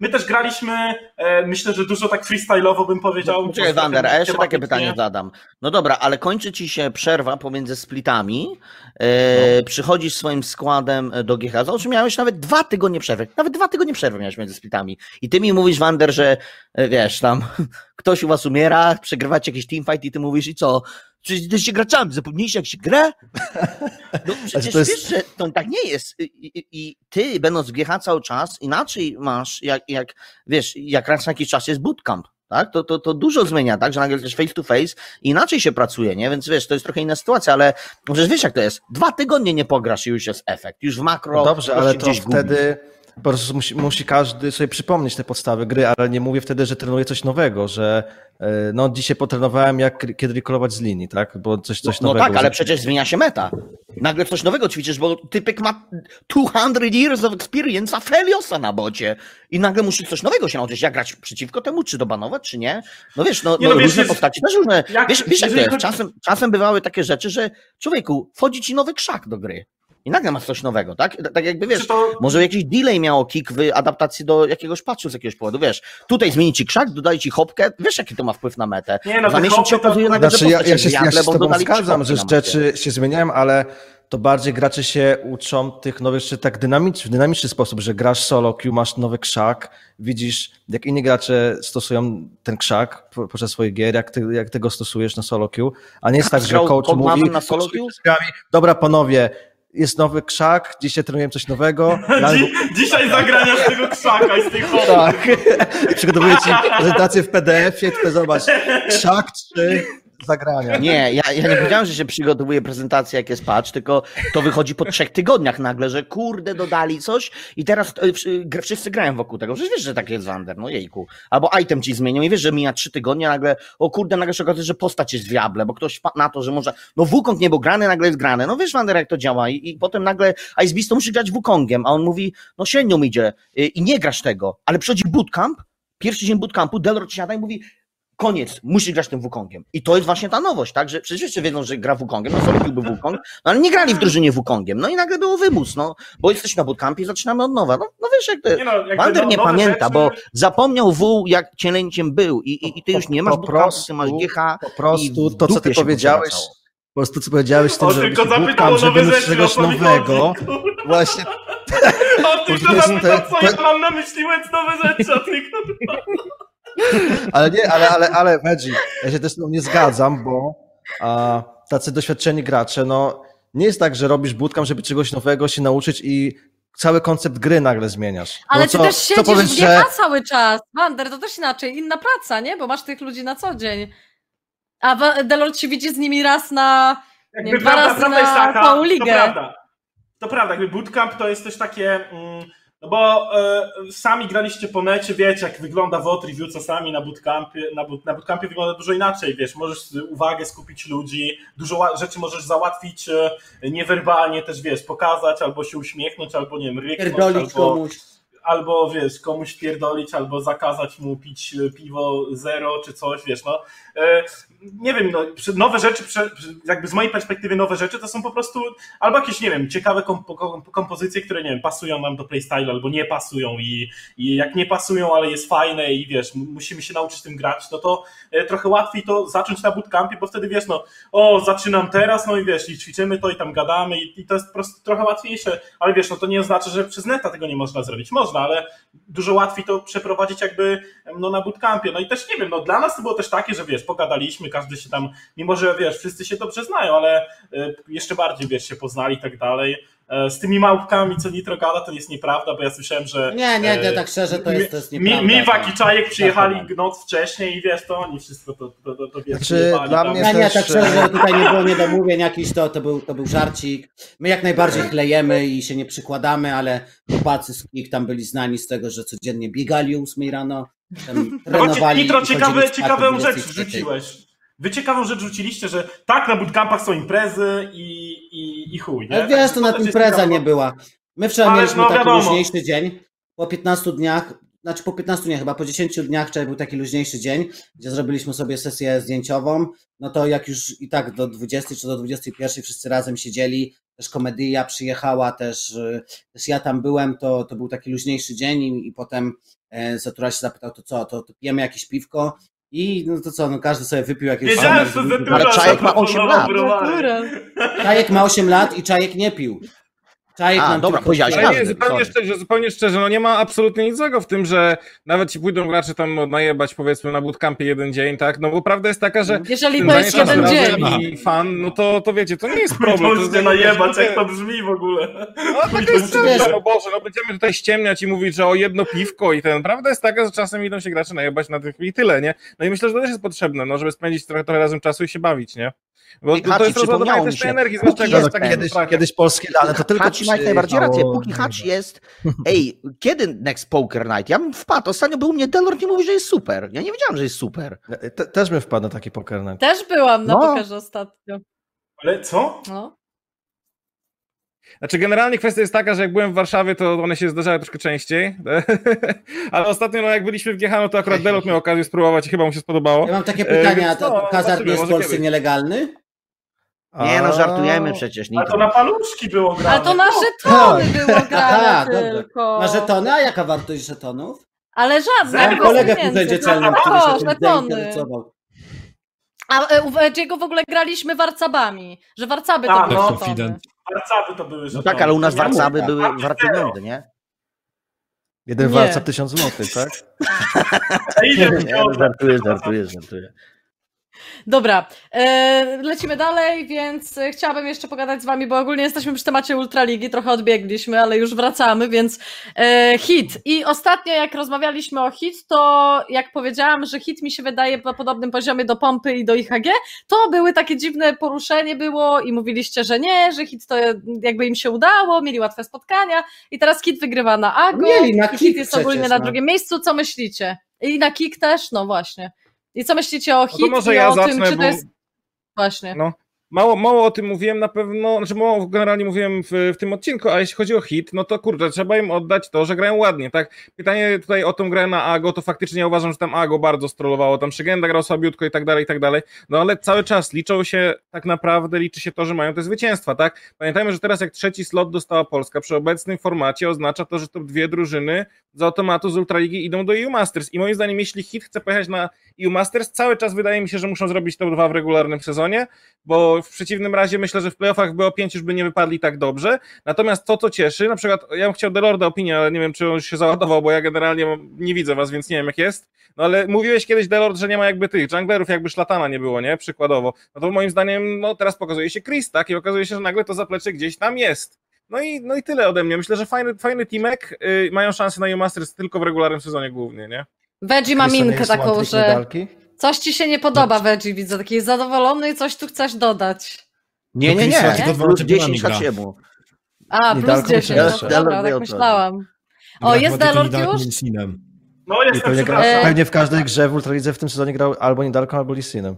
my też graliśmy, e, myślę, że dużo tak freestyle'owo bym powiedział. Czekaj, trochę Wander, a jeszcze takie pytanie zadam. No dobra, ale kończy ci się przerwa pomiędzy splitami, e, przychodzisz swoim składem do GH, załóż miałeś nawet dwa tygodnie przerwy, nawet dwa tygodnie przerwy miałeś między splitami i ty mi mówisz, Wander, że e, wiesz, tam ktoś u was umiera, przegrywacie jakiś teamfight i ty mówisz i co? Przecież jesteście graczami, zapomnieliście jak się gra? No przecież to jest- wiesz, że to tak nie jest. I, i, I ty, będąc w GH cały czas, inaczej masz, jak, jak wiesz, jak raz na jakiś czas jest bootcamp. Tak? To, to, to dużo zmienia, tak? Że nagle jesteś face to face i inaczej się pracuje, nie? Więc wiesz, to jest trochę inna sytuacja, ale przecież wiesz jak to jest. Dwa tygodnie nie pograsz i już jest efekt. Już w makro. No dobrze, ale to gdzieś gubisz. Po prostu musi, musi każdy sobie przypomnieć te podstawy gry, ale nie mówię wtedy, że trenuję coś nowego, że e, no dzisiaj potrenowałem jak kiedy recallować z linii, tak? Bo coś, coś No nowego. tak, ale przecież zmienia się meta. Nagle coś nowego ćwiczysz, bo typek ma 200 years of experience, a Feliosa na bocie. I nagle musisz coś nowego się nauczyć. Jak grać przeciwko temu, czy dobanować, czy nie? No wiesz, no, Nie, no, no wiesz, różne jest- postaci też różne. jak- wiesz, wiesz jak to jest? Czasem, czasem bywały takie rzeczy, że człowieku, wchodzi ci nowy krzak do gry. I nagle masz coś nowego, tak? Tak jakby wiesz, to- może jakiś delay miało kick w adaptacji do jakiegoś patchu z jakiegoś powodu, wiesz. Tutaj zmieni ci krzak, dodaje ci hopkę, wiesz jaki to ma wpływ na metę. Nie, no Za miesiąc się hopy to- okazuje nagle, Znaczy, że ja, ja, się, ja się z tobą dodali zgadzam, że rzeczy się zmieniają, ale to bardziej gracze się uczą tych nowych rzeczy tak dynamicz, w dynamiczny sposób, że grasz solo queue, masz nowy krzak, widzisz jak inni gracze stosują ten krzak po- podczas swoich gier, jak ty, jak ty go stosujesz na solo queue, a nie jest tak, że Grał coach mówi na solo grami, dobra panowie, jest nowy krzak, dzisiaj trenujemy coś nowego, Dzi- dzisiaj zagrania z tego krzaka i z tej hopy. tak, przygotowuję ci prezentację w PDF-ie, tutaj zobacz, krzak 3, zagrania. Nie, ja, ja nie powiedziałem, że się przygotowuje prezentację, jak jest patch, tylko to wychodzi po trzech tygodniach nagle, że kurde, dodali coś i teraz e, wszyscy grają wokół tego. Przecież wiesz, że tak jest Wander, no jejku. Albo item ci zmienią i wiesz, że mija trzy tygodnie, nagle, o kurde, nagle się okazuje, że postać jest wiable, bo ktoś na to, że może, no Wukong nie był grany, nagle jest grany. No wiesz, Wander, jak to działa i, i potem nagle Ice to musi grać Wukongiem, a on mówi, no średnio mi idzie y, i nie grasz tego, ale przychodzi bootcamp, pierwszy dzień bootcampu, Delort siada i mówi, koniec, musisz grać tym Wukongiem. I to jest właśnie ta nowość, tak? Że przecież wszyscy wiedzą, że gra Wukongiem, no sobie był Wukong, no ale nie grali w drużynie Wukongiem. No i nagle było wymus, no, bo jesteś na bootcampie i zaczynamy od nowa. No, no wiesz, jak to jest. Nie no, jakby Wander no- nie pamięta, rzeczy- bo zapomniał W, jak cielęciem był i, i, i ty już nie masz Po bootcampu, ty masz prostu- GH. Po prostu to, co ty powiedziałeś, po prostu co powiedziałeś z tym, O, że tylko zapytał o nowe rzeczy, czegoś o nowego. Właśnie, O, tylko jest- zapytał, co ja mam na myśli, nowe rzeczy, a ty. Ale nie, ale, ale, ale Veggie, ja się też z tym nie zgadzam, bo a, tacy doświadczeni gracze, no nie jest tak, że robisz bootcamp, żeby czegoś nowego się nauczyć i cały koncept gry nagle zmieniasz. Ale no ty co, też siedzisz powiesz, w że GH cały czas. Wander, to też inaczej, inna praca, nie? Bo masz tych ludzi na co dzień. A Delort się widzi z nimi raz na... Jakby Nie, dwa prawda, razy prawda jest na taka, całą ligę. To prawda. To prawda, jakby bootcamp to jest też takie, mm, no bo e, sami graliście po necie, wiecie jak wygląda WOT review czasami na bootcampie, na, boot, na bootcampie wygląda dużo inaczej, wiesz, możesz uwagę skupić ludzi, dużo rzeczy możesz załatwić e, niewerbalnie też, wiesz, pokazać, albo się uśmiechnąć, albo nie wiem, ryknąć, albo, komuś. Albo wiesz, komuś pierdolić, albo zakazać mu pić e, piwo zero czy coś, wiesz, no. E, nie wiem, no, nowe rzeczy, jakby z mojej perspektywy nowe rzeczy to są po prostu albo jakieś, nie wiem, ciekawe komp- kom- kompozycje, które, nie wiem, pasują nam do playstylu albo nie pasują i, i jak nie pasują, ale jest fajne i wiesz, musimy się nauczyć tym grać, no to e, trochę łatwiej to zacząć na bootcampie, bo wtedy wiesz, no, o, zaczynam teraz, no i wiesz, i ćwiczymy to i tam gadamy i, i to jest po prostu trochę łatwiejsze, ale wiesz, no to nie oznacza, że przez neta tego nie można zrobić. Można, ale dużo łatwiej to przeprowadzić jakby no, na bootcampie. No i też nie wiem, no dla nas to było też takie, że wiesz, pogadaliśmy, każdy się tam, mimo że wiesz, wszyscy się dobrze znają, ale y, jeszcze bardziej wiesz, się poznali i tak dalej. E, z tymi małpkami, co Nitro gada, to jest nieprawda, bo ja słyszałem, że... Nie, nie, nie, e, tak szczerze, to jest, to jest nieprawda. Miwak i Czajek przyjechali Tak, noc wcześniej i wiesz, to oni wszystko to, to, to, to wiesz, Znaczy, dla tam. mnie Nie, nie, tak szczerze, e, tutaj nie było niedomówień jakiś, to, to, był, to był żarcik. My jak najbardziej chlejemy i się nie przykładamy, ale chłopacy z KIK tam byli znani z tego, że codziennie biegali o 8 rano, tam No, trenowali Nitro, ciekawe, ciekawą rzecz 23. wrzuciłeś. Wy ciekawą rzecz rzuciliście, że tak, na bootcampach są imprezy i, i, i chuj, nie? Ale wiesz, to na jest impreza nie była. My wczoraj Ale mieliśmy no taki wiadomo. luźniejszy dzień. Po 15 dniach, znaczy po 15 nie, chyba po 10 dniach wczoraj był taki luźniejszy dzień, gdzie zrobiliśmy sobie sesję zdjęciową. No to jak już i tak do 20 czy do 21 wszyscy razem siedzieli, też komedia przyjechała, też, y, też ja tam byłem, to, to był taki luźniejszy dzień i, i potem e, Zatura się zapytał, to co, to, to pijemy jakieś piwko i no to co, no każdy sobie wypił jakieś... Wiedziałem, że Zatura Ale Czajek ma osiem zaproponował lat. browary. Natura. Czajek ma 8 lat i Czajek nie pił. Czajek A, dobra, powiedziałeś. Ale nie, zupełnie szczerze, zupełnie szczerze, no nie ma absolutnie nic złego w tym, że nawet ci pójdą gracze tam najebać powiedzmy na bootcampie jeden dzień, tak? No bo prawda jest taka, że Jeżeli to jest jeden dzień. i fan, no to, to wiecie, to nie jest problem. To Możecie jest- najebać, jak to brzmi w ogóle. No tak jest, wiesz. no Boże, no będziemy tutaj ściemniać i mówić, że o jedno piwko i ten. Prawda jest taka, że czasem idą się gracze najebać na tych i tyle, nie? No i myślę, że to też jest potrzebne, no żeby spędzić trochę, trochę razem czasu i się bawić, nie? Bo I to, to jest rozładowanie też tej energii, zwłaszcza jest tak kiedyś, kiedyś polskie dane, to tylko ma jak najbardziej rację. Póki Hacz jest. Ej, kiedy Next Poker Night? Ja bym wpadł. Ostatnio był u mnie Delord i mówi, że jest super. Ja nie wiedziałem, że jest super. Te, też bym wpadł na taki poker night. Też byłam na No. pokerze ostatnio. Ale co? No. Znaczy generalnie kwestia jest taka, że jak byłem w Warszawie, to one się zdarzały troszkę częściej. Ale ostatnio, no jak byliśmy w GH, no to akurat Delot miał okazję spróbować i chyba mu się spodobało. Ja mam takie E, pytania, to no, hazard nie jest w Polsce kiedyś. nielegalny? Nie no, żartujemy przecież. A to Nitro. na paluszki było grane. Ale to na żetony było grane Aha, dobra. tylko. Na żetony? A jaka wartość żetonów? Ale żadne. Mam kolegę w urzędzie celnym, który się tym zainteresował. A e, u Edziego w ogóle graliśmy warcabami, że warcaby to A, były no. żetony. Warcaby to były No żetony. tak, ale u nas warcaby mówię, były warte zero. pieniądze, nie? Jeden Nie. tysiąc złotych, tak? A no, żartuję, żartuję, żartuję. Dobra, e, lecimy dalej, więc e, chciałabym jeszcze pogadać z wami, bo ogólnie jesteśmy przy temacie Ultraligi, trochę odbiegliśmy, ale już wracamy, więc e, hit. I ostatnio jak rozmawialiśmy o hit, to jak powiedziałam, że hit mi się wydaje na podobnym poziomie do pompy i do IHG, to były takie dziwne poruszenie było i mówiliście, że nie, że hit to jakby im się udało, mieli łatwe spotkania i teraz hit wygrywa na Ago Mieli, na i hit jest ogólnie na no. drugim miejscu, co myślicie? I na Kik też, no właśnie. I co myślicie o to hit może i ja o tym, zacznę, czy bo- to jest... Właśnie. No. Mało, mało o tym mówiłem na pewno, znaczy mało generalnie mówiłem w, w tym odcinku, a jeśli chodzi o hit, no to kurde, trzeba im oddać to, że grają ładnie, tak? Pytanie tutaj o tą grę na Ago, to faktycznie ja uważam, że tam Ago bardzo strollowało, tam Szygenda grał słabiutko i tak dalej, i tak dalej, no ale cały czas liczą się, tak naprawdę liczy się to, że mają te zwycięstwa, tak? Pamiętajmy, że teraz jak trzeci slot dostała Polska, przy obecnym formacie oznacza to, że to dwie drużyny z automatu z Ultraligi idą do EU Masters i moim zdaniem, jeśli hit chce pojechać na EU Masters, cały czas wydaje mi się, że muszą zrobić top 2 w regularnym sezonie, bo w przeciwnym razie myślę, że w playoffach by o 5 już by nie wypadli tak dobrze. Natomiast to, co cieszy, na przykład ja bym chciał Delorda opinię, ale nie wiem, czy on już się załadował, bo ja generalnie nie widzę was, więc nie wiem jak jest. No ale mówiłeś kiedyś, Delord, że nie ma jakby tych junglerów, jakby szlatana nie było, nie? Przykładowo. No to moim zdaniem, no teraz pokazuje się Chris, tak? I okazuje się, że nagle to zaplecze gdzieś tam jest. No i, no i tyle ode mnie. Myślę, że fajny, fajny teamek. Yy, mają szansę na EU Masters tylko w regularnym sezonie głównie, nie? Veggie ma minkę taką, że medalki? Coś ci się nie podoba, Veggie, widzę, taki zadowolony i coś tu chcesz dodać. Nie, nie, nie. dwoma Plus czempionami 10 gra. Haciemu. A, plus Nidalką 10, myślałem, no że- dobra, tak myślałam. O, jest Delord już? No I jestem, pewnie, gra, przepraszam. pewnie w każdej grze w Ultralidze w tym sezonie grał albo Nidalką, albo Lissinem.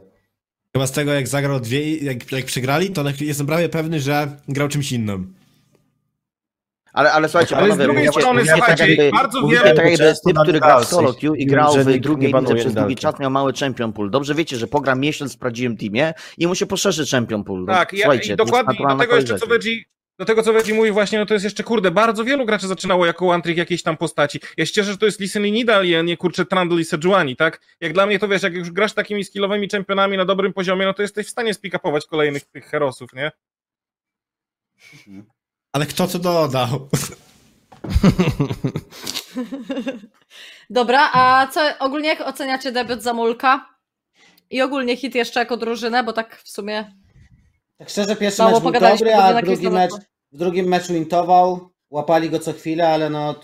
Chyba z tego, jak zagrał dwie, jak, jak przegrali, to jestem prawie pewny, że grał czymś innym. Ale, ale słuchajcie, Ale z panowie, drugiej mówicie, strony, mówicie tak słuchajcie, jakby, bardzo wiele- tak jakby typ, który gra w solo queue i grał w drugiej lidze przez długi czas, miał mały champion pool. Dobrze wiecie, że pogra miesiąc w prawdziwym teamie i mu się poszerzy champion pool. No, Tak, ja, słuchajcie, i dokładnie do tego jeszcze co. Veggie, do tego co Veggie mówi właśnie, no to jest jeszcze kurde, bardzo wielu graczy zaczynało jako one trick jakiejś tam postaci. Ja się cieszę, że to jest Listen i Nidal, a nie kurczę Trundle i Sejuani, tak? Jak dla mnie to wiesz, jak już grasz takimi skillowymi czempionami na dobrym poziomie, no to jesteś w stanie spikapować kolejnych tych herosów, nie? Ale kto co dodał? Dobra, a co ogólnie jak oceniacie debiut Zamulka? I ogólnie hit jeszcze jako drużynę, bo tak w sumie Tak szczerze, pierwszy Mało mecz był dobry, a drugi mecz, w drugim meczu intował, łapali go co chwilę, ale no...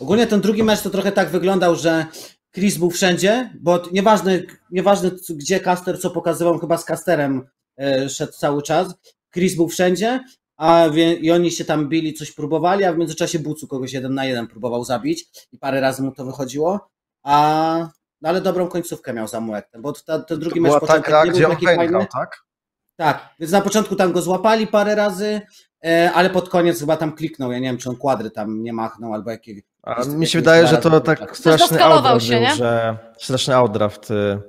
Ogólnie ten drugi mecz to trochę tak wyglądał, że Chris był wszędzie, bo nieważne, nieważne gdzie Caster co pokazywał, chyba z Casterem e, szedł cały czas. Chris był wszędzie, a wie, i oni się tam bili, coś próbowali, a w międzyczasie Bucu kogoś jeden na jeden próbował zabić i parę razy mu to wychodziło, a no ale dobrą końcówkę miał Samuek, bo ta, ten drugi To mecz była ta początek gra, nie gdzie był on taki Vayne fajny. grał, tak? Tak, więc na początku tam go złapali parę razy, e, ale pod koniec chyba tam kliknął, ja nie wiem, czy on kwadry tam nie machnął, albo jakiego. A Jakieś- mi się jakieś wydaje, że to tak straszny outdraft się, był, nie? że straszny outdraft y,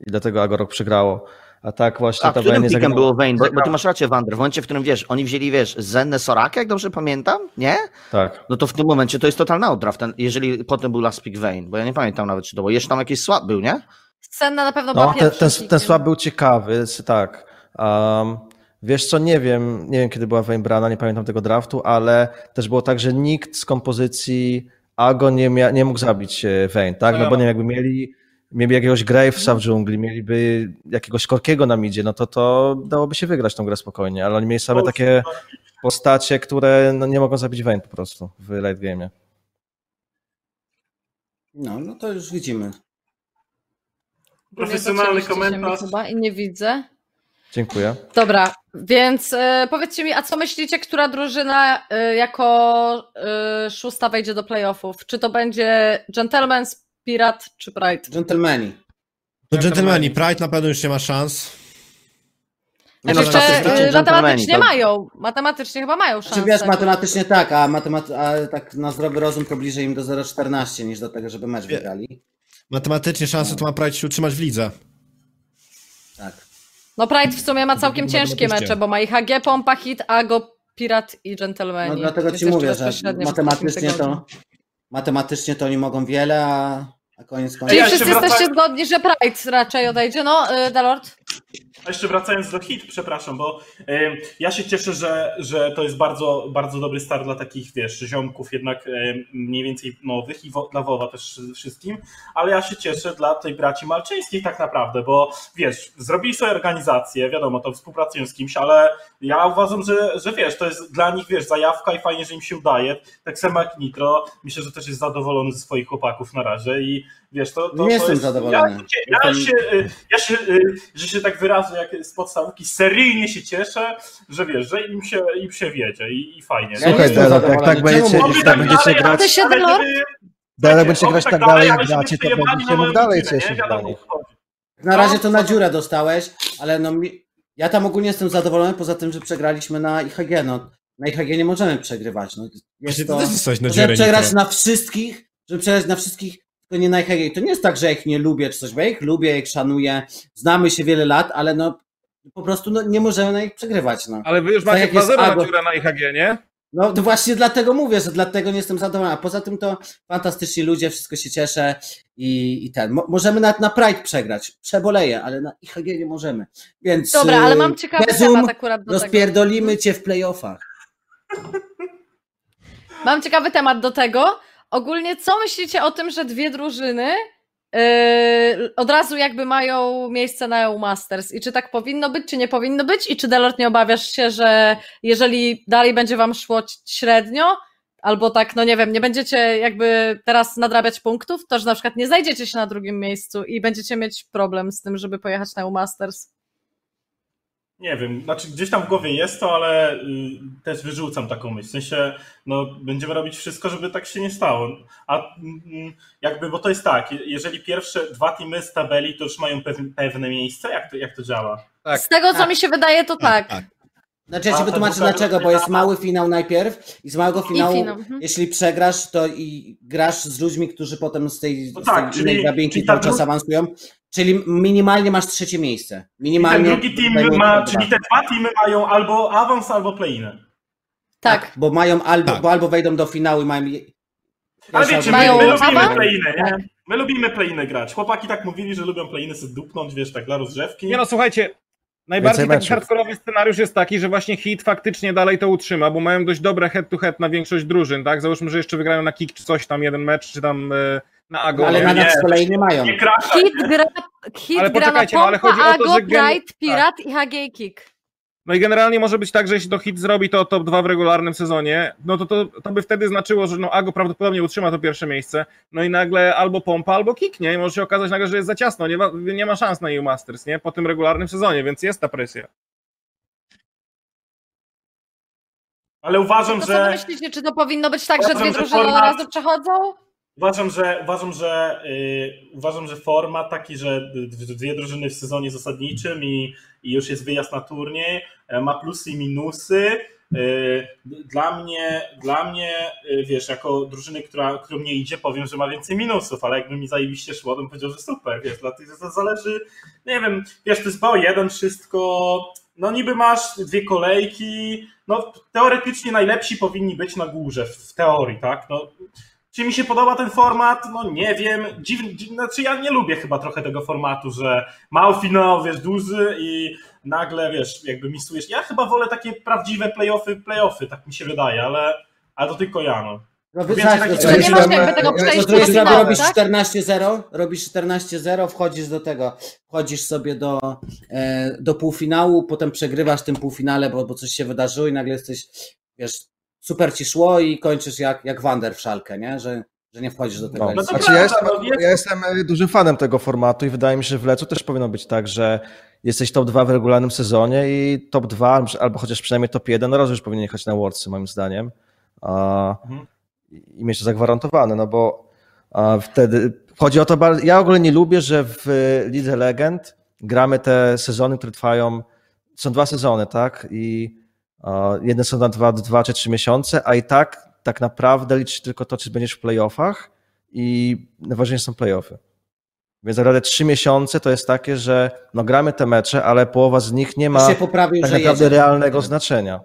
i dlatego Agorok przegrało. A tak właśnie A ta którym Vayne pikiem zagrała- było Vayne? Bo, bo ty masz rację, Wander. W momencie, w którym wiesz, oni wzięli, wiesz, Zennę Soraka, jak dobrze pamiętam, nie? Tak. No to w tym momencie to jest totalny outdraft, ten, jeżeli potem był last pick Vayne, bo ja nie pamiętam nawet, czy to było. Jeszcze tam jakiś swap był, nie? Scena na pewno była No, ten, ten, ten swap był ciekawy, tak. Um, wiesz co, nie wiem, nie wiem kiedy była Vayne brana, nie pamiętam tego draftu, ale też było tak, że nikt z kompozycji Ago nie, mia, nie mógł zabić e, Vayne, tak? No bo nie wiem, jakby mieli, mieli jakiegoś Gravesa w dżungli, mieliby jakiegoś Korkiego na midzie, no to to dałoby się wygrać tą grę spokojnie, ale oni mieli same takie postacie, które no, nie mogą zabić Vayne po prostu w late game'ie. No, no to już widzimy. Profesjonalny komentarz. Chyba i nie widzę. Dziękuję. Dobra, więc e, powiedzcie mi, a co myślicie, która drużyna e, jako e, szósta wejdzie do playoffów? Czy to będzie Gentleman's, Pirat czy Pride? Dżentelmeni. No Gentlemani, Pride na pewno już nie ma szans. Nie Znaczy, no, jeszcze matematycznie dżentelmeni, mają, matematycznie chyba mają szansę. Znaczy wiesz, matematycznie tak, a, matemat a tak na zdrowy rozum to bliżej im do 0,14 niż do tego, żeby mecz wygrali. Matematycznie szanse to ma Pride się utrzymać w lidze. Tak. No Pride w sumie ma całkiem No, ciężkie mecze, bo ma i HG, Pompa, Hit, Ago, Pirat i Gentlemani. No dlatego ci mówię, że matematycznie to matematycznie to oni mogą wiele, a, a koniec końców. Czyli Ja wszyscy wraca- jesteście zgodni, że Pride raczej odejdzie. No, y, Dalord? A jeszcze wracając do hit, przepraszam, bo em, ja się cieszę, że, że to jest bardzo, bardzo dobry start dla takich, wiesz, ziomków jednak em, mniej więcej nowych i wo, dla WoWa też wszystkim, ale ja się cieszę dla tej braci malczyńskich tak naprawdę, bo wiesz, zrobili sobie organizację, wiadomo, to współpracują z kimś, ale ja uważam, że, że wiesz, to jest dla nich, wiesz, zajawka i fajnie, że im się udaje, tak samo jak Nitro, myślę, że też jest zadowolony ze swoich chłopaków na razie i wiesz, to, to, Nie to jestem jest, zadowolony. Ja, ja, się, y, ja się, y, że się tak wyrażę jak z podstawówki, seryjnie się cieszę, że wiesz, że im się, im się wiedzie i, i fajnie. Słuchaj, Delok, jak tak będziecie, jak tak będziecie dalej, grać, Dalej będziecie grać tak dalej, jak gracie, to będziecie mógł dalej cieszyć. Na razie to na No, dziurę dostałeś, ale no mi, ja tam ogólnie jestem zadowolony, poza tym, że przegraliśmy na IHG. No, na IHG nie możemy przegrywać. No, jest ty to, możemy przegrać na wszystkich, żeby przegrać na wszystkich, tylko nie na IHG. I to nie jest tak, że ich nie lubię czy coś, bo ja ich lubię, ich szanuję, znamy się wiele lat, ale no po prostu no, nie możemy na ich przegrywać. No. Ale wy już Tak macie jak jest 2-0 na na IHG, nie? No to właśnie dlatego mówię, że dlatego nie jestem zadowolony. A poza tym to fantastyczni ludzie, wszystko się cieszę i, i ten. Mo, możemy nawet na Pride przegrać. Przeboleję, ale na IHG nie możemy. Więc Dobra, ale mam ciekawy Bezum, temat akurat do tego. Rozpierdolimy cię w playoffach. Mam ciekawy temat do tego. Ogólnie, co myślicie o tym, że dwie drużyny yy, od razu jakby mają miejsce na EU Masters? I czy tak powinno być, czy nie powinno być? I czy Delort nie obawiasz się, że jeżeli dalej będzie wam szło średnio, albo tak, no nie wiem, nie będziecie jakby teraz nadrabiać punktów, to że na przykład nie znajdziecie się na drugim miejscu i będziecie mieć problem z tym, żeby pojechać na EU Masters? Nie wiem, znaczy gdzieś tam w głowie jest to, ale y, też wyrzucam taką myśl. W sensie, no, będziemy robić wszystko, żeby tak się nie stało. A mm, jakby, bo to jest tak, je- jeżeli pierwsze dwa teamy z tabeli to już mają pewne, pewne miejsce, jak to, jak to działa? Tak. Z tego, co Tak. mi się wydaje, to tak. tak. Znaczy ja ci wytłumaczę dlaczego, bo jest mały finał najpierw i z małego finału, finał, mhm. jeśli przegrasz, to i grasz z ludźmi, którzy potem z tej, No z tak, tej innej czyli- drabinki czyli ta cały czas awansują. Czyli minimalnie masz trzecie miejsce. I ten Minimalnie drugi team ma, czyli te dwa teamy mają albo awans, albo play-inę. Tak. Bo mają albo, Tak. bo albo wejdą do finału i mają. Ale wiecie, my, Mają my lubimy awans? play-inę, nie? My lubimy play-inę grać. Chłopaki tak mówili, że lubią play-inę sobie dupnąć, wiesz, tak dla rozgrzewki. Nie no, słuchajcie, najbardziej taki hardkorowy scenariusz jest taki, że właśnie hit faktycznie dalej to utrzyma, bo mają dość dobre head-to-head na większość drużyn, tak? Załóżmy, że jeszcze wygrają na kick czy coś tam, jeden mecz, czy tam e, na ago. Ale nie? na nas z kolei nie mają. Nie krasza, Hit gra, hit Ale gra na poczekajcie, no ale Pompa, chodzi o to, Ago, że gen- Pride, Pirat i HG Kick. No i generalnie może być tak, że jeśli to hit zrobi to top 2 w regularnym sezonie, no to, to, to by wtedy znaczyło, że no Ago prawdopodobnie utrzyma to pierwsze miejsce, no i nagle albo pompa, albo kiknie i może się okazać nagle, że jest za ciasno, nie ma, nie ma szans na EU Masters, nie? Po tym regularnym sezonie, więc jest ta presja. Ale uważam, To że... myślicie, czy to powinno być tak, że Uważam, dwie że drużyny od format- razu przechodzą? Uważam, że uważam, że yy, uważam, że format taki, że dwie drużyny w sezonie zasadniczym i, i już jest wyjazd na turniej, e, ma plusy i minusy. Yy, Dla mnie, dla mnie, yy, wiesz, jako drużyny, która, którą nie idzie, powiem, że ma więcej minusów, ale jakby mi zajebiście szło, bym powiedział, że super, wiesz, dlatego to zależy, nie wiem, wiesz, to jest BO1 wszystko, no niby masz dwie kolejki, no teoretycznie najlepsi powinni być na górze, w teorii, tak, no czy mi się podoba ten format? No nie wiem. Dziwny, dziwny, znaczy ja nie lubię chyba trochę tego formatu, że mały finał, wiesz, duży i nagle, wiesz, jakby misujesz. Ja chyba wolę takie prawdziwe playoffy, playoffy, tak mi się wydaje, ale, ale to tylko ja, no. Robisz, Więcej tak, nie masz jakby tego przejścia do finału, robisz tak? 14-0, robisz 14-0, wchodzisz do tego, wchodzisz sobie do, e, do półfinału, potem przegrywasz w tym półfinale, bo, bo coś się wydarzyło i nagle jesteś, wiesz, super ci szło i kończysz jak, jak Wander w szalkę, nie? Że, że nie wchodzisz do tego. No. No Znaczy, ja, jestem, no ja jestem e, dużym fanem tego formatu i wydaje mi się, że w Lecu też powinno być tak, że jesteś top 2 w regularnym sezonie i top 2, albo- chociaż przynajmniej top 1, no raz już powinien jechać na Worldsy moim zdaniem a, Mhm. i mieć to zagwarantowane, no bo a, wtedy chodzi o to, ja ogólnie nie lubię, że w Lidze Legend gramy te sezony, które trwają, są dwa sezony, tak, i jedne są na dwa, dwa czy trzy miesiące, a i tak tak naprawdę liczy tylko to, czy będziesz w playoffach i najważniejsze są playoffy. Więc naprawdę trzy miesiące to jest takie, że no gramy te mecze, ale połowa z nich nie ma poprawił, tak naprawdę jedzie. realnego znaczenia.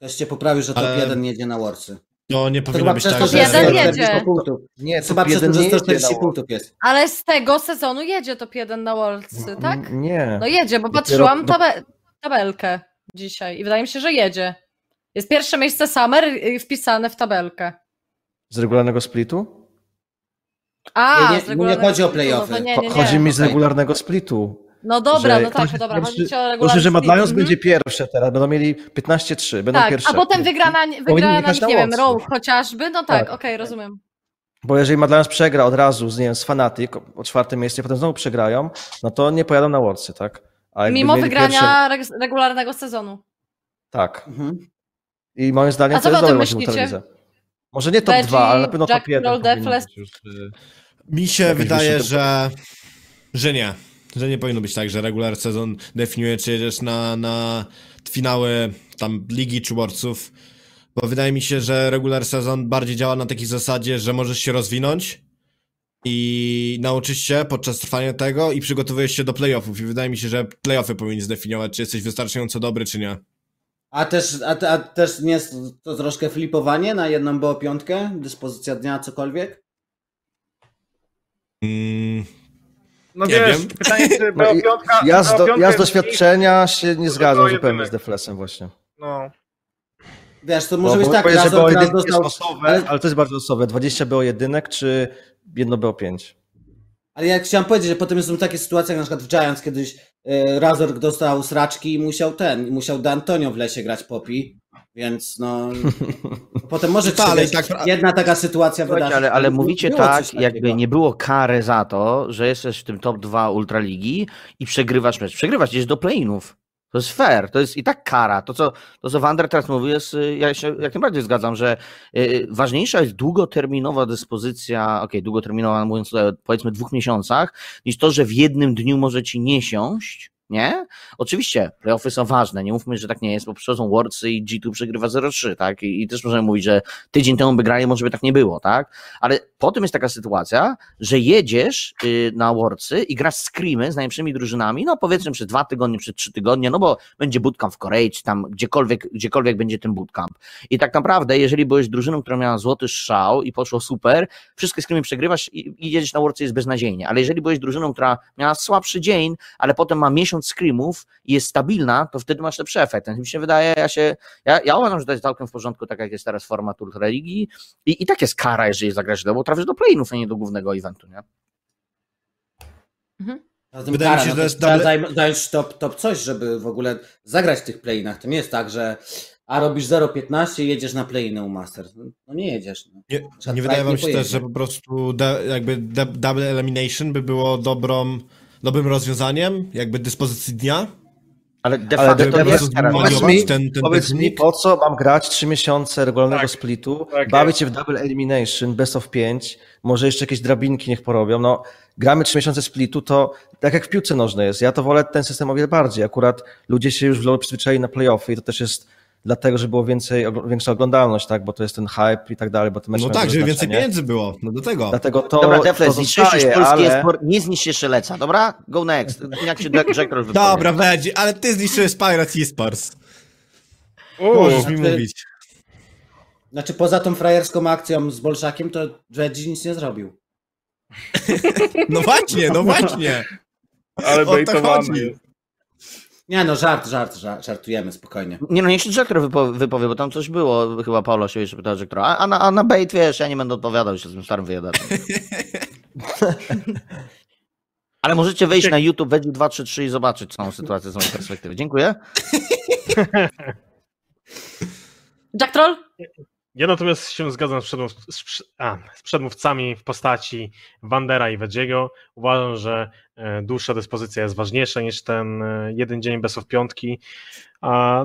Ktoś cię poprawił, że top Ale- 1 jedzie na Worcy. To nie To powinno chyba być tak, to, Top jeden 40 jedzie. punktów. Nie, Chyba top przez to, jeden że nie jedzie 140 na punktów jest. Ale z tego sezonu jedzie top 1 na Worldsy, tak? Nie. No jedzie, bo Dopiero- patrzyłam no- tabelkę dzisiaj i wydaje mi się, że jedzie. Jest pierwsze miejsce Summer wpisane w tabelkę. Z regularnego splitu? A, Nie, nie, nie chodzi o no playoffy. Nie, Cho- nie, nie. Chodzi mi z regularnego splitu. No dobra, że no tak, ktoś no dobra, chodzi o regularny że split. Mad Lions Mhm. będzie pierwsze teraz, będą mieli 15-3, będą Tak, pierwsze. a potem wygrana, wygrana na nie wiem. Rogue chociażby, no tak, Tak. okej, rozumiem. Bo jeżeli Mad Lions przegra od razu z, nie wiem, z Fnatic o czwartym miejscu, potem znowu przegrają, no to nie pojadą na Worldsy, tak? Mimo wygrania Pierwsze... reg- regularnego sezonu. Tak. Mhm. I moim zdaniem A co to jest dobre właśnie. Może nie top Veggie, 2, ale na pewno Jack top 1. Roll, powinno Defles. już, y, Mi się wydaje, że, że nie. Że nie powinno być tak, że regular sezon definiuje, czy jedziesz na, na finały tam ligi czy worldsów. Bo wydaje mi się, że regular sezon bardziej działa na takiej zasadzie, że możesz się rozwinąć i nauczyć się podczas trwania tego i przygotowujesz się do playoffów. I wydaje mi się, że playoffy powinny zdefiniować, czy jesteś wystarczająco dobry, czy nie. A też, a, a też nie jest to troszkę flipowanie na jedną było piątkę, dyspozycja dnia, cokolwiek? Mm, No Nie wiesz, wiem. pytanie, czy No BO5... Ja z, do, BO5 ja z doświadczenia się nie zgadzam zupełnie z Deflesem właśnie. No. Wiesz, to Bo- może być tak, teraz jedynek dostał... jest losowe, ale- ale to jest bardzo losowe. 20 było jedynek, czy jedno było 5? Ale ja chciałem powiedzieć, że potem są takie sytuacje, jak na przykład w Giants kiedyś e, Razor dostał sraczki i musiał ten, musiał De Antonio w lesie grać popi, więc no... potem może ci ale tak- jedna taka sytuacja wydarzyć. ale, ale mówicie tak, jakby nie było kary za to, że jesteś w tym top 2 Ultraligi i przegrywasz mecz. Przegrywasz, idziesz do play-inów. To jest fair, to jest i tak kara. To, co, to, co Wander teraz mówi, jest, y, ja się jak najbardziej zgadzam, że y, ważniejsza jest długoterminowa dyspozycja, okej, długoterminowa, mówiąc tutaj powiedzmy dwóch miesiącach, niż to, że w jednym dniu może ci nie siąść, nie? Oczywiście, playoffy są ważne, nie mówmy, że tak nie jest, bo przychodzą Worldsy i G2 przegrywa 0-3, tak? I, I też możemy mówić, że tydzień temu by grali, może by tak nie było, tak? Ale potem jest taka sytuacja, że jedziesz y, na Worldsy i grasz screamy z najlepszymi drużynami, no powiedzmy przez dwa tygodnie, przez trzy tygodnie, no bo będzie bootcamp w Korei, czy tam gdziekolwiek, gdziekolwiek będzie ten bootcamp. I tak naprawdę, jeżeli byłeś drużyną, która miała złoty strzał i poszło super, wszystkie screamy przegrywasz i, jedziesz na Worldsy jest beznadziejnie. Ale jeżeli byłeś drużyną, która miała słabszy dzień, ale potem ma miesiąc screamów i jest stabilna, to wtedy masz lepszy efekt. Więc mi się wydaje, ja się, ja, ja uważam, że to jest całkiem w porządku, tak jak jest teraz format Ultraligi i, i tak jest kara, jeżeli zagrasz bo trafisz do play-inów, a nie do głównego eventu, nie? Zatem Wydaje mi się, no że to jest double- zająć top, top coś, żeby w ogóle zagrać w tych playinach. To nie jest tak, że a robisz 0,15 i jedziesz na playiny u Masters. No, no nie jedziesz. No. Nie, nie wydaje fight wam się też, że po prostu jakby double elimination by było dobrą, dobrym rozwiązaniem, jakby dyspozycji dnia? Ale de Ale facto to de- jest kara. Powiedz mi, ten- ten powiedz mi, po co mam grać 3 miesiące regularnego Tak, splitu, tak bawić jest. się w double elimination, best of 5, może jeszcze jakieś drabinki niech porobią. No, gramy 3 miesiące splitu, to tak jak w piłce nożnej jest. Ja to wolę ten system o wiele bardziej. Akurat ludzie się już w LoL przyzwyczaili na playoffy i to też jest dlatego, że było więcej, większa oglądalność, tak? bo to jest ten hype i tak dalej, bo te mecze No tak, żeby więcej pieniędzy było, no do tego. Dlatego to, Dobra, to Defle, zniszczyłeś polski ale... esport, nie zniszcz jeszcze Leca, dobra? Go next. Jak się Jack Roll. Dobra, będzie, ale ty zniszczyłeś Pirates eSports. Możesz mi mówić. Znaczy poza tą frajerską akcją z Bolszakiem, to Dredzi nic nie zrobił. No właśnie, no właśnie. ale o to bejtowany. Nie no, żart, żart, żart żartujemy, spokojnie. Nie no, niech się Jack Roll wypo, wypowie, bo tam coś było, chyba Paulo się jeszcze pytał Jack. A, a, na, a na bait, wiesz, ja nie będę odpowiadał już z tym starym wyjadaczem. Ale możecie wejść na YouTube, wejść 2, 3, 3 i zobaczyć całą sytuację z mojej perspektywy. Dziękuję. Jack Troll? Ja natomiast się zgadzam z, przedmów, z, a, z przedmówcami w postaci Wandera i Wedziego. Uważam, że e, dłuższa dyspozycja jest ważniejsza niż ten e, jeden dzień bez piątki.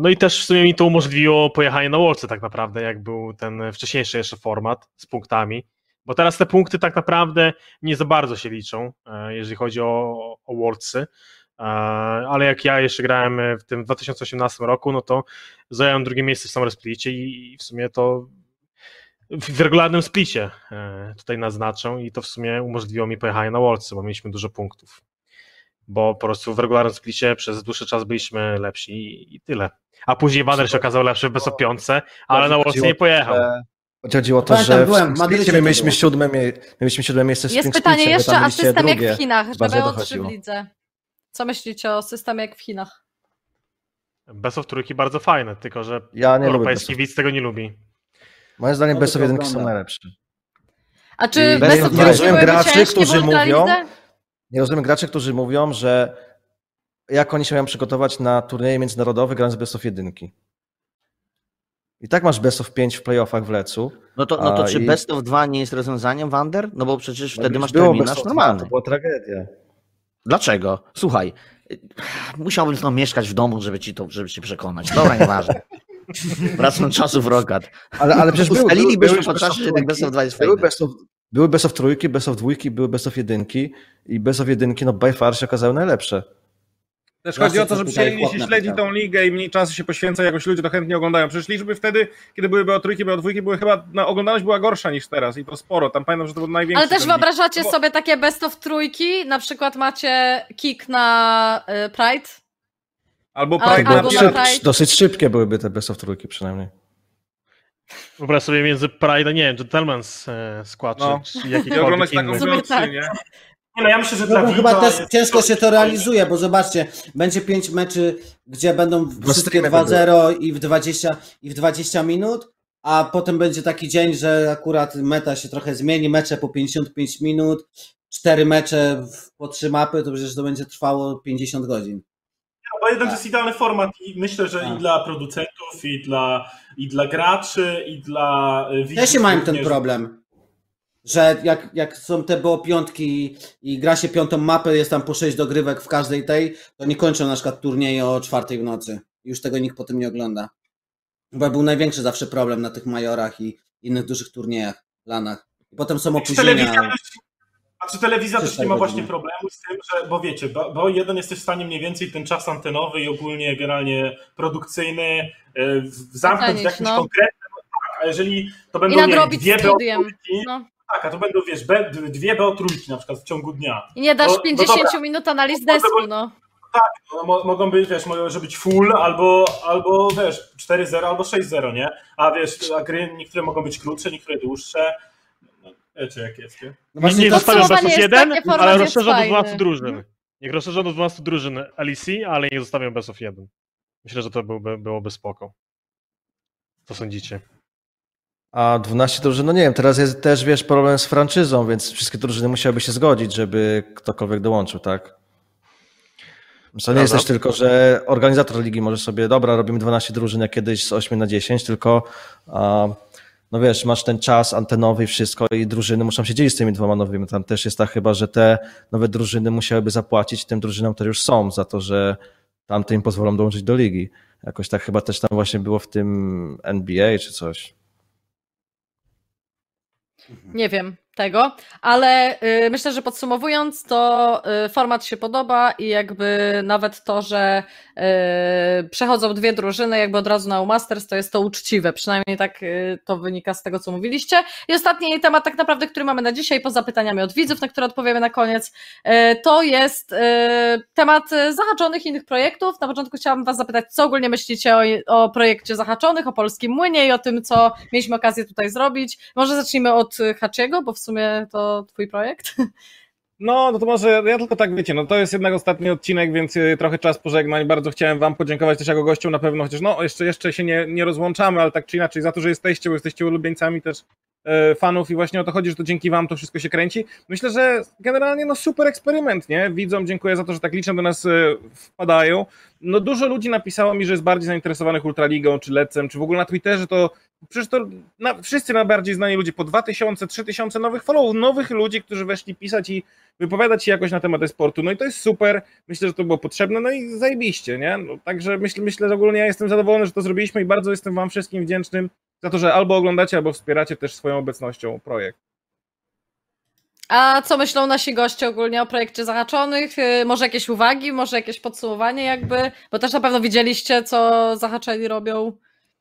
No i też w sumie mi to umożliwiło pojechanie na Worldsy tak naprawdę, jak był ten wcześniejszy jeszcze format z punktami. Bo teraz te punkty tak naprawdę nie za bardzo się liczą, e, jeżeli chodzi o, o Worldsy. Ale jak ja jeszcze grałem w tym 2018 roku, no to zająłem drugie miejsce w Summer Splicie i w sumie to w regularnym splicie e, tutaj naznaczę i to w sumie umożliwiło mi pojechanie na Worldsy, bo mieliśmy dużo punktów. Bo po prostu w regularnym splicie przez dłuższy czas byliśmy lepsi i, i tyle. A później Banner się okazał lepszy w bez piątce, ale na Worldsy nie pojechał. Chodzi- Chodziło o to, Pamiętam, że byłem w Madrycie my mieliśmy siódme, my mieliśmy siódme miejsce w Jest pytanie jeszcze, a system drugie. jak w Chinach, Bardziej BBO3 dochodziło. w lidze. Co myślicie o systemie jak w Chinach? Bez of trójki bardzo fajne, tylko że Ja europejski Best widz tego nie lubi. Moim zdaniem No, best of tylko jedynki są oglądam. najlepsze. A czy I bez nie of rozumiem graczy, którzy mówią-? Nie rozumiem graczy, którzy mówią, że jak oni się mają przygotować na turnieje międzynarodowe grając best of jedynki. I tak masz best of 5 w playoffach w Lecu. No to, no to czy i- Best of 2 nie jest rozwiązaniem, Wander? No bo przecież wtedy Jakbyś masz było terminarz normalny. To była tragedia. Dlaczego? Słuchaj, musiałbym znowu mieszkać w domu, żeby ci to, żeby cię przekonać. Dobra, nieważne. Wracam do czasów rokat. Ale, ale przecież Ustalilibyśmy były po best of czasie, jednak best of 2 jest były fajne. best of, były best of trójki, best of dwójki, były best of jedynki i best of jedynki no by far się okazały najlepsze. Też chodzi o to, że chłop się śledzi tą ligę i mniej czasu się poświęca, jakoś ludzie to chętnie oglądają. Przecież liczby wtedy, kiedy były BO3, BO2, były chyba, na oglądalność była gorsza niż teraz i to sporo. Tam pamiętam, że to był największy. Ale też wyobrażacie Bo- sobie takie best of trójki, na przykład macie kick na y, Pride, Albo Al- Pride na. Pride. Dosyć szybkie byłyby te best of trójki przynajmniej. Wyobraź sobie między Pride, nie wiem, Gentleman's e, skład, No. czy, czy jakikolwiek taką inny. BO3, tak. nie? Nie no, ja myślę, że dla No, bo widza chyba też jest- ciężko się to realizuje, bo zobaczcie, będzie pięć meczy, gdzie będą wszystkie streamy 2-0 i w 20 i w 20 minut, a potem będzie taki dzień, że akurat meta się trochę zmieni, mecze po 55 minut, cztery mecze w- po trzy mapy, to przecież to będzie trwało 50 godzin. Bo jeden to jest idealny format i myślę, że Tak. i dla producentów, i dla, i dla graczy, i dla y, widzów. Też mają ten również. problem, że jak, jak są te było piątki i, gra się piątą mapę, jest tam po 6 dogrywek w każdej tej, to nie kończą na przykład turnieje o czwartej w nocy. Już tego nikt potem nie ogląda. Chyba był największy zawsze problem na tych majorach i innych dużych turniejach, lanach. I potem są telewizja opóźnienia. też, a czy telewizja też nie ma właśnie problemu z tym, że, bo wiecie, bo, bo jeden jesteś w stanie mniej więcej ten czas antenowy i ogólnie generalnie produkcyjny y, w- zamknąć w jakimś no. konkretnym, tak, a jeżeli to I będą nie dwie. BO3, No. tak, a to będą, wiesz, B, dwie BO3 na przykład w ciągu dnia. I nie dasz No, no 50 dobra. minut analiz desku, no. No, mo- mogą być, wiesz, może być full albo, albo wiesz, 4-0 albo 6-0, nie? A wiesz, a gry niektóre mogą być krótsze, niektóre dłuższe. No, wiecie jak jest, nie? No Nie, właśnie nie to, zostawiam Podsumowanie Best of jest 1, takie, format ale jest rozszerzono do fajny. 12 drużyn. Niech rozszerzono do 12 drużyn LEC, ale nie zostawiam Best of 1. Myślę, że to byłby, byłoby spoko. Co sądzicie? A 12 drużyn, no nie wiem, teraz jest też, wiesz, problem z franczyzą, więc wszystkie drużyny musiałyby się zgodzić, żeby ktokolwiek dołączył, tak? To nie jest też tylko, że organizator ligi może sobie, dobra, robimy 12 drużyn jak kiedyś z 8 na 10, tylko a, no wiesz, masz ten czas antenowy i wszystko i drużyny muszą się dzielić z tymi dwoma nowymi. Tam też jest tak chyba, że te nowe drużyny musiałyby zapłacić tym drużynom, które już są, za to, że tamte im pozwolą dołączyć do ligi. Jakoś tak chyba też tam właśnie było w tym NBA czy coś. Nie wiem tego, ale y, myślę, że podsumowując, to y, format się podoba i jakby nawet to, że y, przechodzą dwie drużyny jakby od razu na Masters, to jest to uczciwe, przynajmniej tak y, to wynika z tego, co mówiliście. I ostatni temat tak naprawdę, który mamy na dzisiaj, poza pytaniami od widzów, na które odpowiemy na koniec, y, to jest y, temat zahaczonych innych projektów. Na początku chciałabym was zapytać, co ogólnie myślicie o, o projekcie zahaczonych, o Polskim Młynie i o tym, co mieliśmy okazję tutaj zrobić. Może zacznijmy od Hachiego, bo w sumie to twój projekt. No, no to może ja tylko tak wiecie, no to jest jednak ostatni odcinek, więc y, trochę czas pożegnań. Bardzo chciałem wam podziękować też jako gościom na pewno, chociaż no jeszcze, jeszcze się nie, nie rozłączamy, ale tak czy inaczej za to, że jesteście, bo jesteście ulubieńcami też fanów i właśnie o to chodzi, że to dzięki wam to wszystko się kręci. Myślę, że generalnie no super eksperyment, nie? Widzom dziękuję za to, że tak licznie do nas e, wpadają. No dużo ludzi napisało mi, że jest bardziej zainteresowanych Ultraligą, czy Lecem, czy w ogóle na Twitterze to przecież to na, wszyscy najbardziej znani ludzie, po 2000, 3000 nowych followów, nowych ludzi, którzy weszli pisać i wypowiadać się jakoś na temat e-sportu. No i to jest super. Myślę, że to było potrzebne, no i zajebiście, nie? No, także myślę, myślę, że ogólnie ja jestem zadowolony, że to zrobiliśmy i bardzo jestem wam wszystkim wdzięcznym za to, że albo oglądacie, albo wspieracie też swoją obecnością projekt. A co myślą nasi goście ogólnie o projekcie Zahaczonych? Y, Może jakieś uwagi, może jakieś podsumowanie jakby? Bo też na pewno widzieliście, co Zahaczeni robią.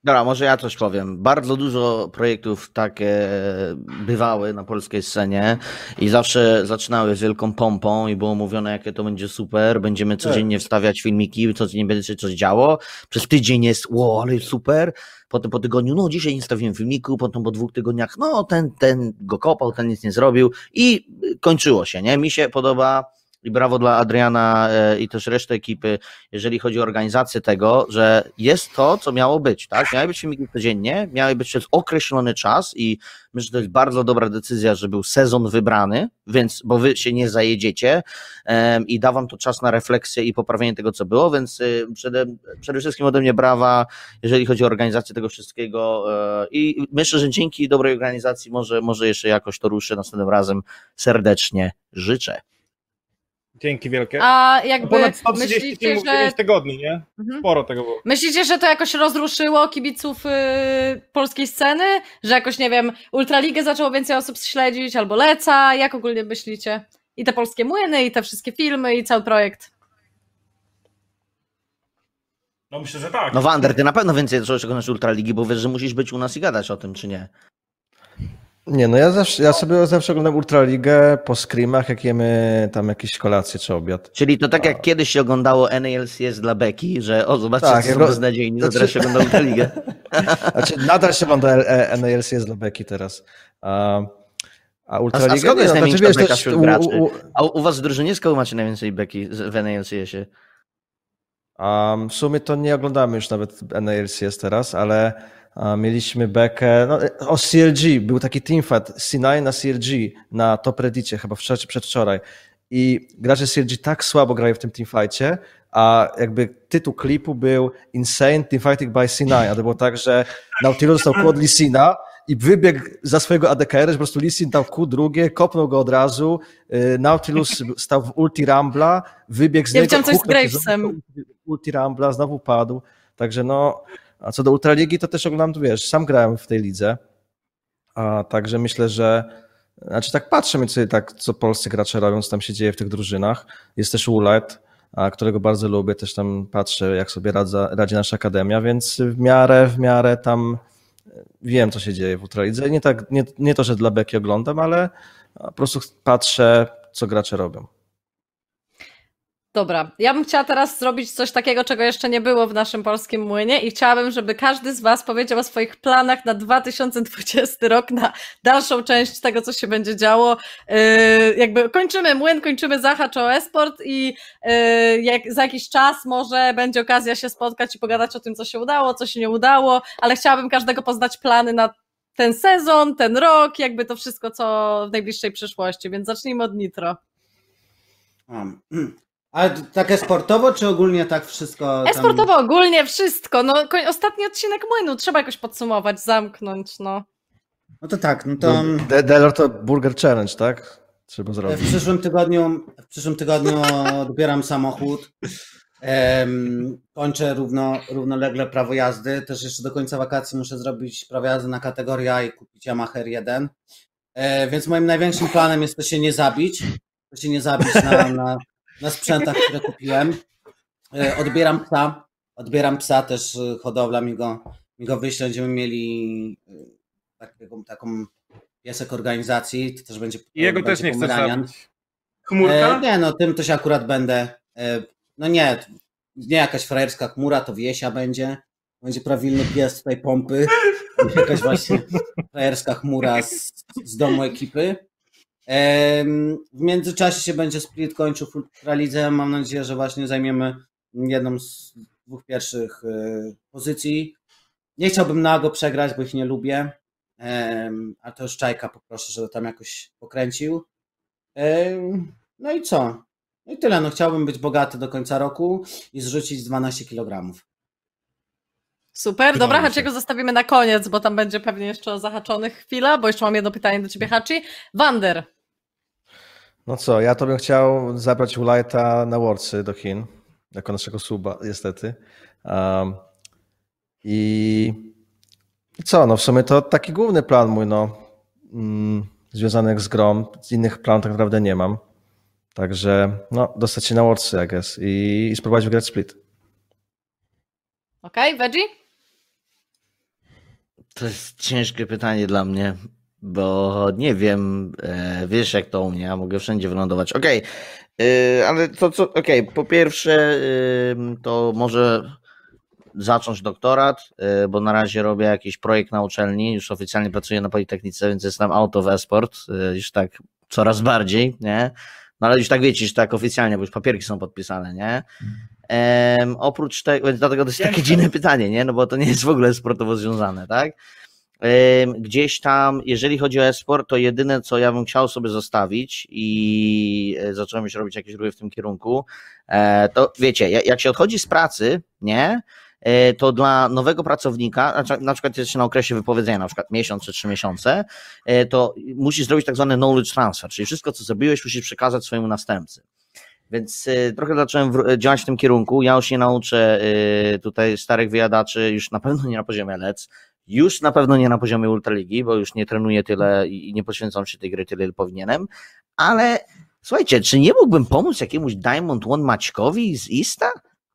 Dobra, może ja coś powiem. Bardzo dużo projektów takie bywały na polskiej scenie i zawsze zaczynały z wielką pompą i było mówione, jakie to będzie super, będziemy codziennie wstawiać filmiki, codziennie będzie się coś działo. Przez tydzień jest, wow, ale super. Potem po tygodniu, no dzisiaj nie stawiłem filmiku, potem po dwóch tygodniach, no ten, ten go kopał, ten nic nie zrobił i kończyło się, nie? Mi się podoba i brawo dla Adriana e, i też reszty ekipy, jeżeli chodzi o organizację tego, że jest to, co miało być, tak? Miały być filmiki codziennie, miały być przez określony czas i myślę, że to jest bardzo dobra decyzja, że był sezon wybrany, więc, bo wy się nie zajedziecie em, i da wam to czas na refleksję i poprawienie tego, co było, więc y, przede, przede wszystkim ode mnie brawa, jeżeli chodzi o organizację tego wszystkiego e, i myślę, że dzięki dobrej organizacji może, może jeszcze jakoś to ruszy następnym razem. Serdecznie życzę. Dzięki wielkie. A No jakby Ponad 130 myślicie, filmów w że... 9 tygodni, nie? Mhm. Sporo tego było. Myślicie, że to jakoś rozruszyło kibiców y, polskiej sceny? Że jakoś, nie wiem, Ultraligę zaczęło więcej osób śledzić, albo Leca? Jak ogólnie myślicie? I te polskie młyny, i te wszystkie filmy, i cały projekt. No myślę, że tak. No Wander, ty na pewno więcej zacząłeś oglądać Ultraligi, bo wiesz, że musisz być u nas i gadać o tym, czy nie? Nie, no ja, zawsze, ja sobie zawsze oglądam Ultraligę po screamach, jak jemy tam jakieś kolacje czy obiad. Czyli to tak jak kiedyś się oglądało NALCS dla Beki, że o, zobaczcie, Tak, ja są go- beznadziejni, to znaczy- teraz się ogląda Ultraligę. Znaczy, nadal się ogląda E- NALC jest dla Beki teraz. A, a A, a Ultraliga skąd jest no, największa znaczy, beka wśród u, graczy? u, A u, u was w drużynie kogo macie najwięcej Beki w NALCS-ie? a w sumie to nie oglądamy już nawet NALC jest teraz, ale a, mieliśmy bekę, no, o CLG, był taki teamfight C9 na CLG na top reddicie chyba wczoraj przedwczoraj i gracze CLG tak słabo grają w tym teamfightie, a jakby tytuł klipu był Insane Teamfighting by C9, a to było tak, że Nautilus dostał kod Lisina i wybiegł za swojego ADKR, że po prostu Lisin dał Q drugie, kopnął go od razu, y, Nautilus stał w ulti Rambla, wybiegł z Ja niego, coś z Gravesem. Ulti Rambla, znowu padł, także no, a co do Ultraligi, to też oglądam, wiesz, sam grałem w tej lidze, a także myślę, że znaczy tak patrzę sobie tak, co polscy gracze robią, co tam się dzieje w tych drużynach. Jest też Ulet, którego bardzo lubię, też tam patrzę, jak sobie radza, radzi nasza akademia, więc w miarę, w miarę tam wiem, co się dzieje w Ultralidze. Nie, tak, nie, nie to, że dla beki oglądam, ale po prostu patrzę, co gracze robią. Dobra, ja bym chciała teraz zrobić coś takiego, czego jeszcze nie było w naszym polskim młynie i chciałabym, żeby każdy z Was powiedział o swoich planach na 2020 rok, na dalszą część tego, co się będzie działo. Yy, jakby kończymy młyn, kończymy zahacz o esport i yy, jak, za jakiś czas może będzie okazja się spotkać i pogadać o tym, co się udało, co się nie udało, ale chciałabym każdego poznać plany na ten sezon, ten rok, jakby to wszystko, co w najbliższej przyszłości, więc zacznijmy od Nitro. Ale tak esportowo, czy ogólnie tak wszystko? Tam... E-sportowo ogólnie wszystko. No, ostatni odcinek młynu trzeba jakoś podsumować, zamknąć, no. No to tak, no to De- Delor to Burger Challenge, tak? Trzeba w zrobić. przyszłym tygodniu, w przyszłym tygodniu odbieram samochód. Em, kończę równo, równolegle prawo jazdy. Też jeszcze do końca wakacji muszę zrobić prawo jazdy na kategorię A i kupić Yamaha R1. E, więc moim największym planem jest to się nie zabić. To się nie zabić na, na, na sprzętach, które kupiłem. E, odbieram psa. Odbieram psa, też e, hodowla mi go, mi go wyśle. Będziemy mieli e, taką, taką piesek organizacji. To też będzie. I jego będzie też nie chcesz Pomeranian. zabić. Chmurka? E, nie, no tym to się akurat będę. E, no nie, nie jakaś frajerska chmura, to wiesia będzie. Będzie prawilny pies tutaj pompy. Jakaś właśnie frajerska chmura z, z domu ekipy. W międzyczasie się będzie split kończył w Ultralidze. Mam nadzieję, że właśnie zajmiemy jedną z dwóch pierwszych e, pozycji. Nie chciałbym nago przegrać, bo ich nie lubię. A to już Czajka poproszę, żeby tam jakoś pokręcił. No i co? No i tyle. No chciałbym być bogaty do końca roku i zrzucić 12 kg. Super, dobra. Hachiego zostawimy na koniec, bo tam będzie pewnie jeszcze o zahaczonych chwila, bo jeszcze mam jedno pytanie do ciebie, Hachi. Wander, No co, ja to bym chciał zabrać Ulajta na Worldsy do Chin, jako naszego suba, niestety. Um, I i co, no w sumie to taki główny plan mój, no, mm, związany z grom. Z innych planów tak naprawdę nie mam. Także, no, dostać się na Worldsy, I guess, i, i spróbować wygrać split. okej, Veggie? To jest ciężkie pytanie dla mnie, bo nie wiem, e, wiesz jak to u mnie, ja mogę wszędzie wylądować. Okej, e, ale to co, okej, po pierwsze to może zacząć doktorat, e, bo na razie robię jakiś projekt na uczelni, już oficjalnie pracuję na Politechnice, więc jestem out of esport, już tak coraz bardziej, nie? No ale już tak wiecie, już tak oficjalnie, bo już papierki są podpisane, nie? Oprócz tego, więc dlatego to jest takie dziwne pytanie, nie? No bo to nie jest w ogóle sportowo związane, tak? Gdzieś tam, jeżeli chodzi o e-sport, to jedyne, co ja bym chciał sobie zostawić i e, zacząłem już robić jakieś ruchy w tym kierunku, e, to wiecie, ja- jak się odchodzi z pracy, nie? E, To dla nowego pracownika, na przykład jest na okresie wypowiedzenia, na przykład miesiąc czy trzy miesiące, to musisz zrobić tak zwany knowledge transfer, czyli wszystko, co zrobiłeś, musisz przekazać swojemu następcy. Więc y, trochę zacząłem w, działać w tym kierunku. Ja już nie nauczę y, tutaj starych wyjadaczy, już na pewno nie na poziomie LEC, już na pewno nie na poziomie Ultraligi, bo już nie trenuję tyle i nie poświęcam się tej gry tyle, ile powinienem. Ale słuchajcie, czy nie mógłbym pomóc jakiemuś Diamond One Maćkowi z Ista?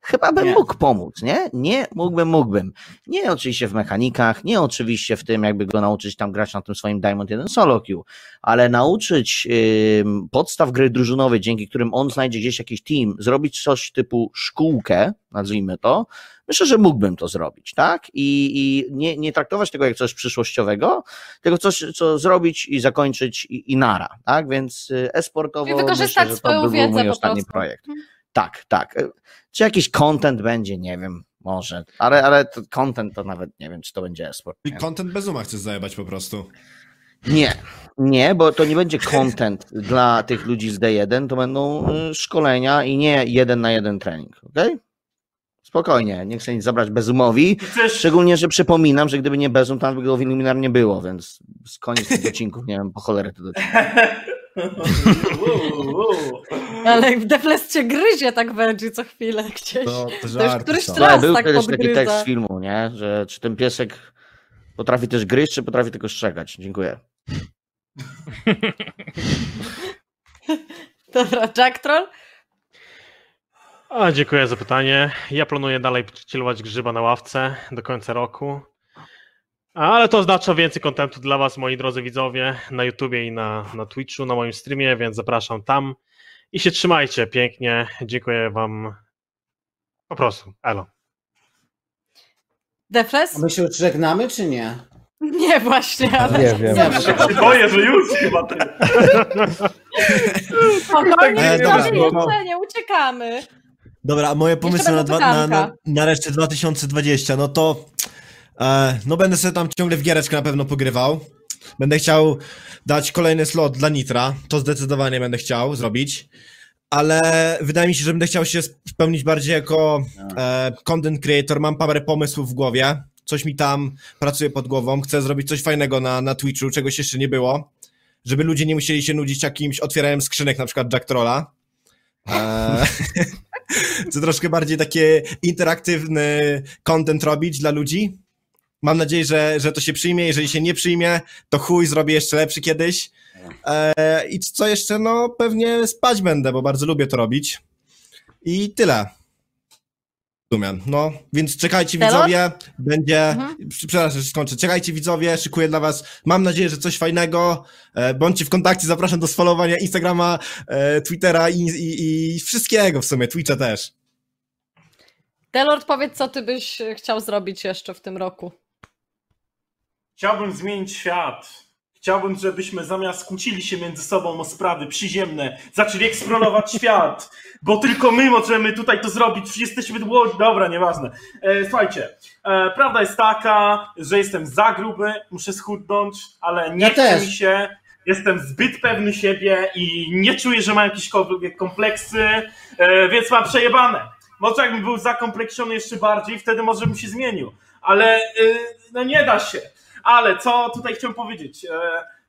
Chyba bym Nie. mógł pomóc, nie? Nie, mógłbym, mógłbym. Nie oczywiście w mechanikach, nie oczywiście w tym, jakby go nauczyć tam grać na tym swoim Diamond 1 Solo Queue, ale nauczyć ym, podstaw gry drużynowej, dzięki którym on znajdzie gdzieś jakiś team, zrobić coś typu szkółkę, nazwijmy to, myślę, że mógłbym to zrobić, tak? I, i nie, nie traktować tego jak coś przyszłościowego, tylko coś, co zrobić i zakończyć i, i nara, tak? Więc y, e-sportowo Czyli wykorzystać myślę, że to swoją by był wiedzę mój po ostatni prostu. projekt. Tak, tak. Y, Czy jakiś content będzie, nie wiem, może, ale, ale to content to nawet nie wiem, czy to będzie e-sport. I content bez uma chcesz zajebać po prostu. Nie, nie, bo to nie będzie content dla tych ludzi z D1, to będą y, szkolenia i nie jeden na jeden trening, okej? Spokojnie, nie chcę nic zabrać bezumowi, Chcesz, szczególnie, że przypominam, że gdyby nie bezum, to by go w Illuminar nie było, więc z koniec tych odcinków, nie wiem, po cholerę to docinam. Ale Defles cię gryzie tak Veggie co chwilę gdzieś. To, to To już któryś są. Teraz był tak kiedyś taki tekst z filmu, nie? Że czy ten piesek potrafi też gryźć, czy potrafi tylko szczekać. Dziękuję. Dobra, Jack Troll? A, dziękuję za pytanie. Ja planuję dalej chillować grzyba na ławce do końca roku. Ale to oznacza więcej kontentu dla Was, moi drodzy widzowie, na YouTubie i na, na Twitchu, na moim streamie, więc zapraszam tam. I się trzymajcie pięknie. Dziękuję Wam. Po prostu. Elo. Defles? A my się już żegnamy, czy nie? Nie, właśnie. Ale Nie wiem. Się boję, że już chyba ty. Spokojnie, E, e, dobra, dobra, no- uciekamy. Dobra, moje pomysły na, dwa, na, na, na resztę 2020, no to e, no będę sobie tam ciągle w giereczkę na pewno pogrywał. Będę chciał dać kolejny slot dla Nitra, to zdecydowanie będę chciał zrobić. ale wydaje mi się, że będę chciał się spełnić bardziej jako e, content creator. Mam parę pomysłów w głowie, coś mi tam pracuje pod głową. Chcę zrobić coś fajnego na, na Twitchu, czegoś jeszcze nie było, żeby ludzie nie musieli się nudzić jakimś otwieraniem skrzynek, na przykład Jack Trolla. E, chcę troszkę bardziej takie interaktywny content robić dla ludzi. Mam nadzieję, że, że to się przyjmie. Jeżeli się nie przyjmie, to chuj, zrobię jeszcze lepszy kiedyś. E, I co jeszcze? No pewnie spać będę, bo bardzo lubię to robić. I tyle. Rozumiem. No, więc czekajcie widzowie, będzie, Mhm. przepraszam, że skończę, czekajcie widzowie, szykuję dla was, mam nadzieję, że coś fajnego, e, bądźcie w kontakcie, zapraszam do sfollowowania Instagrama, e, Twittera i, i, i wszystkiego w sumie, Twitcha też. Delord, powiedz, co ty byś chciał zrobić jeszcze w tym roku. Chciałbym zmienić świat. Chciałbym, żebyśmy zamiast kłócili się między sobą o sprawy przyziemne, zaczęli eksplorować świat, bo tylko my możemy tutaj to zrobić. Jesteśmy było... Dobra, nieważne. E, słuchajcie, e, prawda jest taka, że jestem za gruby, muszę schudnąć, ale nie Ja chce też. mi się. Jestem zbyt pewny siebie i nie czuję, że mam jakiekolwiek kompleksy, e, więc mam przejebane. Może jakbym był zakompleksiony jeszcze bardziej, wtedy może bym się zmienił. Ale y, no nie da się. Ale co tutaj chciałem powiedzieć? E,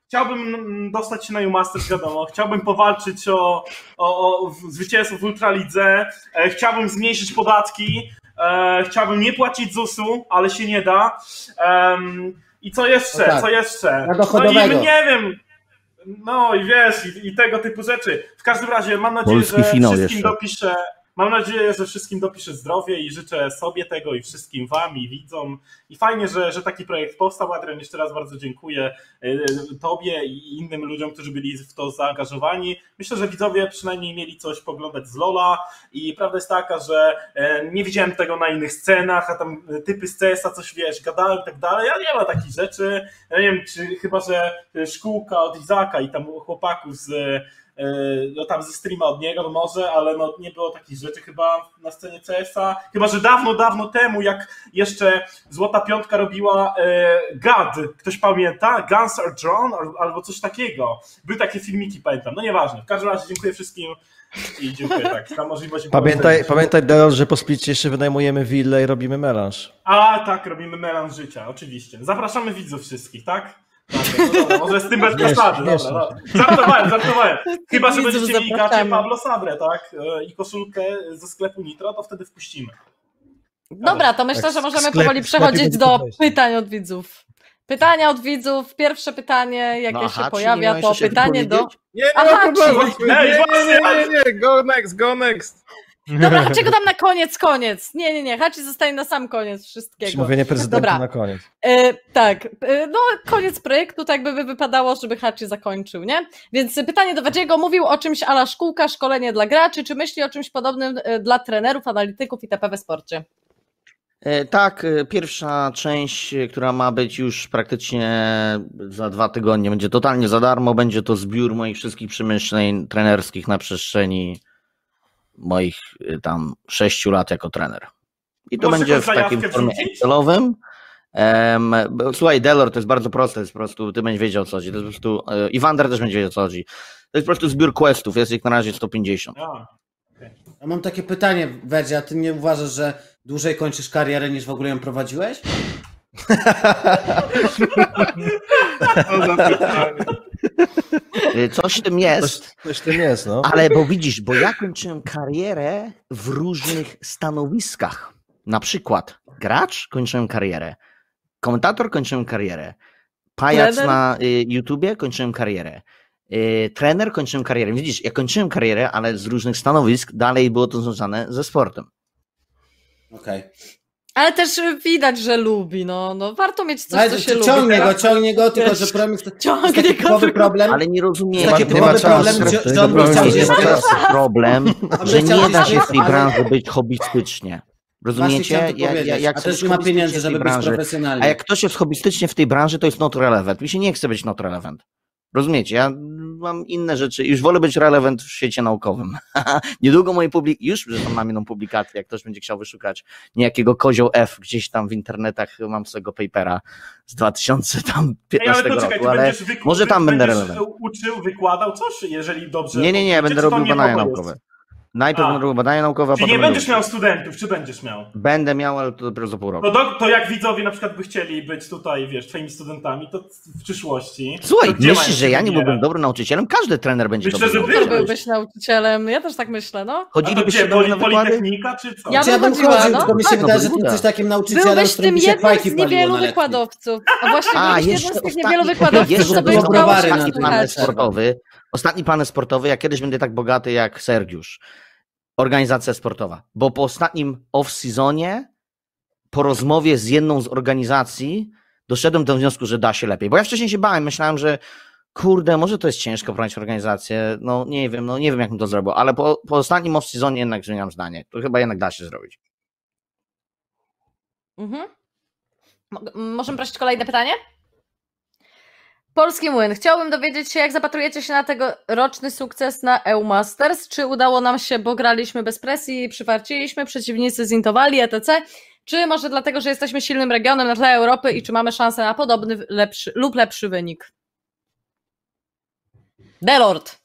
Chciałbym dostać się na U-Masters, wiadomo. Chciałbym powalczyć o, o, o zwycięstwo w Ultralidze. E, Chciałbym zmniejszyć podatki. E, Chciałbym nie płacić ZUS-u, ale się nie da. I co jeszcze? No tak. Co jeszcze? No i nie wiem. No i wiesz, i, i tego typu rzeczy. W każdym razie mam nadzieję, Polski że finał wszystkim jeszcze. dopiszę. Mam nadzieję, że wszystkim dopiszę zdrowie i życzę sobie tego i wszystkim wam i widzom. I fajnie, że, że taki projekt powstał. Adrian, jeszcze raz bardzo dziękuję y, tobie i innym ludziom, którzy byli w to zaangażowani. Myślę, że widzowie przynajmniej mieli coś poglądać z Lola i prawda jest taka, że e, nie widziałem tego na innych scenach, a tam typy z CS-a coś wiesz, gadają i tak dalej. Ja nie ma takich rzeczy. Ja nie wiem, czy chyba, że szkółka od Izaka i tam chłopaków z no tam ze streama od niego, może, ale no nie było takich rzeczy chyba na scenie CS-a. Chyba, że dawno, dawno temu, jak jeszcze Złota Piątka robiła e, GAD, ktoś pamięta? Guns are drawn al- albo coś takiego. Były takie filmiki, pamiętam. No nieważne. W każdym razie dziękuję wszystkim i dziękuję tak za możliwość. Pamiętaj, pamiętaj Delon, że po splicie jeszcze wynajmujemy willę i robimy melanż. A tak, robimy melanż życia, oczywiście. Zapraszamy widzów wszystkich, tak? Dobra, może z tym bez przesady, dobra, śmiesznie. dobra. Żartowałem, żartowałem. Chyba, że będziecie mieli gacie Pablo Sabre, tak? E, I koszulkę ze sklepu Nitro, to wtedy wpuścimy. Dobra, to myślę, Tak, że możemy sklep- powoli przechodzić do pytań od widzów. Pytania od widzów. Pierwsze pytanie, jakie No, się aha, pojawia, to pytanie do. Nie, nie Aha, nie, nie, nie, go next, go next. Dobra, Haczego dam na koniec, koniec. Nie, nie, nie. Haczy zostaje na sam koniec wszystkiego. Przemówienie prezydenta Dobra. na koniec. E, tak, e, no koniec projektu, tak by wypadało, żeby Hachi zakończył, nie? Więc pytanie do Wadziego, mówił o czymś ala szkółka, szkolenie dla graczy, czy myśli o czymś podobnym e, dla trenerów, analityków itp. we sporcie? E, Tak, e, pierwsza część, która ma być już praktycznie za dwa tygodnie, będzie totalnie za darmo. Będzie to zbiór moich wszystkich przemyśleń trenerskich na przestrzeni moich e, tam sześciu lat jako trener. I to Możesz będzie w takim formie? Excelowym. Bo- słuchaj, Delor, to jest bardzo proste, to jest po prostu, ty będziesz wiedział o co chodzi. To jest po prostu, e, I Wander też będzie wiedział o co chodzi. To jest po prostu zbiór questów, jest ich na razie 150. A, Ja mam takie pytanie, Werdzie, a ty nie uważasz, że dłużej kończysz karierę niż w ogóle ją prowadziłeś? E, Coś w tym jest. Coś, coś w tym jest, no. Ale bo widzisz, bo ja kończyłem karierę w różnych stanowiskach. Na przykład gracz kończyłem karierę, komentator kończyłem karierę, pajac Trener? na y, YouTubie kończyłem karierę, y, trener kończyłem karierę. Widzisz, ja kończyłem karierę, ale z różnych stanowisk dalej było to związane ze sportem. Okej. Ale też widać, że lubi, no, no warto mieć coś, Ale co się lubi. ciągnie go, teraz. ciągnie go, tylko że problem jest, ciągnie jest taki go, tylko- problem. Ale nie rozumiem, Taki nie ma typowy czasu, problem, że, że on problem nie ma czasu. problem, że nie da się w tej branży być hobbystycznie. Rozumiecie? Ja- ja- jak a też nie ma pieniędzy, żeby być branży, profesjonalny. A jak ktoś jest hobbystycznie w tej branży, to jest not relevant. Mi się nie chce być not relevant. Rozumiecie? Ja mam inne rzeczy. Już wolę być relevant w świecie naukowym. Niedługo moje publik... Już zresztą mam inną publikację, jak ktoś będzie chciał wyszukać niejakiego kozioł F gdzieś tam w internetach, mam swojego papera z 2015 Ej, ale czekaj, roku, ale wyku- może tam będę relevant. uczył, wykładał coś, jeżeli dobrze... Nie, nie, nie, będę robił badania naukowe. Najpierw A. będą badania naukowe, a Czyli potem nie będziesz miał studentów, czy będziesz miał? Będę miał, ale to dopiero za pół roku. To, do, to jak widzowie na przykład by chcieli być tutaj, wiesz, twoimi studentami, to w przyszłości. Słuchaj, to myślisz, się że ja nie byłbym dobrym nauczycielem? Każdy trener będzie Myślę, dobrym że nauczycielem. Super byłbyś. nauczycielem, ja też tak myślę, no. To do mnie poli, na wykłady? Politechnika, czy co? Ja Czy ja bym chodził, no. tylko mi się Tak, no wydaje, to że ty jesteś takim nauczycielem, Byłbyś z którym tym by się jednym fajki z niewielu wykładowców. A właśnie byłeś jednym z tych niewielu wykładowców, co browary na słychać. sportowy. Ostatni panel sportowy, ja kiedyś będę tak bogaty jak Sergiusz. Organizacja sportowa. Bo po ostatnim off-seasonie, po rozmowie z jedną z organizacji, doszedłem do wniosku, że da się lepiej. Bo ja wcześniej się bałem, myślałem, że kurde, może to jest ciężko prowadzić organizację, no nie wiem, no nie wiem jak bym to zrobił, ale po, po ostatnim off-seasonie jednak zmieniam zdanie. To chyba jednak da się zrobić. Mhm. Mo- Możemy prosić kolejne pytanie? Polski Młyn. Chciałbym dowiedzieć się, jak zapatrujecie się na tegoroczny sukces na EU Masters. Czy udało nam się, bo graliśmy bez presji, przywarciliśmy, przeciwnicy zintowali, etc. Czy może dlatego, że jesteśmy silnym regionem na tle Europy i czy mamy szansę na podobny lepszy, lub lepszy wynik? Delord.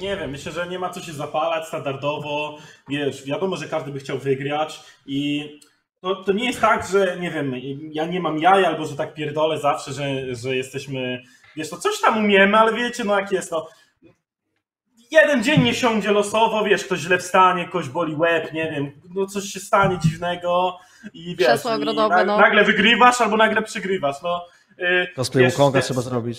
Nie wiem, myślę, że nie ma co się zapalać standardowo. Wiesz, wiadomo, że każdy by chciał wygrać i to, to nie jest tak, że nie wiem, ja nie mam jaj albo że tak pierdolę zawsze, że, że jesteśmy, wiesz, to coś tam umiemy, ale wiecie, no jak jest, no jeden dzień nie siądzie losowo, wiesz, ktoś źle wstanie, kogoś boli łeb, nie wiem, no coś się stanie dziwnego i wiesz, Krzesło i ogrodowe, na, no. nagle wygrywasz albo nagle przegrywasz, no. Yy, Cosplay Konga trzeba zrobić.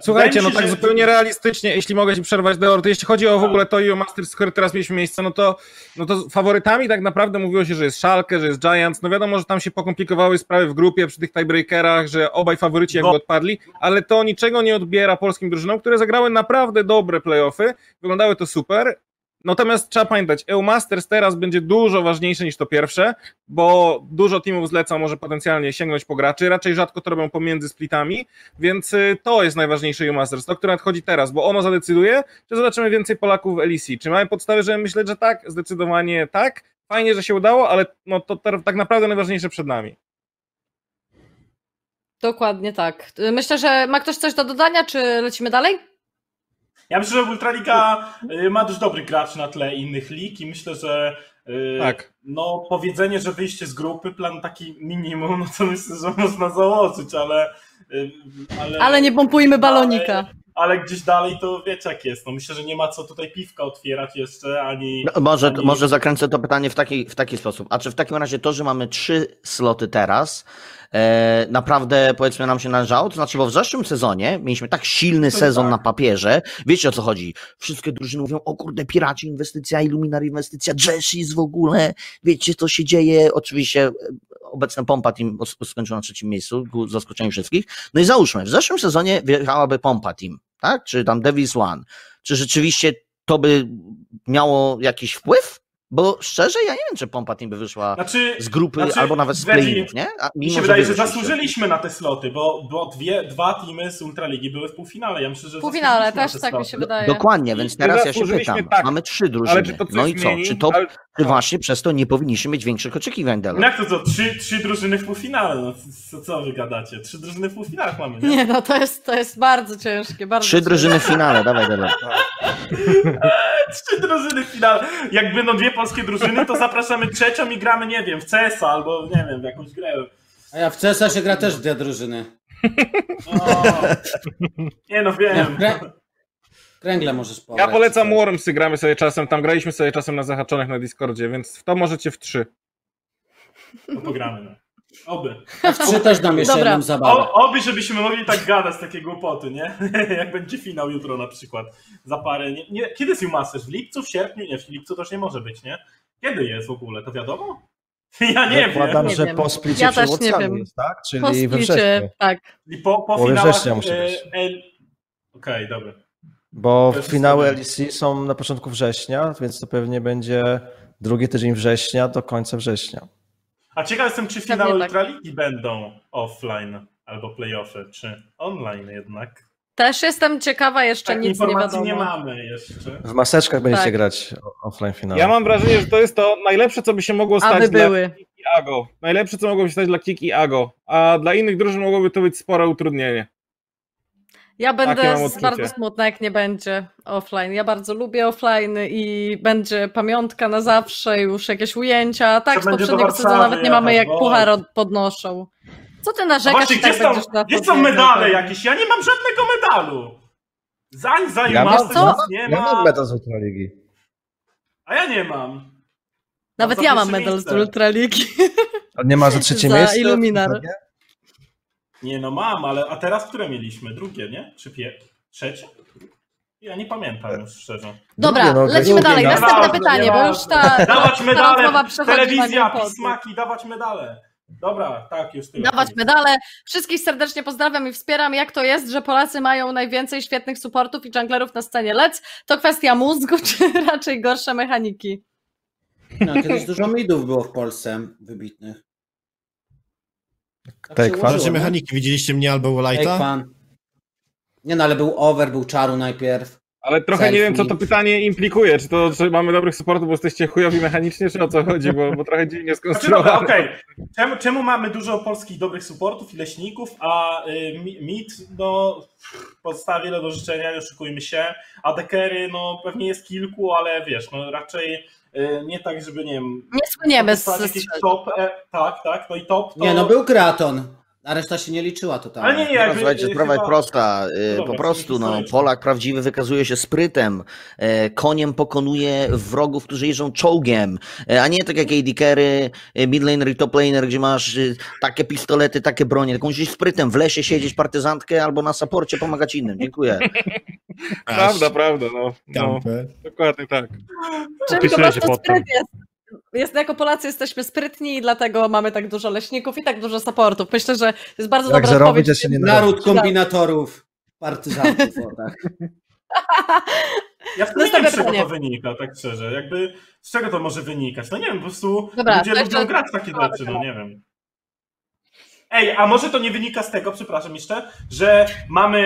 Słuchajcie, wydaje no tak że- zupełnie realistycznie, jeśli mogę ci przerwać, Deor, to jeśli chodzi o w ogóle to i o Masters, które teraz mieliśmy miejsce, no to, no to faworytami tak naprawdę mówiło się, że jest Schalke, że jest Giants, no wiadomo, że tam się pokomplikowały sprawy w grupie przy tych tiebreakerach, że obaj faworyci jakby No. odpadli, ale to niczego nie odbiera polskim drużynom, które zagrały naprawdę dobre playoffy, wyglądały to super, Natomiast trzeba pamiętać, EU Masters teraz będzie dużo ważniejsze niż to pierwsze, bo dużo teamów zleca może potencjalnie sięgnąć po graczy, raczej rzadko to robią pomiędzy splitami, więc y, to jest najważniejsze EU Masters, to, które nadchodzi teraz, bo ono zadecyduje, czy zobaczymy więcej Polaków w LEC. Czy mamy podstawy, żeby myśleć, że tak? Zdecydowanie tak. Fajnie, że się udało, ale no to tak naprawdę najważniejsze przed nami. Dokładnie tak. Myślę, że ma ktoś coś do dodania, czy lecimy dalej? Ja myślę, że Ultraliga y, ma dość dobry gracz na tle innych lig i myślę, że y, Tak. no powiedzenie, że wyjście z grupy, plan taki minimum, no to myślę, że można założyć, ale y, ale, Ale nie pompujmy balonika. ale gdzieś dalej to wiecie jak jest. No myślę, że nie ma co tutaj piwka otwierać jeszcze, ani... No, może, ani... może zakręcę to pytanie w taki, w taki sposób. A czy w takim razie to, że mamy trzy sloty teraz, naprawdę powiedzmy nam się należało? To znaczy, bo w zeszłym sezonie mieliśmy tak silny sezon tak. na papierze. Wiecie o co chodzi? Wszystkie drużyny mówią, o kurde, Piraci inwestycja, Illuminary inwestycja, Jessis w ogóle. Wiecie, co się dzieje? Oczywiście e, obecna pompa team skończyła na trzecim miejscu, ku zaskoczeniu wszystkich. No i załóżmy, w zeszłym sezonie wjechałaby pompa team, tak? Czy tam Devils One. Czy rzeczywiście to by miało jakiś wpływ? Bo szczerze, ja nie wiem, czy Pompa Team by wyszła Znaczy, z grupy znaczy, albo nawet z play-inów, nie? A, Mi mimo, się wydaje, wy że zasłużyliśmy na te sloty, bo, bo dwie, dwa teamy z Ultraligi były w półfinale. Ja myślę, że W półfinale też te tak mi się wydaje. Dokładnie, więc teraz ja się pytam. tak, mamy trzy Ale drużyny. czy to coś no i co? zmieni? Czy to Ale- czy właśnie przez to nie powinniśmy mieć większych oczekiwań, Delo? No jak to co? Trzy, trzy drużyny w półfinale. No, co, co wy gadacie? Trzy drużyny w półfinałach mamy, nie? Nie, no to jest, to jest bardzo ciężkie. Bardzo Trzy ciężkie. drużyny w finale, dawaj Delo. Trzy drużyny w finale. Jak będą dwie polskie drużyny, to zapraszamy trzecią i gramy, nie wiem, w CS-a albo nie wiem, w jakąś grę. A ja w CSA się gra też w dwie drużyny. O. Nie no, wiem. krę... Kręgle możesz Ja pograć. polecam Wormsy, gramy sobie czasem, tam graliśmy sobie czasem na zahaczonych na Discordzie, więc w to możecie w trzy. No pogramy, no. Oby. Ja w trzy też dam jeszcze Dobra. jedną zabawę. O, oby, żebyśmy mogli tak gadać takie głupoty, nie? Jak będzie finał jutro na przykład. Za parę. Nie, nie, kiedy jest Masters? W lipcu, w sierpniu? Nie, w lipcu też nie może być, nie? Kiedy jest w ogóle? To wiadomo? Ja nie Zakładam, wiem. Że po splicie Ja przed nie wiem. jest, tak? Czyli Po we splicie, wrześniu. tak. I po, po Połowie finałach. musi e, być. Okej, dobra. Bo To jest finały. LEC są na początku września, więc to pewnie będzie drugi tydzień września do końca września. A ciekaw jestem, czy finały tak. Ultraligi będą offline albo playoffy, czy online jednak. Też jestem ciekawa, jeszcze Takiej nic nie informacji wiadomo. nie, mamy jeszcze. W maseczkach będziecie Tak. grać offline finały. Ja mam wrażenie, że to jest to najlepsze, co by się mogło stać Aby dla były. Kik i Ago. Najlepsze, co mogłoby się stać dla Kik i Ago. A dla innych drużyn mogłoby to być spore utrudnienie. Ja będę bardzo smutna, jak nie będzie offline. Ja bardzo lubię offline i będzie pamiątka na zawsze, już jakieś ujęcia. Tak, Co z poprzedniego sezonu nawet nie mamy jak puchar od- podnoszą. Co ty narzekasz właśnie, i gdzie tak są, gdzie są medale jakieś? Ja nie mam żadnego medalu. Zań, zań, Ja masz, mam- co? nie Ja ma. mam medal z Ultraligi. A ja nie mam. Nawet ja mam medal z. Ultraligi. A nie ma za trzecie Za miejsce? Illuminar. Nie no mam, ale a teraz które mieliśmy? Drugie, nie? Czy pie... trzecie? Ja nie pamiętam już szczerze. Dobra, Drugie, no, lecimy dalej. Następne pytanie, bo już ta, Dawać ta medale, na telewizja, pismaki, dawać medale. Dobra, tak, już tyle. Dawać medale. Wszystkich serdecznie pozdrawiam i wspieram. Jak to jest, że Polacy mają najwięcej świetnych supportów i junglerów na scenie LEC? To kwestia mózgu, czy raczej gorsze mechaniki? No, kiedyś dużo midów było w Polsce wybitnych. Tak Take ułożyło, Patrzcie no. mechaniki, widzieliście mnie albo Lighta? fan. Nie no, ale był over, był czaru najpierw. Ale trochę nie wiem, co to Selfie. pytanie implikuje. Czy to, czy mamy dobrych supportów, bo jesteście chujowi mechanicznie, czy o co chodzi, bo, bo trochę dziwnie Znaczy, skonstruowane. okej. Czemu, czemu mamy dużo polskich dobrych supportów i leśników, a y, mi- mit, no, pozostawia wiele do życzenia, nie oszukujmy się. A dekery, no, pewnie jest kilku, ale wiesz, no, raczej nie tak, żeby, nie wiem, Nie słyniemy z, top, e, tak, tak, no i top to... Nie no, był Kraton. A reszta się nie liczyła totalnie. Ale nie, nie, jakby, Słuchajcie, y, sprawa jest prosta. y, Dobra, Po prostu, no. Polak prawdziwy wykazuje się sprytem. e, Koniem pokonuje wrogów, którzy jeżdżą czołgiem, e, a nie tak jak AD Carry, e, midlaner i toplaner, gdzie masz y, takie pistolety, takie bronie. Tylko musisz sprytem w lesie siedzieć partyzantkę albo na saporcie pomagać innym. Dziękuję. Prawda, prawda, no. no dokładnie tak. Czym tym. spryt jest. Jest. Jako Polacy jesteśmy sprytni i dlatego mamy tak dużo leśników i tak dużo supportów. Myślę, że jest bardzo Jak dobra odpowiedź. się nie Naród kombinatorów, partyzantów. Tak. Ja w tym nie wiem, z czego to wynika, tak szczerze. Jakby, z czego to może wynikać? No nie wiem, po prostu Dobra, ludzie lubią grać w takie rzeczy, no nie wiem. Ej, a może to nie wynika z tego, przepraszam jeszcze, że mamy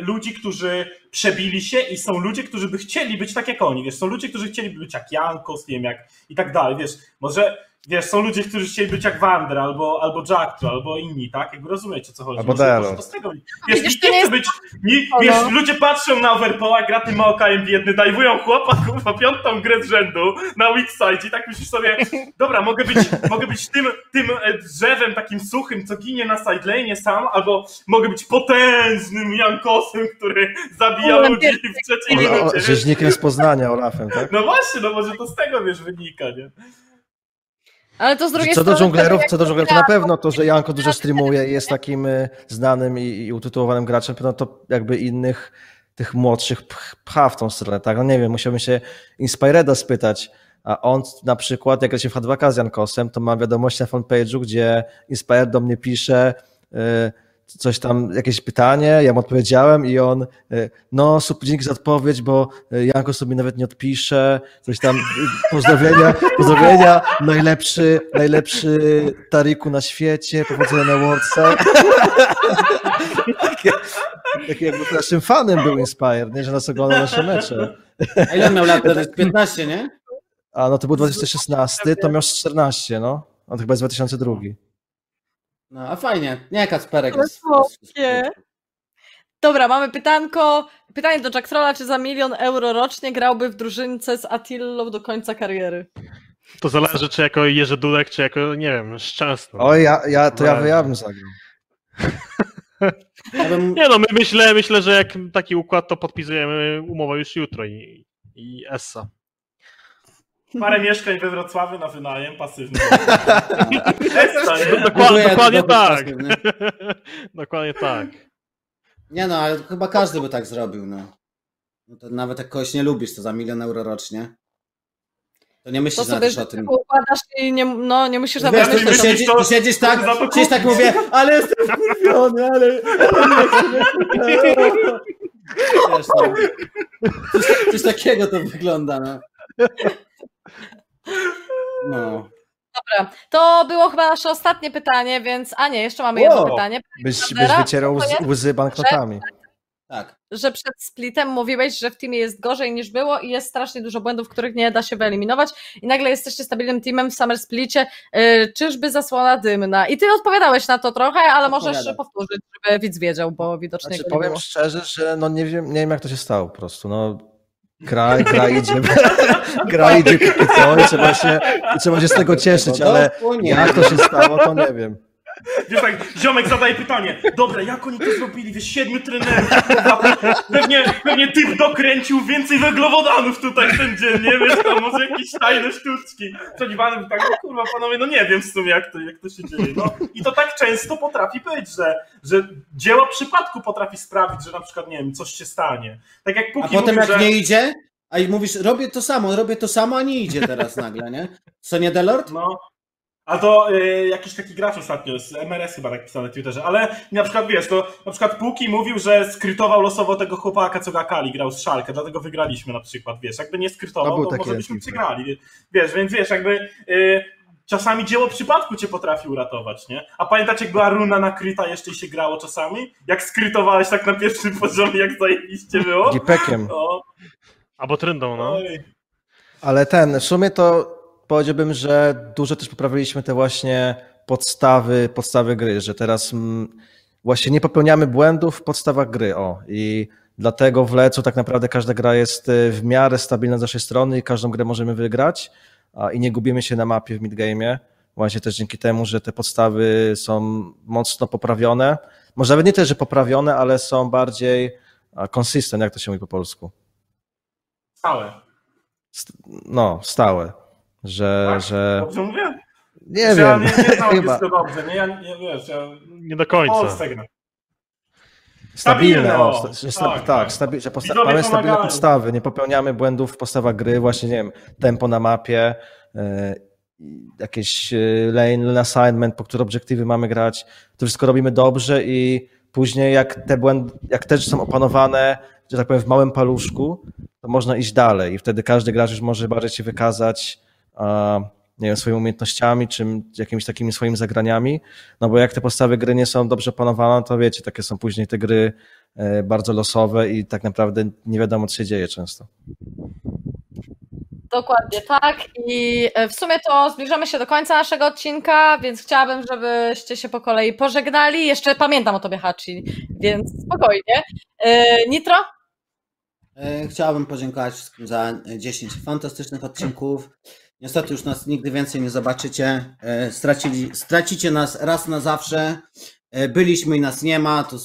y, ludzi, którzy przebili się i są ludzie, którzy by chcieli być tak jak oni, wiesz, są ludzie, którzy chcieliby być jak Jankos, nie wiem, jak i tak dalej, wiesz, może, wiesz, są ludzie, którzy chcieli być jak Wander, albo, albo Jack, albo inni, tak, jakby rozumiecie, o co chodzi. Albo może, Delo. może to z tego, wiesz, to nie chce być, nie, wiesz, no. ludzie patrzą na Overpoła, gra tym OKM biedny, dajwują chłopa, kurwa, piątą grę z rzędu na weak side i tak myślisz sobie, dobra, mogę być, mogę być tym, tym e, drzewem takim suchym, co ginie na sidelane sam, albo mogę być potężnym Jankosem, który zabija ludzi w trzeciej minucie. wiesz? rzeźnikiem z Poznania, Olafem, tak? No właśnie, no może to z tego, wiesz, wynika, nie? Ale to z drugiej Co do strony... dżunglerów, jak co do dżunglerów, to na pewno to, że Janko dużo streamuje i jest takim y, znanym i, i utytułowanym graczem, no to jakby innych tych młodszych pch- pcha w tą stronę, tak? No nie wiem, musiałbym się Inspireda spytać, a on na przykład, jak gra się w H2K z Jankosem, to ma wiadomości na fanpage'u, gdzie Inspired do mnie pisze y, coś tam, jakieś pytanie, ja mu odpowiedziałem i on, y, no super, dzięki za odpowiedź, bo y, Janko sobie nawet nie odpisze, coś tam, pozdrowienia, pozdrowienia, najlepszy, najlepszy Tariku na świecie, powodzenia na Worldse. Takie, takie jakby naszym fanem był Inspire, nie, że nas ogląda nasze mecze. A ile miał lat? To jest 15, nie? A no to był 2016, to miał z 14, no. On chyba jest 2002. No, a fajnie. Nie, Kacperek Ale jest... słodkie. Dobra, mamy pytanko. Pytanie do Jack Trolla, czy za milion euro rocznie grałby w drużynce z Attillą do końca kariery? To zależy, czy jako Jerzy Dudek, czy jako, nie wiem, Szczęsny. Oj, ja, ja, to ja, ja bym zagrał. Ja bym... Nie no, my myślę, myślę, że jak taki układ, to podpisujemy umowę już jutro i, i Essa. Parę mieszkań we Wrocławiu na wynajem, pasywny. Dokładnie dobry tak. sposób, nie? Dokładnie tak. Nie no, ale chyba każdy by tak zrobił, no. no to nawet jak kogoś nie lubisz, to za milion euro rocznie. To nie To myślisz sobie nawet o tym. układasz i nie, no, nie musisz nawet myśleć. że- siedzi, to- siedzisz tak, to siedzisz tak mówię, ale jestem wkurwiony, ale... ale Wiesz, no. coś, coś takiego to wygląda, no. No. Dobra, to było chyba nasze ostatnie pytanie, więc... A nie, jeszcze mamy jedno Wow. pytanie. Byś, byś wycierał jest? łzy banknotami. Tak. że przed splitem mówiłeś, że w teamie jest gorzej niż było i jest strasznie dużo błędów, których nie da się wyeliminować i nagle jesteście stabilnym teamem w Summer Splicie. Yy, czyżby zasłona dymna? I ty odpowiadałeś na to trochę, ale możesz Odpowiadam. powtórzyć, żeby widz wiedział, bo widocznie Znaczy, powiem było. szczerze, że no nie wiem, nie wiem jak to się stało po prostu. No, gra, gra idzie, gra idzie póki co i trzeba się, i trzeba się z tego cieszyć, ale Dosłownie. jak to się stało, to nie wiem. Wiesz tak, ziomek zadaje pytanie, dobra, jak oni to zrobili, wiesz, siedmiu trenerów, pewnie, pewnie typ dokręcił więcej węglowodanów tutaj w ten dzień, nie wiesz, to może jakieś tajne sztuczki. Przedziwany tak, no kurwa, panowie, no nie wiem w sumie, jak to, jak to się dzieje, no. I to tak często potrafi być, że, że dzieło przypadku potrafi sprawić, że na przykład, nie wiem, coś się stanie. Tak jak A potem mówił, jak że... nie idzie, a i mówisz, robię to samo, robię to samo, a nie idzie teraz nagle, nie? Co nie Delord? No. A to y, jakiś taki gracz ostatnio, z MRS chyba tak pisał na Twitterze, ale na przykład wiesz, to na przykład Puki mówił, że skrytował losowo tego chłopaka, co Gakali grał z Szalkę, dlatego wygraliśmy na przykład, wiesz, jakby nie No, skrytował, to taki może byśmy Tweet, przegrali, wie- wiesz, więc wiesz, jakby y, czasami dzieło przypadku cię potrafi uratować, nie? A pamiętacie, jak była runa nakryta jeszcze i się grało czasami? Jak skrytowałeś tak na pierwszym poziomie, jak zajebiście było? Gipekiem. O, Albo tryndą, no. oj. Ale ten, w sumie to powiedziałbym, że dużo też poprawiliśmy te właśnie podstawy, podstawy gry, że teraz mm, właśnie nie popełniamy błędów w podstawach gry, o. I dlatego w Lecu tak naprawdę każda gra jest y, w miarę stabilna z naszej strony i każdą grę możemy wygrać a, i nie gubimy się na mapie w midgame'ie. Właśnie też dzięki temu, że te podstawy są mocno poprawione. Może nawet nie też, że poprawione, ale są bardziej consistent, jak to się mówi po polsku. Stałe. St- no, stałe. Że, Tak? że Dobrze mówię? nie Że ja wiem, nie, nie znam chyba angielskiego dobrze, nie, ja nie wiesz, ja Nie do końca. Polsce stabilne, Stabilne, o, o. sta- Tak, tak, tak. stabi- że posta- mamy stabilne pomagają. podstawy, nie popełniamy błędów w podstawach gry, właśnie nie wiem, tempo na mapie, e, jakieś e, lane, assignment, po które obiektywy mamy grać, to wszystko robimy dobrze i później jak te błędy, jak te rzeczy są opanowane, że tak powiem w małym paluszku, to można iść dalej i wtedy każdy gracz już może bardziej się wykazać nie wiem, swoimi umiejętnościami, czy jakimiś takimi swoimi zagraniami, no bo jak te podstawy gry nie są dobrze opanowane, to wiecie, takie są później te gry e, bardzo losowe i tak naprawdę nie wiadomo, co się dzieje często. Dokładnie tak. I e, w sumie to zbliżamy się do końca naszego odcinka, więc chciałabym, żebyście się po kolei pożegnali. Jeszcze pamiętam o tobie, Hachi, więc spokojnie. E, Nitro? Chciałbym podziękować wszystkim za 10 fantastycznych odcinków. Niestety już nas nigdy więcej nie zobaczycie. E, Stracili, stracicie nas raz na zawsze. E, Byliśmy i nas nie ma. To, to,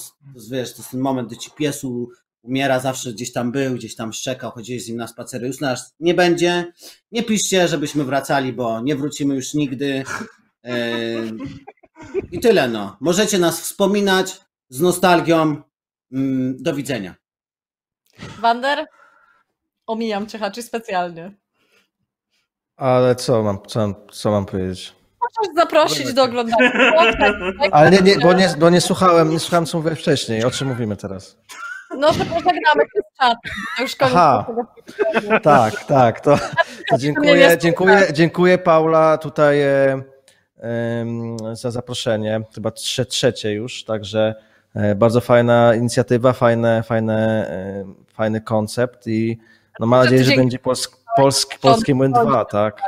wiesz, to jest ten moment, gdy ci piesu umiera, zawsze gdzieś tam był, gdzieś tam szczekał, chodziłeś z nim na spacery. Już nas nie będzie. Nie piszcie, żebyśmy wracali, bo nie wrócimy już nigdy. E, I tyle no. Możecie nas wspominać z nostalgią. Mm, Do widzenia. Wander? Omijam cię, specjalnie. Ale co mam, co mam, co mam powiedzieć? Możesz zaprosić do oglądania. Ale nie, nie, bo, nie, bo nie słuchałem, nie słuchałem, co mówię wcześniej. O czym mówimy teraz? No to pożegnamy się z czatem. Już koniec Aha. Tak, tak, to, to dziękuję, dziękuję, dziękuję Paula tutaj e, za zaproszenie, chyba trze, trzecie już, także e, bardzo fajna inicjatywa, fajne, fajne, e, fajny koncept i no mam nadzieję, że będzie polsk, polski, polski Młyn 2, tak?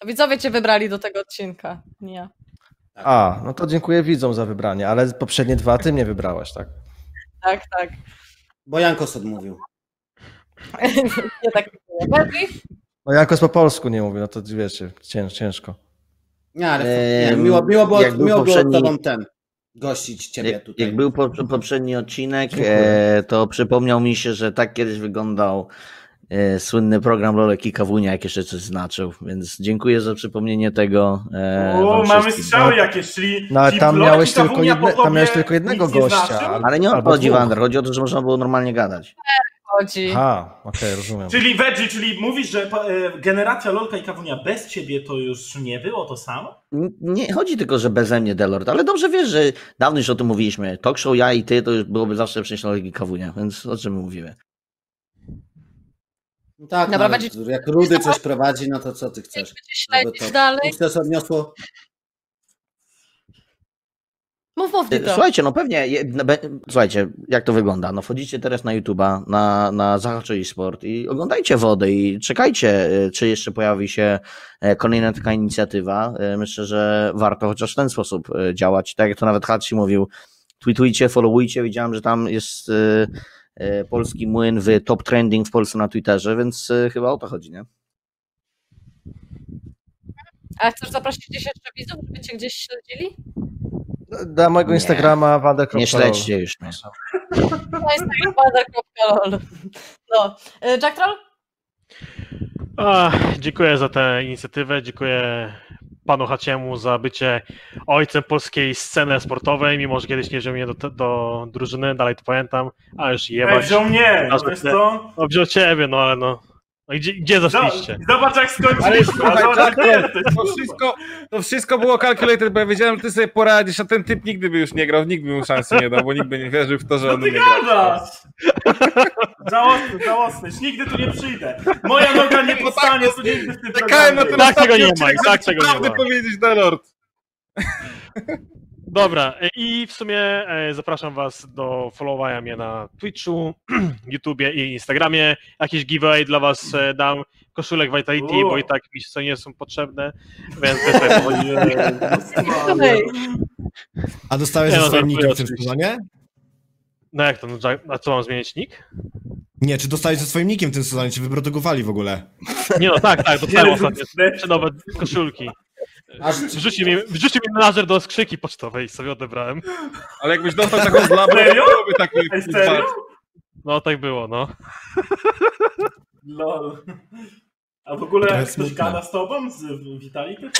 To widzowie cię wybrali do tego odcinka. Nie ja. A, no to dziękuję widzom za wybranie, ale poprzednie dwa ty mnie wybrałaś, tak? Tak, tak. Bo Jankos odmówił. Nie tak nie? No jakoś po polsku nie mówię, no to wiecie, cięż, ciężko. Nie, ale nie, miło, miło było, jak miło było poprzedni- tobą ten gościć ciebie Jak, tutaj. jak był po, poprzedni odcinek, e, to przypomniał mi się, że tak kiedyś wyglądał słynny program Lolek i Kawunia, jak jeszcze coś znaczył, więc dziękuję za przypomnienie tego. E, O, wam mamy strzały jakieś, czyli. No ale tam miałeś tylko, jedne, tam miałeś tylko jednego nic nie gościa. znaczy? al- Ale nie o to chodzi. Wander, chodzi o to, że można było normalnie gadać. Chodzi. Aha, okej, rozumiem. Czyli Veggie, czyli mówisz, że e, generacja Lolka i Kawunia bez ciebie to już nie było to samo? Nie chodzi tylko, że beze mnie Delord, ale dobrze wiesz, że dawno już o tym mówiliśmy. Talk show ja i ty to już byłoby zawsze przecież Lolek i Kawunia, więc o czym my mówimy? No tak, Dobra, no, będzie- jak Rudy coś prowadzi, no to co ty chcesz? Śledzić Żeby to dalej. Puste odniosło. Mów, mów, Nitro. Słuchajcie, no pewnie, no słuchajcie, jak to wygląda? No wchodzicie teraz na YouTube'a, na, na Zahaczy Sport i oglądajcie wodę i czekajcie, y, czy jeszcze pojawi się e, kolejna taka inicjatywa. Myślę, że warto chociaż w ten sposób działać. Tak jak to nawet Hatsi mówił, tweetujcie, followujcie. Widziałem, że tam jest polski młyn w top trending w Polsce na Twitterze, więc y, chyba o to chodzi, nie? A chcesz zaprosić gdzieś jeszcze widzów, żeby cię gdzieś śledzili? Na mojego Nie. Instagrama wander.pl. Nie śledźcie już mnie. Na instagram.lol. No. Y, Jack Troll? A, dziękuję za tę inicjatywę, dziękuję panu Haciemu za bycie ojcem polskiej sceny sportowej, mimo że kiedyś nie wziął mnie do, do drużyny, dalej to pamiętam, a już Ej, jebać. wziął mnie, wiesz co? No wziął ciebie, no ale no. No gdzie, gdzie zaszliście? Zobacz jak skończyliśmy, Ale słuchaj, zobacz jak Jack, jesteś. to wszystko, to wszystko było calculated, bo ja wiedziałem, że ty sobie poradzisz, a ten typ nigdy by już nie grał, nikt by mu szansy nie dał, bo nikt by nie wierzył w to, że on ty nie gadasz? Żałosny, żałosny, nigdy tu nie przyjdę. Moja noga nie powstanie, tu nigdy w tym Czekałem na ten. Tak tego nie ma, tak tego nie prawdę ma. powiedzieć, Delord. Dobra, e, i w sumie e, zapraszam was do followowania mnie na Twitchu, YouTubie i Instagramie. Jakieś giveaway dla was e, dam, koszulek Vitality, bo i tak mi co nie są potrzebne, więc też tak A dostałeś Nie, ze no, swoim nickiem w tym sezonie? No jak to, no, a co mam zmienić nick? Nie, czy dostałeś ze swoim nickiem w tym sezonie, czy wyprodukowali w ogóle? Nie no, tak, tak, dostałem ostatnio nowe koszulki. Aż Wrzucił mi, wrzucił mi menażer do skrzynki pocztowej i sobie odebrałem. Ale jakbyś dostał taką z labu, to byłoby taki Ej, serio? No tak było, no. Lol. A w ogóle ktoś smutne. gada z tobą, z Vitality?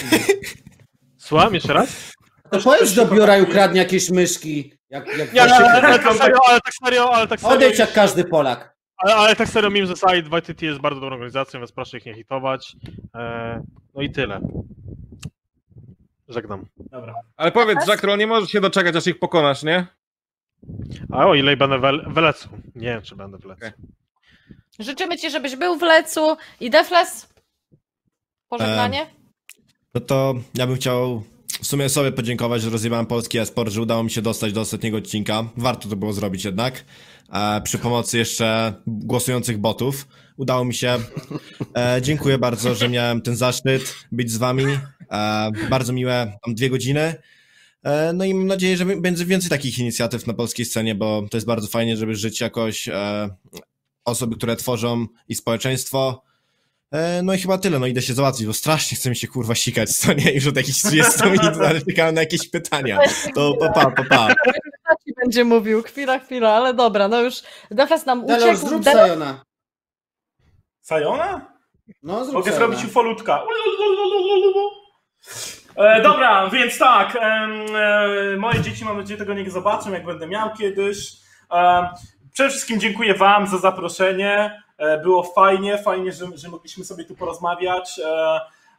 Słucham jeszcze raz? to powiedz do biura i ukradnie jakieś myszki. Jak, jak Nie, ale, ale, ale tak serio, ale tak serio, ale tak serio. Odejdź jak każdy Polak. Ale, ale tak serio, mimo że Side Vitality jest bardzo dobrą organizacją, więc proszę ich nie hitować. E, no i tyle. Żegnam. Dobra. Ale powiedz, Jack Troll, nie możesz się doczekać, aż ich pokonasz, nie? A o ile będę w, w Lecu. Nie wiem, czy będę w Lecu. Okej. Życzymy ci, żebyś był w Lecu i Defles. Pożegnanie. No to ja bym chciał w sumie sobie podziękować, że rozjebałem polski esport, że udało mi się dostać do ostatniego odcinka. Warto to było zrobić jednak. E, przy pomocy jeszcze głosujących botów. Udało mi się. E, dziękuję bardzo, że miałem ten zaszczyt być z wami. E, bardzo miłe tam dwie godziny. E, no i mam nadzieję, że będzie więcej takich inicjatyw na polskiej scenie, bo to jest bardzo fajnie, żeby żyć jakoś e, osoby, które tworzą i społeczeństwo. No i chyba tyle, no idę się załatwić, bo strasznie chce mi się kurwa sikać, co nie? Już od jakichś 30 minut, ale czekałem na jakieś pytania. To pa, pa, będzie mówił? Chwila, chwila, ale dobra, no już Defles nam uciekł. zrób De- Sajona. Sajona? No, zrób Mogę Sajona. zrobić ufolutka. E, dobra, więc tak. e, moje dzieci mam nadzieję tego nie zobaczą, jak będę miał kiedyś. E, przede wszystkim dziękuję Wam za zaproszenie. E, było fajnie, fajnie, że, że mogliśmy sobie tu porozmawiać.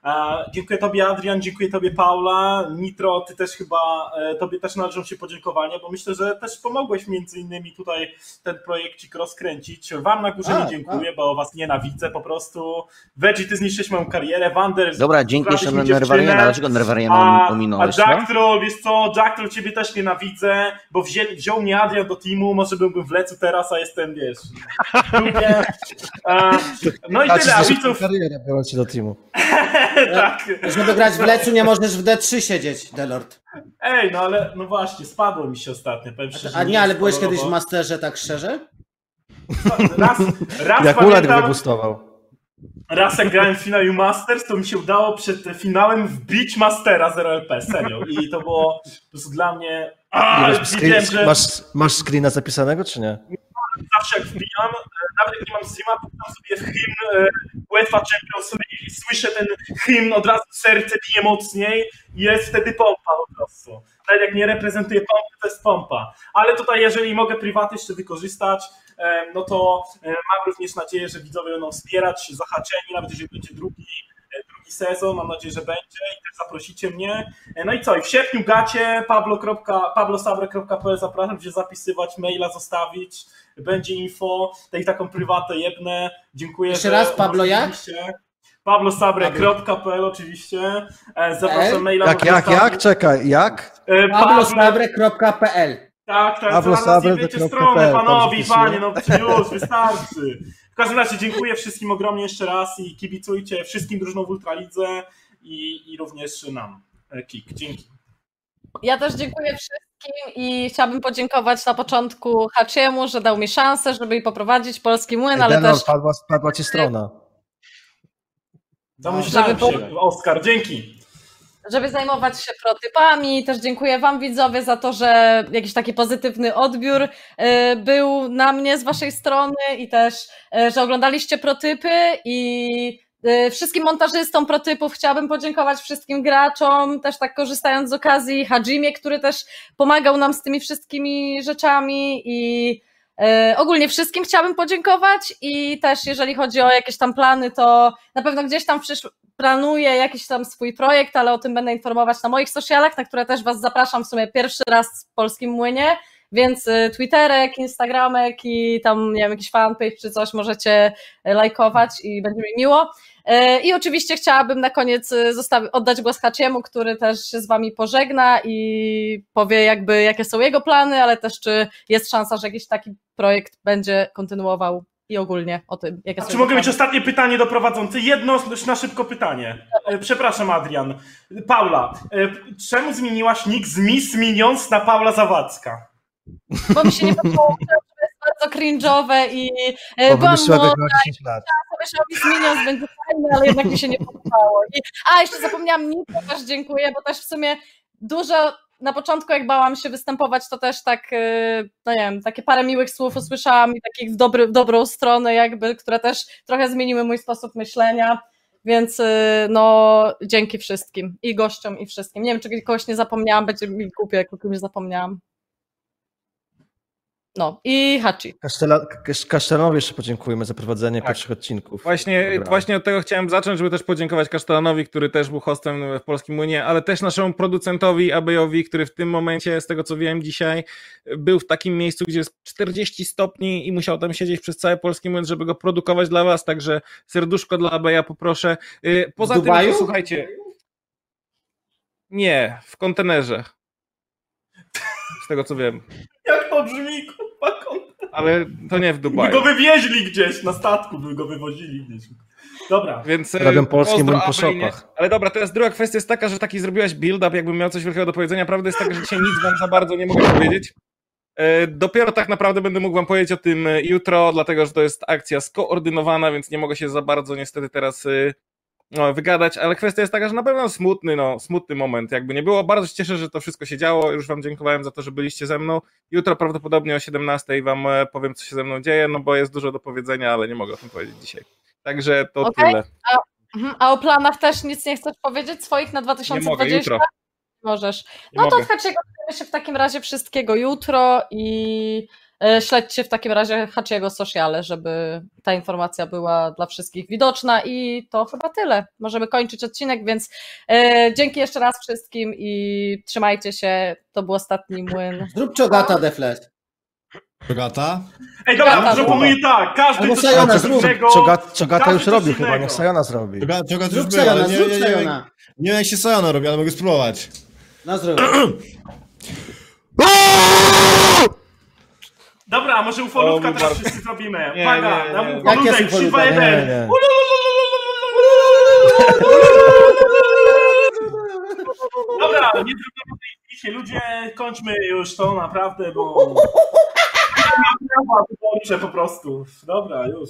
E, dziękuję Tobie, Adrian, dziękuję Tobie, Paula. Nitro, Ty też chyba, e, Tobie też należą się podziękowania, bo myślę, że też pomogłeś między innymi tutaj ten projekcik rozkręcić. Wam na górze A, nie dziękuję, bo Was nienawidzę po prostu. Veggie, Ty zniszczyłeś moją karierę, Wander... Dobra, dzięki jeszcze na Nerwariana. Dlaczego Nerwariana A, a ominąłeś? no? Jack Troll, wiesz co, Jack Troll ciebie też nienawidzę, bo wzię, wziął mnie Adrian do teamu, może byłbym w lecu teraz, a jestem, wiesz. E, No i tyle, a widzów, karierę biorąc się do teamu. tak. Żeby grać w lecu, nie możesz w D3 siedzieć, Delord. Ej, no ale, no właśnie, spadło mi się ostatnio, powiem szczerze. A nie, ale byłeś kiedyś w kolorowo. Masterze tak szczerze? Raz, raz Jak pamiętam, wygustował. raz jak grałem w finale Masters, to mi się udało przed finałem wbić Mastera 0LP, serio. I to było po prostu dla mnie... A, Masz, screen, że... masz, masz screena zapisanego, czy nie? Zawsze jak wbijam, e, nawet jak nie mam streama, puszczam sobie hymn e, UEFA Champions League i słyszę ten hymn, od razu serce bije mocniej i jest wtedy pompa po prostu. Nawet jak nie reprezentuję pompy, to jest pompa. Ale tutaj, jeżeli mogę prywatnie jeszcze wykorzystać, no to e, mam również nadzieję, że widzowie będą wspierać, zahaczeni, nawet jeżeli będzie drugi, drugi sezon, mam nadzieję, że będzie i też zaprosicie mnie. E, No i co, i w sierpniu gacie pablosabre.pl zapraszam się zapisywać, maila zostawić, będzie info, tej taką prywatę jebnę. Dziękuję, Jeszcze raz, Pablo jak? pablosabre.pl oczywiście. E, Zapraszam E? maila. Jak, do jak, jak? Czekaj, jak? Pablo- pablosabre.pl Tak, tak, Pablo zaraz nie wiecie kropka.pl, panowie, panie, no już, wystarczy. W każdym razie dziękuję wszystkim ogromnie jeszcze raz i kibicujcie wszystkim drużynom w Ultralidze i, i również nam. E, Kik, dzięki. Ja też dziękuję wszystkim i chciałabym podziękować na początku Haciemu, że dał mi szansę, żeby i poprowadzić polski młyn, ale Denor, też padła, padła ci strona. Domyślałem Żeby się, Oskar, dzięki. Żeby zajmować się protypami. Też dziękuję Wam, widzowie, za to, że jakiś taki pozytywny odbiór e, był na mnie z Waszej strony i też, e, że oglądaliście protypy i e, wszystkim montażystom protypów chciałabym podziękować wszystkim graczom, też tak korzystając z okazji Hajimie, który też pomagał nam z tymi wszystkimi rzeczami i ogólnie wszystkim chciałabym podziękować i też jeżeli chodzi o jakieś tam plany, to na pewno gdzieś tam w przysz- planuję jakiś tam swój projekt, ale o tym będę informować na moich socialach, na które też Was zapraszam w sumie pierwszy raz w Polskim Młynie, więc y, Twitterek, Instagramek i tam, nie wiem, jakiś fanpage czy coś możecie y, lajkować i będzie mi miło. Y, I oczywiście chciałabym na koniec oddać głos Haciemu, który też się z Wami pożegna i powie jakby jakie są jego plany, ale też czy jest szansa, że jakiś taki projekt będzie kontynuował i ogólnie o tym, jakie A są czy mogę mieć ostatnie pytanie do prowadzącej? Jedno na szybko pytanie. E, Przepraszam, Adrian. Paula, e, czemu zmieniłaś nick z Miss Minions na Paula Zawadzka? bo mi się nie podobało, że to jest bardzo cringe'owe i e, Bo byłam młoda, tego 10 lat. myślałam, że Minions będzie fajny, ale jednak mi się nie podobało. I, a, jeszcze zapomniałam Niko, też dziękuję, bo też w sumie dużo na początku, jak bałam się występować, to też tak, e, no nie wiem, takie parę miłych słów usłyszałam i takich w, dobry, w dobrą stronę jakby, które też trochę zmieniły mój sposób myślenia. Więc e, no, dzięki wszystkim i gościom i wszystkim. Nie wiem, czy kogoś nie zapomniałam, będzie mi głupio, jak o kimś zapomniałam. No i Hachi. Kasztela, Kasz- Kasztelanowi jeszcze podziękujemy za prowadzenie Tak. pierwszych odcinków. Właśnie, Dobra. właśnie od tego chciałem zacząć, żeby też podziękować Kasztelanowi, który też był hostem w Polskim Młynie, ale też naszemu producentowi Abejowi, który w tym momencie, z tego co wiem dzisiaj, był w takim miejscu, gdzie jest 40 stopni i musiał tam siedzieć przez cały Polski Młyn, żeby go produkować dla was, także serduszko dla Abeja poproszę. Y, Poza W tym, Dubaju? to, słuchajcie, nie, w kontenerze. Z tego co wiem, Jak to brzmi, kurwa, ale to nie w By Dubaju. go wywieźli gdzieś na statku, by go wywozili gdzieś. Dobra. Więc e, Robią polski pozdro, młyn po shopach. Ale dobra, teraz druga kwestia jest taka, że taki zrobiłaś build-up, jakbym miał coś wielkiego do powiedzenia. Prawda jest taka, że dzisiaj nic wam za bardzo nie mogę powiedzieć. E, Dopiero tak naprawdę będę mógł wam powiedzieć o tym e, jutro, dlatego że to jest akcja skoordynowana, więc nie mogę się za bardzo niestety teraz no, wygadać, ale kwestia jest taka, że na pewno smutny, no, smutny moment, jakby nie było. Bardzo się cieszę, że to wszystko się działo, już wam dziękowałem za to, że byliście ze mną. Jutro prawdopodobnie o 17 wam e, powiem, co się ze mną dzieje, no bo jest dużo do powiedzenia, ale nie mogę o tym powiedzieć dzisiaj. Także to Okej. tyle. Mhm. A o planach też nic nie chcesz powiedzieć swoich na Nie 2020? mogę, jutro. Możesz. Nie No to od Hachiego dowiemy się w takim razie wszystkiego jutro i śledźcie w takim razie Hachiego sociale, żeby ta informacja była dla wszystkich widoczna i to chyba tyle. Możemy kończyć odcinek, więc e, dzięki jeszcze raz wszystkim i trzymajcie się. To był ostatni młyn. Zrób czogata, Defles. Bogata? Ej, dobra, Gata, proponuję tak, każdy Albo coś Sayona, innego. Czoga- Czogata już robił chyba, niech Sajona zrobi. Czoga- Czoga już Zrób był, ale Sayona, nie, zrób nie, nie, nie, nie wiem jak się Sayona robi, ale mogę spróbować. No zrób. Dobra, a może ufolówka O, teraz bardzo- wszyscy zrobimy. Nie, Uwaga, nie, nie, na nie. ufolówek, Jak jest 3, 2, ufolówka? 1. Nie, nie. Dobra, nie trudno się ludzie, kończmy już to naprawdę, bo... Ja po prostu. Dobra, już.